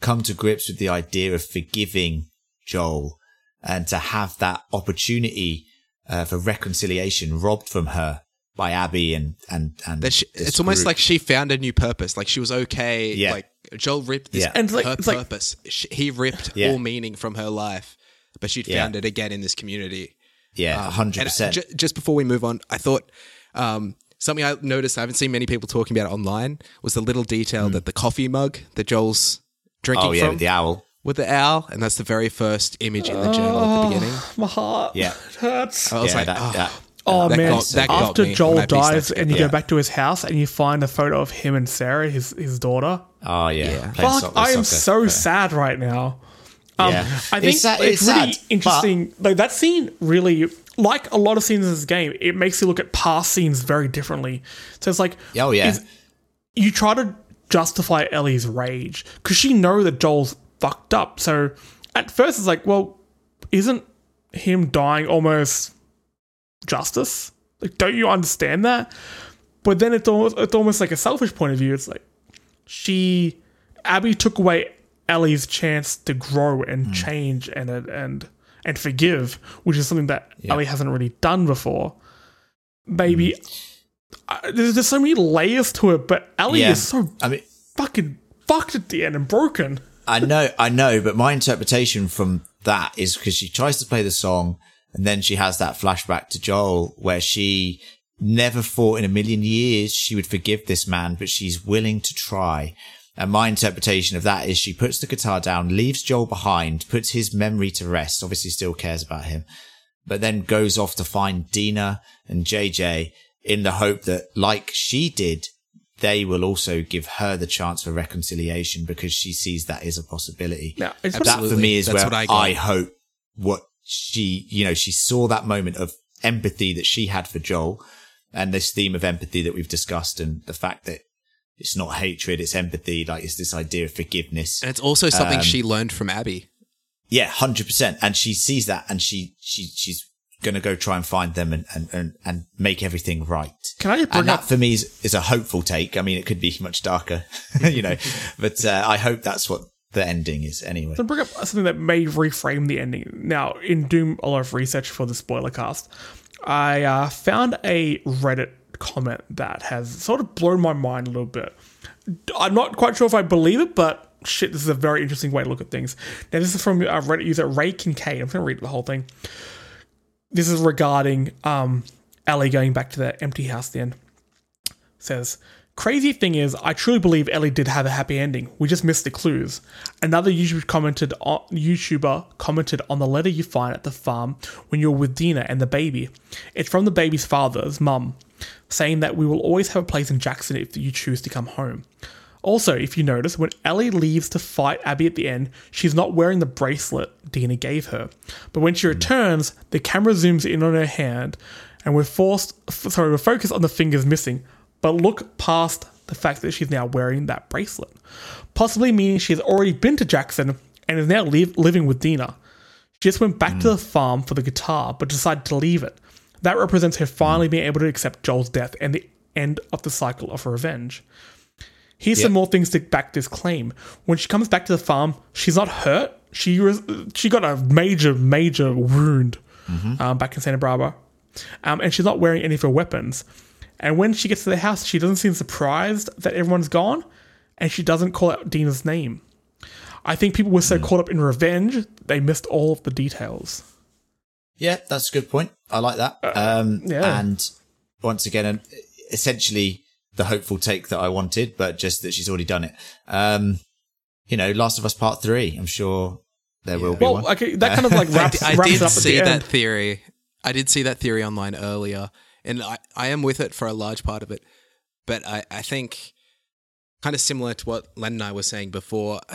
come to grips with the idea of forgiving Joel, and to have that opportunity uh, for reconciliation robbed from her by Abby and and and she, this it's almost like she found a new purpose. Like she was okay. Yeah. Like Joel ripped this, Yeah. And like- her it's like- purpose. She, he ripped Yeah. all meaning from her life, but she'd Yeah. found it again in this community. yeah, Um, hundred and percent. ju- just before we move on, I thought um, something I noticed. I haven't seen many people talking about it online. Was the little detail that the coffee mug that Joel's drinking. Oh yeah, from with the owl. with the owl, and that's the very first image in the journal at the beginning. My heart Yeah, it hurts. I was yeah, like, that, oh, that, Oh That man! got- that After me Joel when I pieced that dies, and you together. go back to his house, and you find a photo of him and Sarah, his his daughter. Oh yeah. Yeah. Fuck! soccer- I am soccer. so sad right now. Um, Yeah. I think It's sad- it's, it's really sad, interesting. Like that scene, really, like a lot of scenes in this game, it makes you look at past scenes very differently. So it's like, Oh yeah, you try to justify Ellie's rage because she know that Joel's fucked up. So at first it's like, well, isn't him dying almost justice? Like, don't you understand that? But then it's almost it's almost like a selfish point of view. It's like she Abby took away Ellie's chance to grow and hmm. change and and and forgive, which is something that Ellie hasn't really done before. Maybe hmm. I there's just so many layers to it, but Ellie yeah. is so I mean, fucking fucked at the end and broken. I know, I know, but my interpretation from that is because she tries to play the song and then she has that flashback to Joel where she never thought in a million years she would forgive this man, but she's willing to try. And my interpretation of that is she puts the guitar down, leaves Joel behind, puts his memory to rest, obviously still cares about him, but then goes off to find Dina and JJ in the hope that, like she did, they will also give her the chance for reconciliation because she sees that as a possibility. Yeah, that for me is That's where what I I, hope what she, you know, she saw that moment of empathy that she had for Joel and this theme of empathy that we've discussed and the fact that it's not hatred, it's empathy, like it's this idea of forgiveness. and it's also something she learned from Abby. Yeah, hundred percent. And she sees that, and she she she's gonna go try and find them and and and, and make everything right. Can I just bring and that for me is, is a hopeful take. I mean, it could be much darker, you know, but uh, I hope that's what the ending is anyway. to bring up something that may reframe the ending. Now, in doing a lot of research for the spoiler cast, I uh, found a Reddit comment that has sort of blown my mind a little bit. I'm not quite sure if I believe it, but shit, this is a very interesting way to look at things. Now, this is from a Reddit user Ray Kincaid. I'm going to read the whole thing. This is regarding um, Ellie going back to the empty house. Then says, "Crazy thing is, I truly believe Ellie did have a happy ending. We just missed the clues." Another YouTuber commented on, YouTuber commented on the letter you find at the farm when you're with Dina and the baby. It's from the baby's father's mum, saying that we will always have a place in Jackson if you choose to come home. Also, if you notice, when Ellie leaves to fight Abby at the end, she's not wearing the bracelet Dina gave her. But when she hmm. returns, the camera zooms in on her hand, and we're forced. Sorry, we're focused on the fingers missing, but look past the fact that she's now wearing that bracelet, possibly meaning she's already been to Jackson and is now live, living with Dina. She just went back to the farm for the guitar, but decided to leave it. That represents her finally being able to accept Joel's death and the end of the cycle of her revenge. Here's some more things to back this claim. When she comes back to the farm, she's not hurt. She was, she got a major, major wound um, back in Santa Barbara, um, and she's not wearing any of her weapons. And when she gets to the house, she doesn't seem surprised that everyone's gone, and she doesn't call out Dina's name. I think people were so caught up in revenge they missed all of the details. Yeah, that's a good point. I like that. Um, yeah. And once again, essentially the hopeful take that I wanted, but just that she's already done it. Um, you know, Last of Us Part Three. I'm sure there will be Well, one. okay, that kind of like wraps, I wraps did up see that end. theory. I did see that theory online earlier, and I, I am with it for a large part of it. But I, I think, kind of similar to what Len and I were saying before,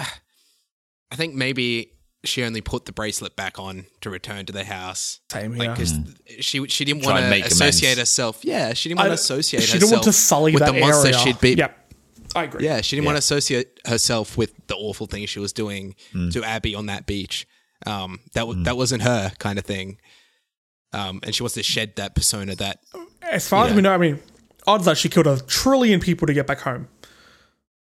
I think maybe she only put the bracelet back on to return to the house. Same here. because she she didn't want to make associate amends. herself. Yeah, she didn't want to associate she didn't want to sully with that the monster area. she'd be. Yep, I agree. Yeah, she didn't Yeah. want to associate herself with the awful things she was doing Hmm. to Abby on that beach. Um, that was that wasn't her kind of thing. Um, and she wants to shed that persona that As far as Yeah. we know, I mean, odds are she killed a trillion people to get back home.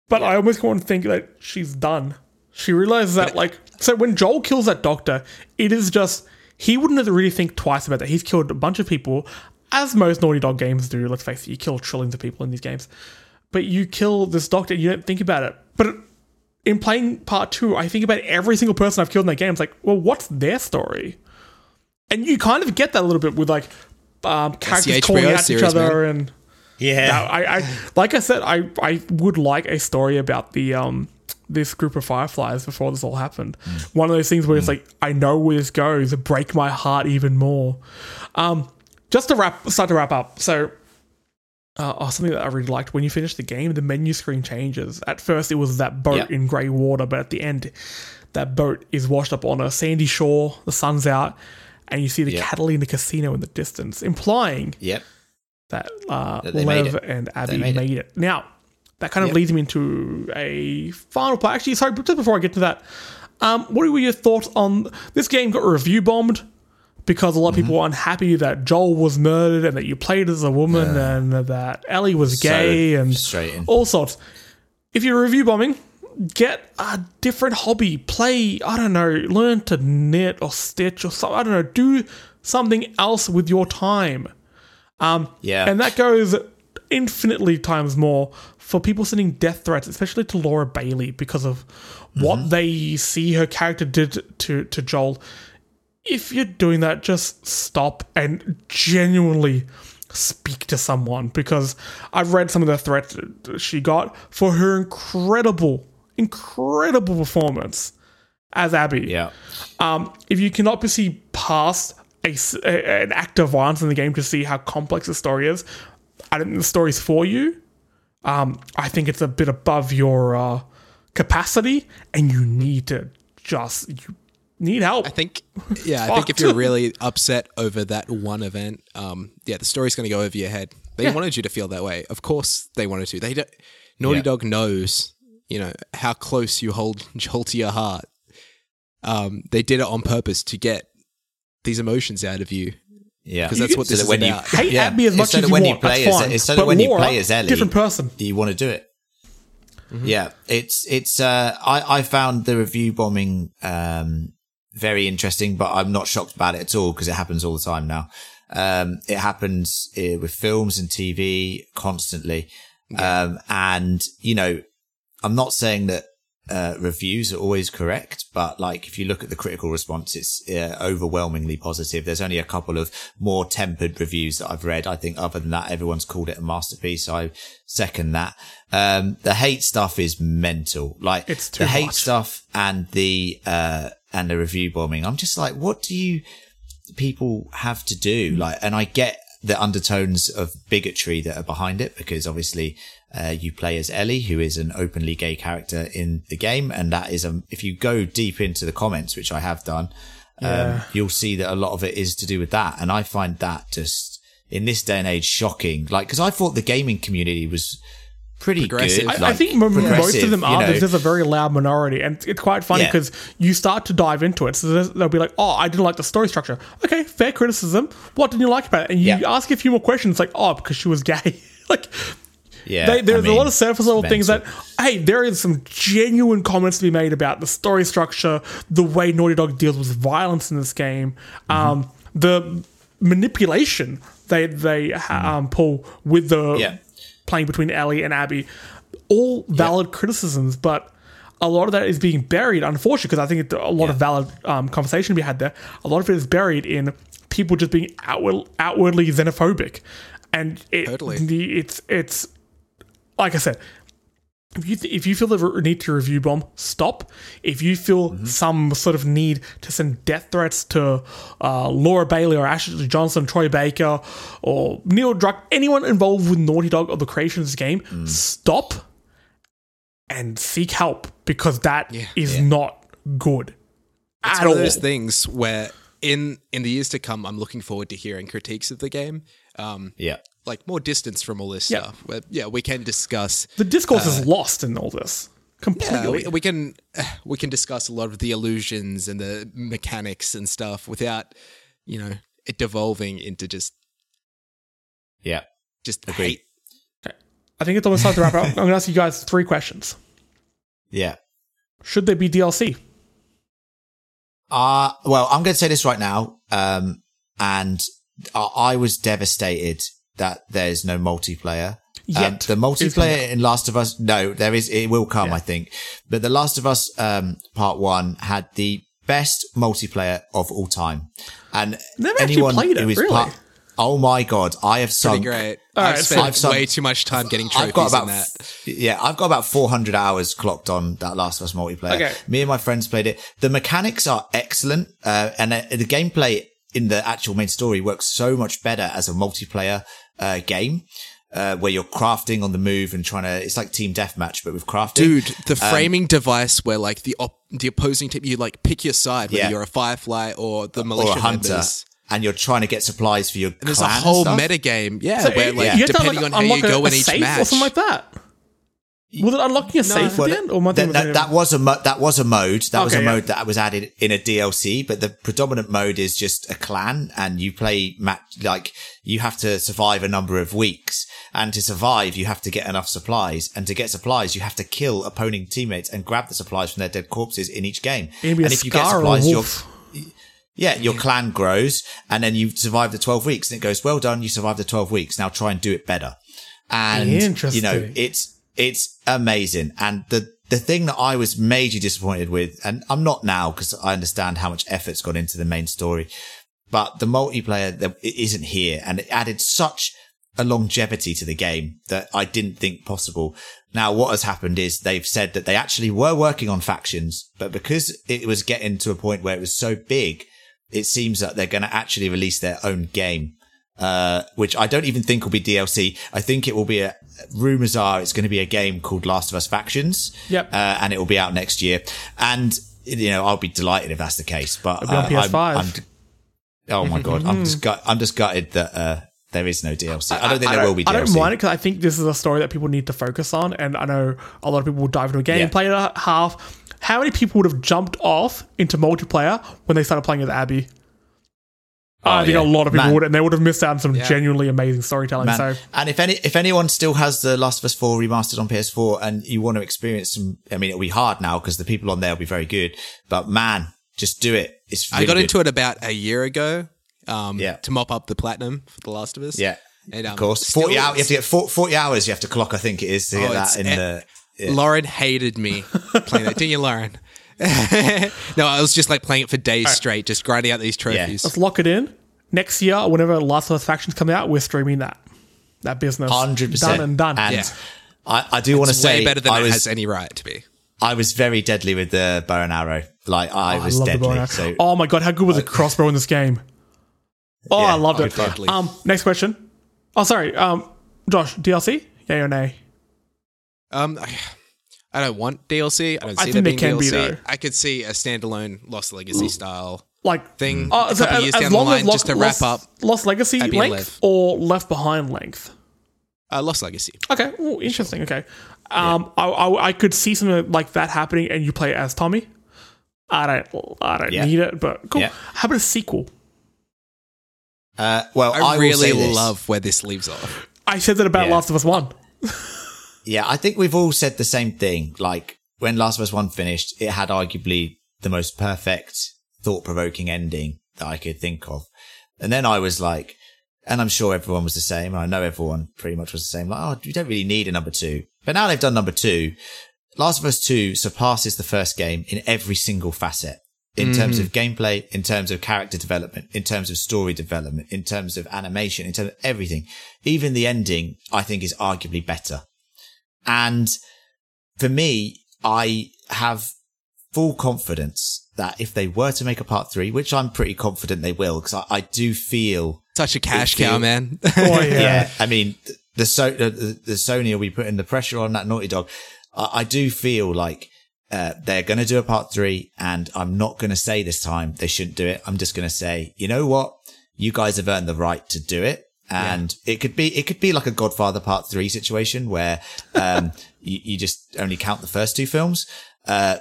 But I almost want to think that she's done. She realizes that, like, so when Joel kills that doctor, it is just he wouldn't have to really think twice about that. He's killed a bunch of people, as most Naughty Dog games do. Let's face it, you kill trillions of people in these games, but you kill this doctor, and you don't think about it. But in playing part two, I think about every single person I've killed in that game. It's like, well, what's their story? And you kind of get that a little bit with like um, characters calling out to each series, other and. yeah, Now, I, I like I said, I, I would like a story about the um this group of fireflies before this all happened. One of those things where it's like, I know where this goes, break my heart even more. Um, just to wrap, start to wrap up. So, uh, oh, something that I really liked when you finish the game, the menu screen changes. At first, it was that boat Yeah. in grey water, but at the end, that boat is washed up on a sandy shore. The sun's out, and you see the Yeah. Catalina casino in the distance, implying yep. that uh, That Lev and Abby made made, it. it. Now, that kind of Yep. leads me into a final part. Actually, sorry, just before I get to that, um, what were your thoughts on this game? Got review bombed because a lot of people Mm-hmm. were unhappy that Joel was murdered and that you played as a woman and that Ellie was gay and all sorts. If you're review bombing, get a different hobby. Play, I don't know, learn to knit or stitch or something. I don't know, do something else with your time. Um, yeah, And that goes infinitely times more for people sending death threats, especially to Laura Bailey, because of what mm-hmm. they see her character did to, to Joel. If you're doing that, just stop and genuinely speak to someone because I've read some of the threats she got for her incredible, incredible performance as Abby yeah, um, if you cannot proceed past a, a- an act of violence in the game to see how complex the story is, I don't think the story's for you. Um, I think it's a bit above your uh, capacity, and you need to just you need help. I think, yeah, I think if you're really upset over that one event, um, yeah, the story's going to go over your head. They Yeah. wanted you to feel that way. Of course, they wanted to. They don't, Naughty Yeah. Dog knows, you know, how close you hold Joel to your heart. Um, they did it on purpose to get these emotions out of you yeah. because that's what So this that is when you- Hate Yeah, Abby as much so as you when want. you play that's as- fine. so that but when you play as Ellie- different person. Do you want to do it. Mm-hmm. Yeah, it's it's. Uh, I I found the review bombing um very interesting, but I'm not shocked about it at all because it happens all the time now. Um, it happens uh, with films and TV constantly. Um, and you know, I'm not saying that uh, reviews are always correct, but like if you look at the critical response, it's uh, overwhelmingly positive. There's only a couple of more tempered reviews that I've read. I think other than that, everyone's called it a masterpiece. I second that. Um, the hate stuff is mental. Like It's the hate much. stuff and the, uh, and the review bombing. I'm just like, what do you people have to do? Like, and I get the undertones of bigotry that are behind it because obviously uh, you play as Ellie, who is an openly gay character in the game, and that is um, if you go deep into the comments, which I have done, um, Yeah. you'll see that a lot of it is to do with that, and I find that just in this day and age shocking. Like, because I thought the gaming community was pretty Progressive. good. I- I think most of them you are. know. There's just a very loud minority, and it's quite funny Yeah. because you start to dive into it. So they'll be like, "Oh, I didn't like the story structure." Okay, fair criticism. What didn't you like about it? And you Yeah. ask a few more questions, like, "Oh, because she was gay." like, yeah, they, there's a lot of surface level things that, hey, there is some genuine comments to be made about the story structure, the way Naughty Dog deals with violence in this game, um, the manipulation they they ha- um, pull with the Yeah. playing between Ellie and Abby, all valid criticisms, but. A lot of that is being buried, unfortunately, because I think it, a lot of valid um, conversation to be had there. A lot of it is buried in people just being outward, outwardly xenophobic, and it, Totally. the, it's it's like I said, if you if you feel the re- need to review bomb, stop. If you feel Mm-hmm. some sort of need to send death threats to uh, Laura Bailey or Ashley Johnson, Troy Baker, or Neil Druck, anyone involved with Naughty Dog or the creation of this game, Mm. stop and seek help because that is Yeah. not good It's at one all. of those things where in in the years to come, I'm looking forward to hearing critiques of the game. Um, yeah. Like more distance from all this Yeah. stuff. Where, yeah, we can discuss. the discourse is lost in all this completely. Yeah, we, we can we can discuss a lot of the illusions and the mechanics and stuff without you know it devolving into just Yeah. just Agreed. hate. I think it's almost time to wrap up. I'm going to ask you guys three questions. Yeah. Should there be DLC? Uh, well, I'm going to say this right now. Um, and I, I was devastated that there's no multiplayer. Um, Yet. the multiplayer in Last of Us, no, there is, it will come, I think. But The Last of Us, um, part one had the best multiplayer of all time. And Never actually anyone played it, who is really? part, oh my God, I have Pretty great. All I've right, spent I've sunk- way too much time getting trophies I've got about in that. yeah, I've got about 400 hours clocked on that Last of Us multiplayer. Okay. Me and my friends played it. The mechanics are excellent, uh, and uh, the gameplay in the actual main story works so much better as a multiplayer uh, game. Uh, where you're crafting on the move and trying to, it's like team deathmatch, but with crafting. Dude, the Um, framing device where like the op- the opposing team, you like pick your side, whether Yeah. you're a firefly or the or militia a hunter, members. and you're trying to get supplies for your And there's clan a whole meta game, yeah, So where it- like you have to, depending like, on how you unlock a- go in each safe match. or something like that. Was it unlocking a safe Well, at the end, or am that, that, that was a mo- that was a mode. That was a yeah. mode that was added in a DLC. But the predominant mode is just a clan, and you play match like you have to survive a number of weeks, and to survive, you have to get enough supplies, and to get supplies, you have to kill opposing teammates and grab the supplies from their dead corpses in each game. Maybe a and if you get Scar or a supplies, you're wolf. yeah, your clan grows and then you survive the 12 weeks and it goes, well done. You survived the 12 weeks. Now try and do it better. And, you know, it's, it's amazing. And the, the thing that I was majorly disappointed with, and I'm not now because I understand how much effort's gone into the main story, but the multiplayer that isn't here and it added such a longevity to the game that I didn't think possible. Now, what has happened is they've said that they actually were working on factions, but because it was getting to a point where it was so big, it seems that they're going to actually release their own game, uh, which I don't even think will be DLC. I think it will be a, rumors are it's going to be a game called Last of Us Factions. Yep. Uh, and it will be out next year. And, you know, I'll be delighted if that's the case, but It'll be on uh, I'm- PS5. I'm- oh my God. I'm just, gut, I'm just gutted that, uh, there is no DLC. I don't think there will be DLC. I don't mind it because I think this is a story that people need to focus on, and I know a lot of people will dive into a game, Yeah. play it half. How many people would have jumped off into multiplayer when they started playing with Abby? I Oh, think yeah. a lot of people Man. would, and they would have missed out on some genuinely amazing storytelling. Man. So And if any, if anyone still has the Last of Us 4 remastered on PS4 and you want to experience some, I mean, it'll be hard now because the people on there will be very good, but man, just do it. It's really I got good. into it about a year ago, um, Yeah. to mop up the platinum for The Last of Us. Yeah. And, um, of course. 40 hours. You have to get 40, 40 hours you have to clock, I think it is, to get Oh, that in the. yeah. Lauren hated me playing that, didn't you, Lauren? no, I was just like playing it for days straight, just grinding out these trophies. Let's lock it in. Next year, whenever Last of Us Factions come out, we're streaming that. That business. 100%. Done and done. And Yeah. I, I do want to say better than I it was, has any right to be. I was very deadly with the bow and arrow. Like, I I was love the bow and deadly. arrow. So, oh my god, how good was the crossbow in this game? Oh, Yeah, I loved it. fun. Deadly. Um, next question. Oh, sorry. Um, Josh, DLC? Yay or nay? Um, I, I don't want DLC. I don't I see think there they being can be, DLC. though. I could see a standalone Lost Legacy style Like thing Oh, a so couple as, years as down the long line as Lost, just to wrap Lost, up Lost Legacy Abby length Lev. or Left Behind length? uh, Lost Legacy. Okay, Ooh, interesting. Okay, um, I, I I could see something like that happening, and you play it as Tommy. I don't I don't Yeah. need it, but cool. Yeah. How about a sequel? uh, well, I, I, will say really this. love where this leaves off. I said that about Yeah. Last of Us One. Yeah, I think we've all said the same thing. Like when Last of Us One finished, it had arguably the most perfect, thought-provoking ending that I could think of. And then I was like, and I'm sure everyone was the same. And I know everyone pretty much was the same. Like, oh, we don't really need a number two. But now they've done number two. Last of Us Two surpasses the first game in every single facet. In terms of mm. gameplay, in terms of character development, in terms of story development, in terms of animation, in terms of everything. Even the ending, I think, is arguably better. And for me, I have full confidence that if they were to make a part three, which I'm pretty confident they will, because I, I do feel, Such a cash cow, man. Oh yeah, yeah. I mean, the, so, the, the Sony will be putting the pressure on that Naughty Dog. I, I do feel like uh, they're going to do a part three, and I'm not going to say this time they shouldn't do it. I'm just going to say, you know what? You guys have earned the right to do it. And it could be, it could be like a Godfather part three situation where, um, you, you just only count the first two films. Uh,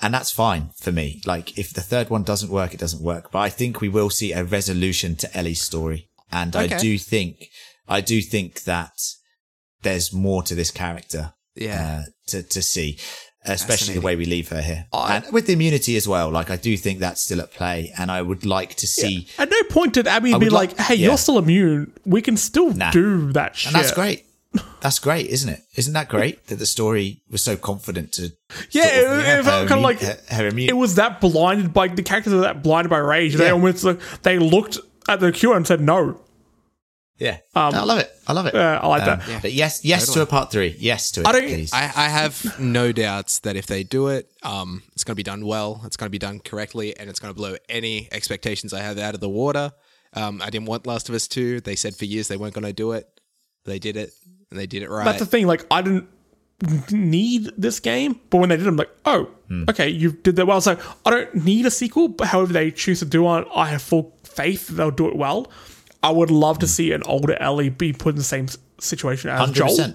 and that's fine for me. Like if the third one doesn't work, it doesn't work. But I think we will see a resolution to Ellie's story. And I do think, I do think that there's more to this character Yeah. uh, to to see, especially the way we leave her here, and with the immunity as well. Like I do think that's still at play, and I would like to see, At no point did Abby be like, "Hey, yeah. you're still immune. We can still Nah. do that shit." and that's great. That's great, isn't it? Isn't that great that the story was so confident to? Yeah, sort of, it, it felt kind of like her, her immune- it was that blinded by the characters are that blinded by rage. They almost like, they looked at the cure and said no. Yeah, I love it. I love it. Uh, I like Um, that. But yes, yes to a part three. Yes to it, I don't- please. I, I have no doubts that if they do it, um, it's going to be done well. It's going to be done correctly, and it's going to blow any expectations I have out of the water. Um, I didn't want Last of Us two. They said for years they weren't going to do it. They did it, and they did it right. That's the thing. Like, I didn't need this game, but when they did, I'm like, oh, Hmm. okay, you did that well. So I don't need a sequel, but however they choose to do it, I have full faith that they'll do it well. I would love to see an older Ellie be put in the same situation as Hundred Joel.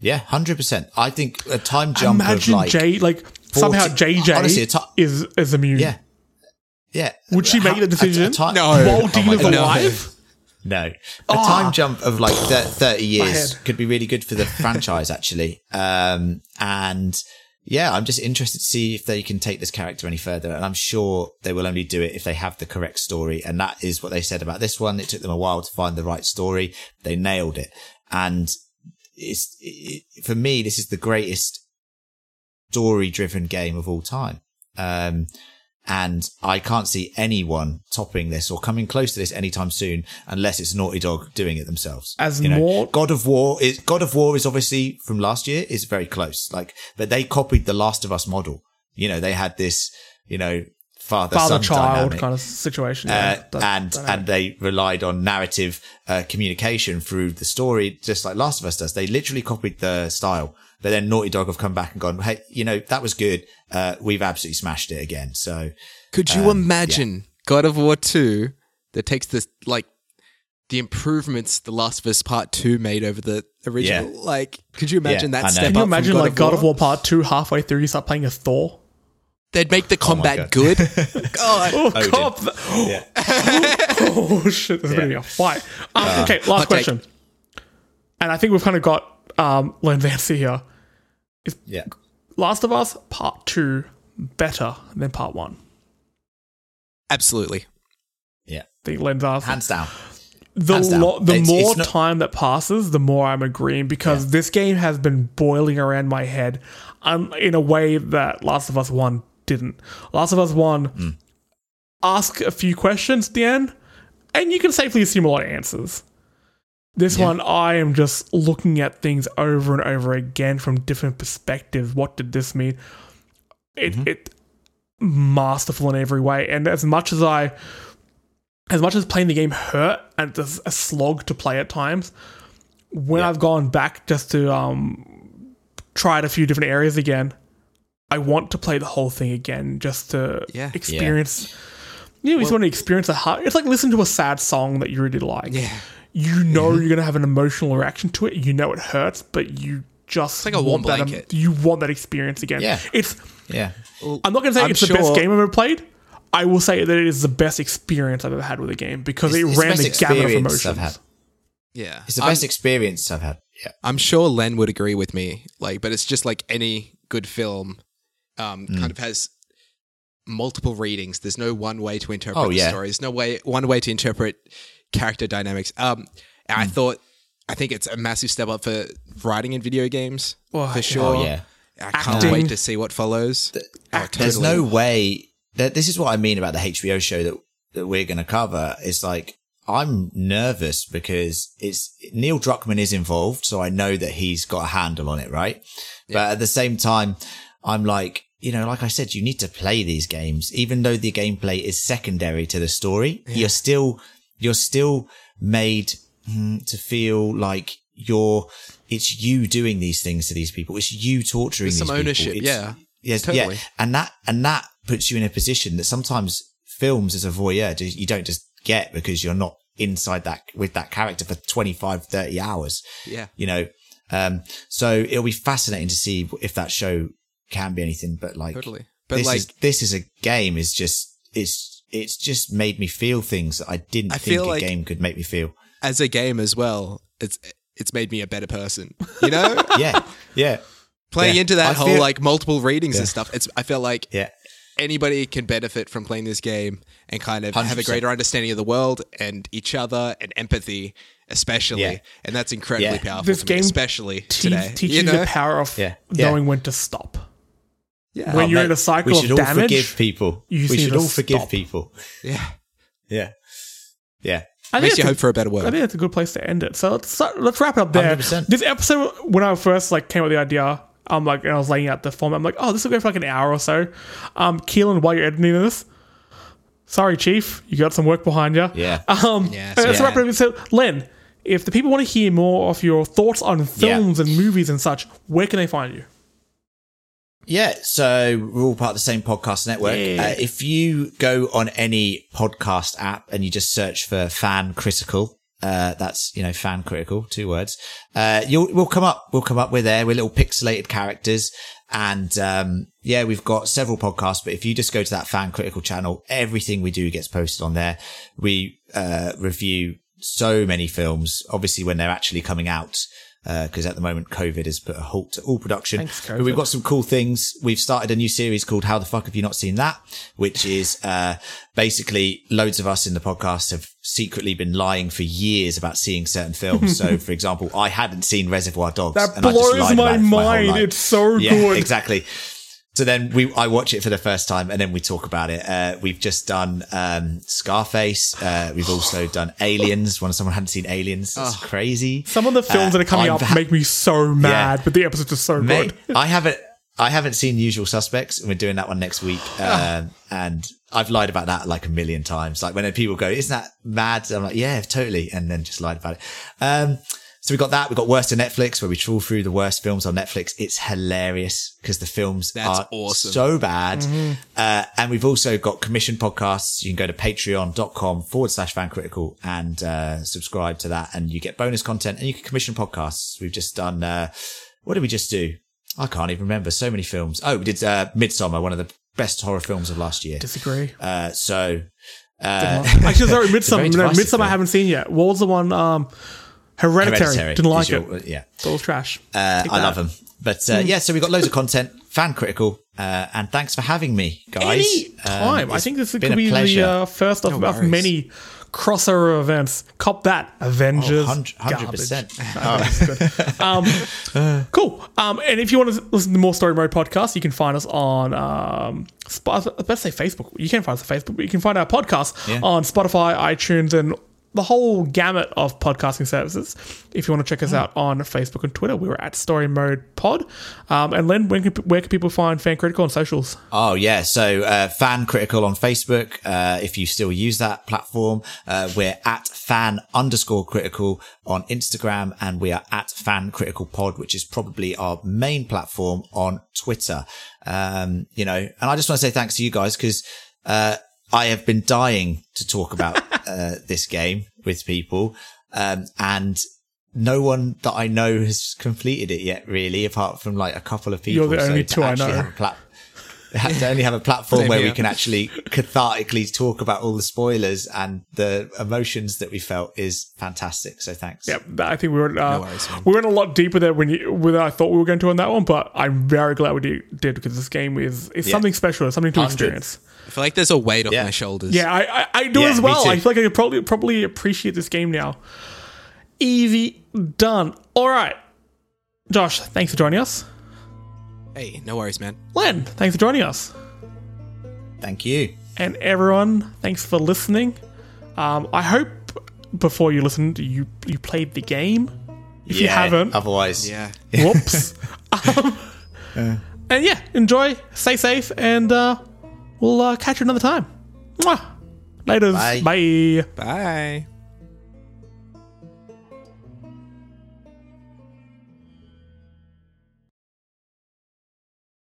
Yeah, hundred percent. I think a time jump Imagine of like Jay, like somehow JJ honestly, a ti- is is immune. yeah, yeah. Would she make How- the decision? a- a ti- No. While Oh Dina my is God. alive. No. A time jump of like 30 years could be really good for the franchise, actually. Um, and yeah, I'm just interested to see if they can take this character any further. And I'm sure they will only do it if they have the correct story. And that is what they said about this one. It took them a while to find the right story. They nailed it. And it's, it, for me, this is the greatest story driven game of all time. Um, and I can't see anyone topping this or coming close to this anytime soon, unless it's Naughty Dog doing it themselves. As You know, more- God of War is God of War is obviously from last year is very close. Like, but they copied the Last of Us model. You know, they had this, you know, father Father son child dynamic. kind of situation. Uh, yeah. That- and and they relied on narrative uh, communication through the story, just like Last of Us does. They literally copied the style, but then Naughty Dog have come back and gone, "Hey, you know that was good. Uh, we've absolutely smashed it again." So Could you imagine God of War 2 that takes this, like, the improvements The Last of Us Part 2 made over the original? Yeah. Like, could you imagine Yeah, that know. step Can you imagine God like of God of War Part Two halfway through you start playing as Thor? They'd make the combat God. good. God. Oh Odin. god! yeah, oh shit! There's gonna be a fight. Um, okay, last hot take. question. And I think we've kind of got um, Len's answer here. Yeah. Last of Us Part Two better than Part One. Absolutely. Yeah. the lens asking. Hands down. the hands down. lo- the It's- more it's not- time that passes, the more I'm agreeing because this game has been boiling around my head um, in a way that Last of Us 1 didn't. Last of Us 1 Hmm. ask a few questions at the end, and you can safely assume a lot of answers. This one, I am just looking at things over and over again from different perspectives. What did this mean? It, Mm-hmm. it masterful in every way. And as much as I, as much as playing the game hurt and it's a slog to play at times, when I've gone back just to um, try it a few different areas again, I want to play the whole thing again just to Yeah. experience. You know, you just want to experience a heart. It's like listening to a sad song that you really like. Yeah. You know you're gonna have an emotional reaction to it. You know it hurts, but you just like a warm want that, you want that experience again. Yeah. It's Yeah. I'm not going to say I'm it's the best game I've ever played. I will say that it is the best experience I've ever had with a game because it It's the ran the best gamut of emotions. I've had. Yeah. It's the I'm- best experience I've had. Yeah. I'm sure Len would agree with me. Like, but it's just like any good film, um, Hmm. kind of has multiple readings. There's no one way to interpret Oh, the yeah. story. There's no way one way to interpret character dynamics. Um, and Hmm. I thought, I think it's a massive step up for writing in video games Oh, for sure. Oh, yeah. I can't Acting. wait to see what follows. Oh, There's no way that this is what I mean about the HBO show that, that we're going to cover. It's like, I'm nervous because it's Neil Druckmann is involved. So I know that he's got a handle on it. Right. But at the same time, I'm like, you know, like I said, you need to play these games, even though the gameplay is secondary to the story. You're still, you're still made mm, to feel like you're, it's you doing these things to these people. It's you torturing With these some people. ownership, It's- yeah. Yes, Totally. yeah, and that and that puts you in a position that sometimes films as a voyeur you don't just get because you're not inside that with that character for 25 30 hours Yeah. you know um so it'll be fascinating to see if that show can be anything but like Totally. But this like, is this is a game is just it's it's just made me feel things that I didn't I think feel a like- game could make me feel as a game as well, it's it's made me a better person. You know, yeah yeah playing Yeah. into that I whole feel- like multiple readings Yeah. and stuff. It's I feel like yeah anybody can benefit from playing this game and kind of have a greater understanding of the world and each other and empathy, especially. Yeah. And that's incredibly Yeah. powerful. This to me, game especially Te- today. teaches you you know? the power of Yeah. Yeah. knowing when to stop. Yeah. When Oh, you're mate, in a cycle of damage, we should all forgive people you we should to all forgive people yeah. yeah yeah I think Makes it's you a- hope for a better world. I world. think that's a good place to end it. So let's start, let's wrap it up there. 100%. This episode, when I first like came up with the idea, I'm like, and I was laying out the format. I'm like, oh, this will go for like an hour or so. Um, Keelan, while you're editing this, sorry, Chief, you got some work behind you. yeah Um, Yeah, and let's so- wrap it up. So, Len, if the people want to hear more of your thoughts on films and movies and such, where can they find you? Yeah, so we're all part of the same podcast network. Yeah. Uh, if you go on any podcast app and you just search for Fan Critical, uh, that's you know Fan Critical, two words. Uh, you'll we'll come up. We'll come up. We're there. We're little pixelated characters, and um, yeah, we've got several podcasts. But if you just go to that Fan Critical channel, everything we do gets posted on there. We uh, review so many films, obviously when they're actually coming out. Because at the moment, COVID has put a halt to all production. Thanks, But we've got some cool things. We've started a new series called How the Fuck Have You Not Seen That? Which is, uh, basically loads of us in the podcast have secretly been lying for years about seeing certain films. so, for example, I hadn't seen Reservoir Dogs. That and I just blows my mind. life. It's so yeah, good. Exactly. So then we, I watch it for the first time and then we talk about it. Uh, we've just done, um, Scarface. Uh, we've also done Aliens. When someone hadn't seen Aliens, it's crazy. Some of the films Uh, that are coming I'm up va- make me so mad, but the episodes are so Mate, good. I haven't. I haven't seen Usual Suspects, and we're doing that one next week. Um, and I've lied about that like a million times. Like when people go, "Isn't that mad?" I'm like, "Yeah, totally," and then just lied about it. Um, so we got that. We got Worst of Netflix, where we trawl through the worst films on Netflix. It's hilarious because the films That's are awesome. so bad. Uh, and we've also got commission podcasts. You can go to patreon.com forward slash fan critical and, uh, subscribe to that and you get bonus content and you can commission podcasts. We've just done, uh, what did we just do? I can't even remember. So many films. Oh, we did, uh, Midsommar, one of the best horror films of last year. Disagree. Uh, so, uh, Actually, sorry, Midsommar. No, Midsommar I haven't seen yet. What was the one? Um, Hereditary. Hereditary. Didn't like is it. Yeah. It was trash. Uh, I love them. But, uh, yeah, so we've got loads of content, fan critical, uh, and thanks for having me, guys. Any Um, time. I think this could be the pleasure. uh, first of, No of many crossover events. Cop that, Avengers. Oh, Hundred garbage. percent. Cool. Um, and if you want to listen to more Story Mode podcasts, you can find us on um, Sp- let's say Facebook. You can find us on Facebook, but you can find our podcast Yeah. on Spotify, iTunes, and the whole gamut of podcasting services. If you want to check us out on Facebook and Twitter, we were at Story Mode Pod. Um, and Len, when can, where can people find Fan Critical on socials? Oh yeah, so uh, fan critical on Facebook. Uh, if you still use that platform, uh, we're at fan underscore critical on Instagram, and we are at fan critical pod, which is probably our main platform on Twitter. Um, you know, and I just want to say thanks to you guys because uh, I have been dying to talk about uh, this game with people, um, and. No one that I know has completed it yet, really, apart from like a couple of people. You're the only to two I know. plat- have to only have a platform where we can actually cathartically talk about all the spoilers and the emotions that we felt is fantastic. So thanks. Yeah, I think we were uh, worries, we went a lot deeper there when you than I thought we were going to on that one, but I'm very glad we did, did because this game is is Yeah. something special, it's something to 100. experience. I feel like there's a weight off Yeah. my shoulders. Yeah, I I, I do Yeah, as well. I feel like I could probably probably appreciate this game now. Easy done. All right, Josh, thanks for joining us. Hey, no worries, man. Len, thanks for joining us. Thank you. And everyone, thanks for listening. Um, I hope before you listened, you you played the game. If you haven't, Otherwise, Yeah. Whoops. um, and yeah, enjoy, stay safe, and uh, we'll uh, catch you another time. Mwah. Laters. Bye. Bye. Bye.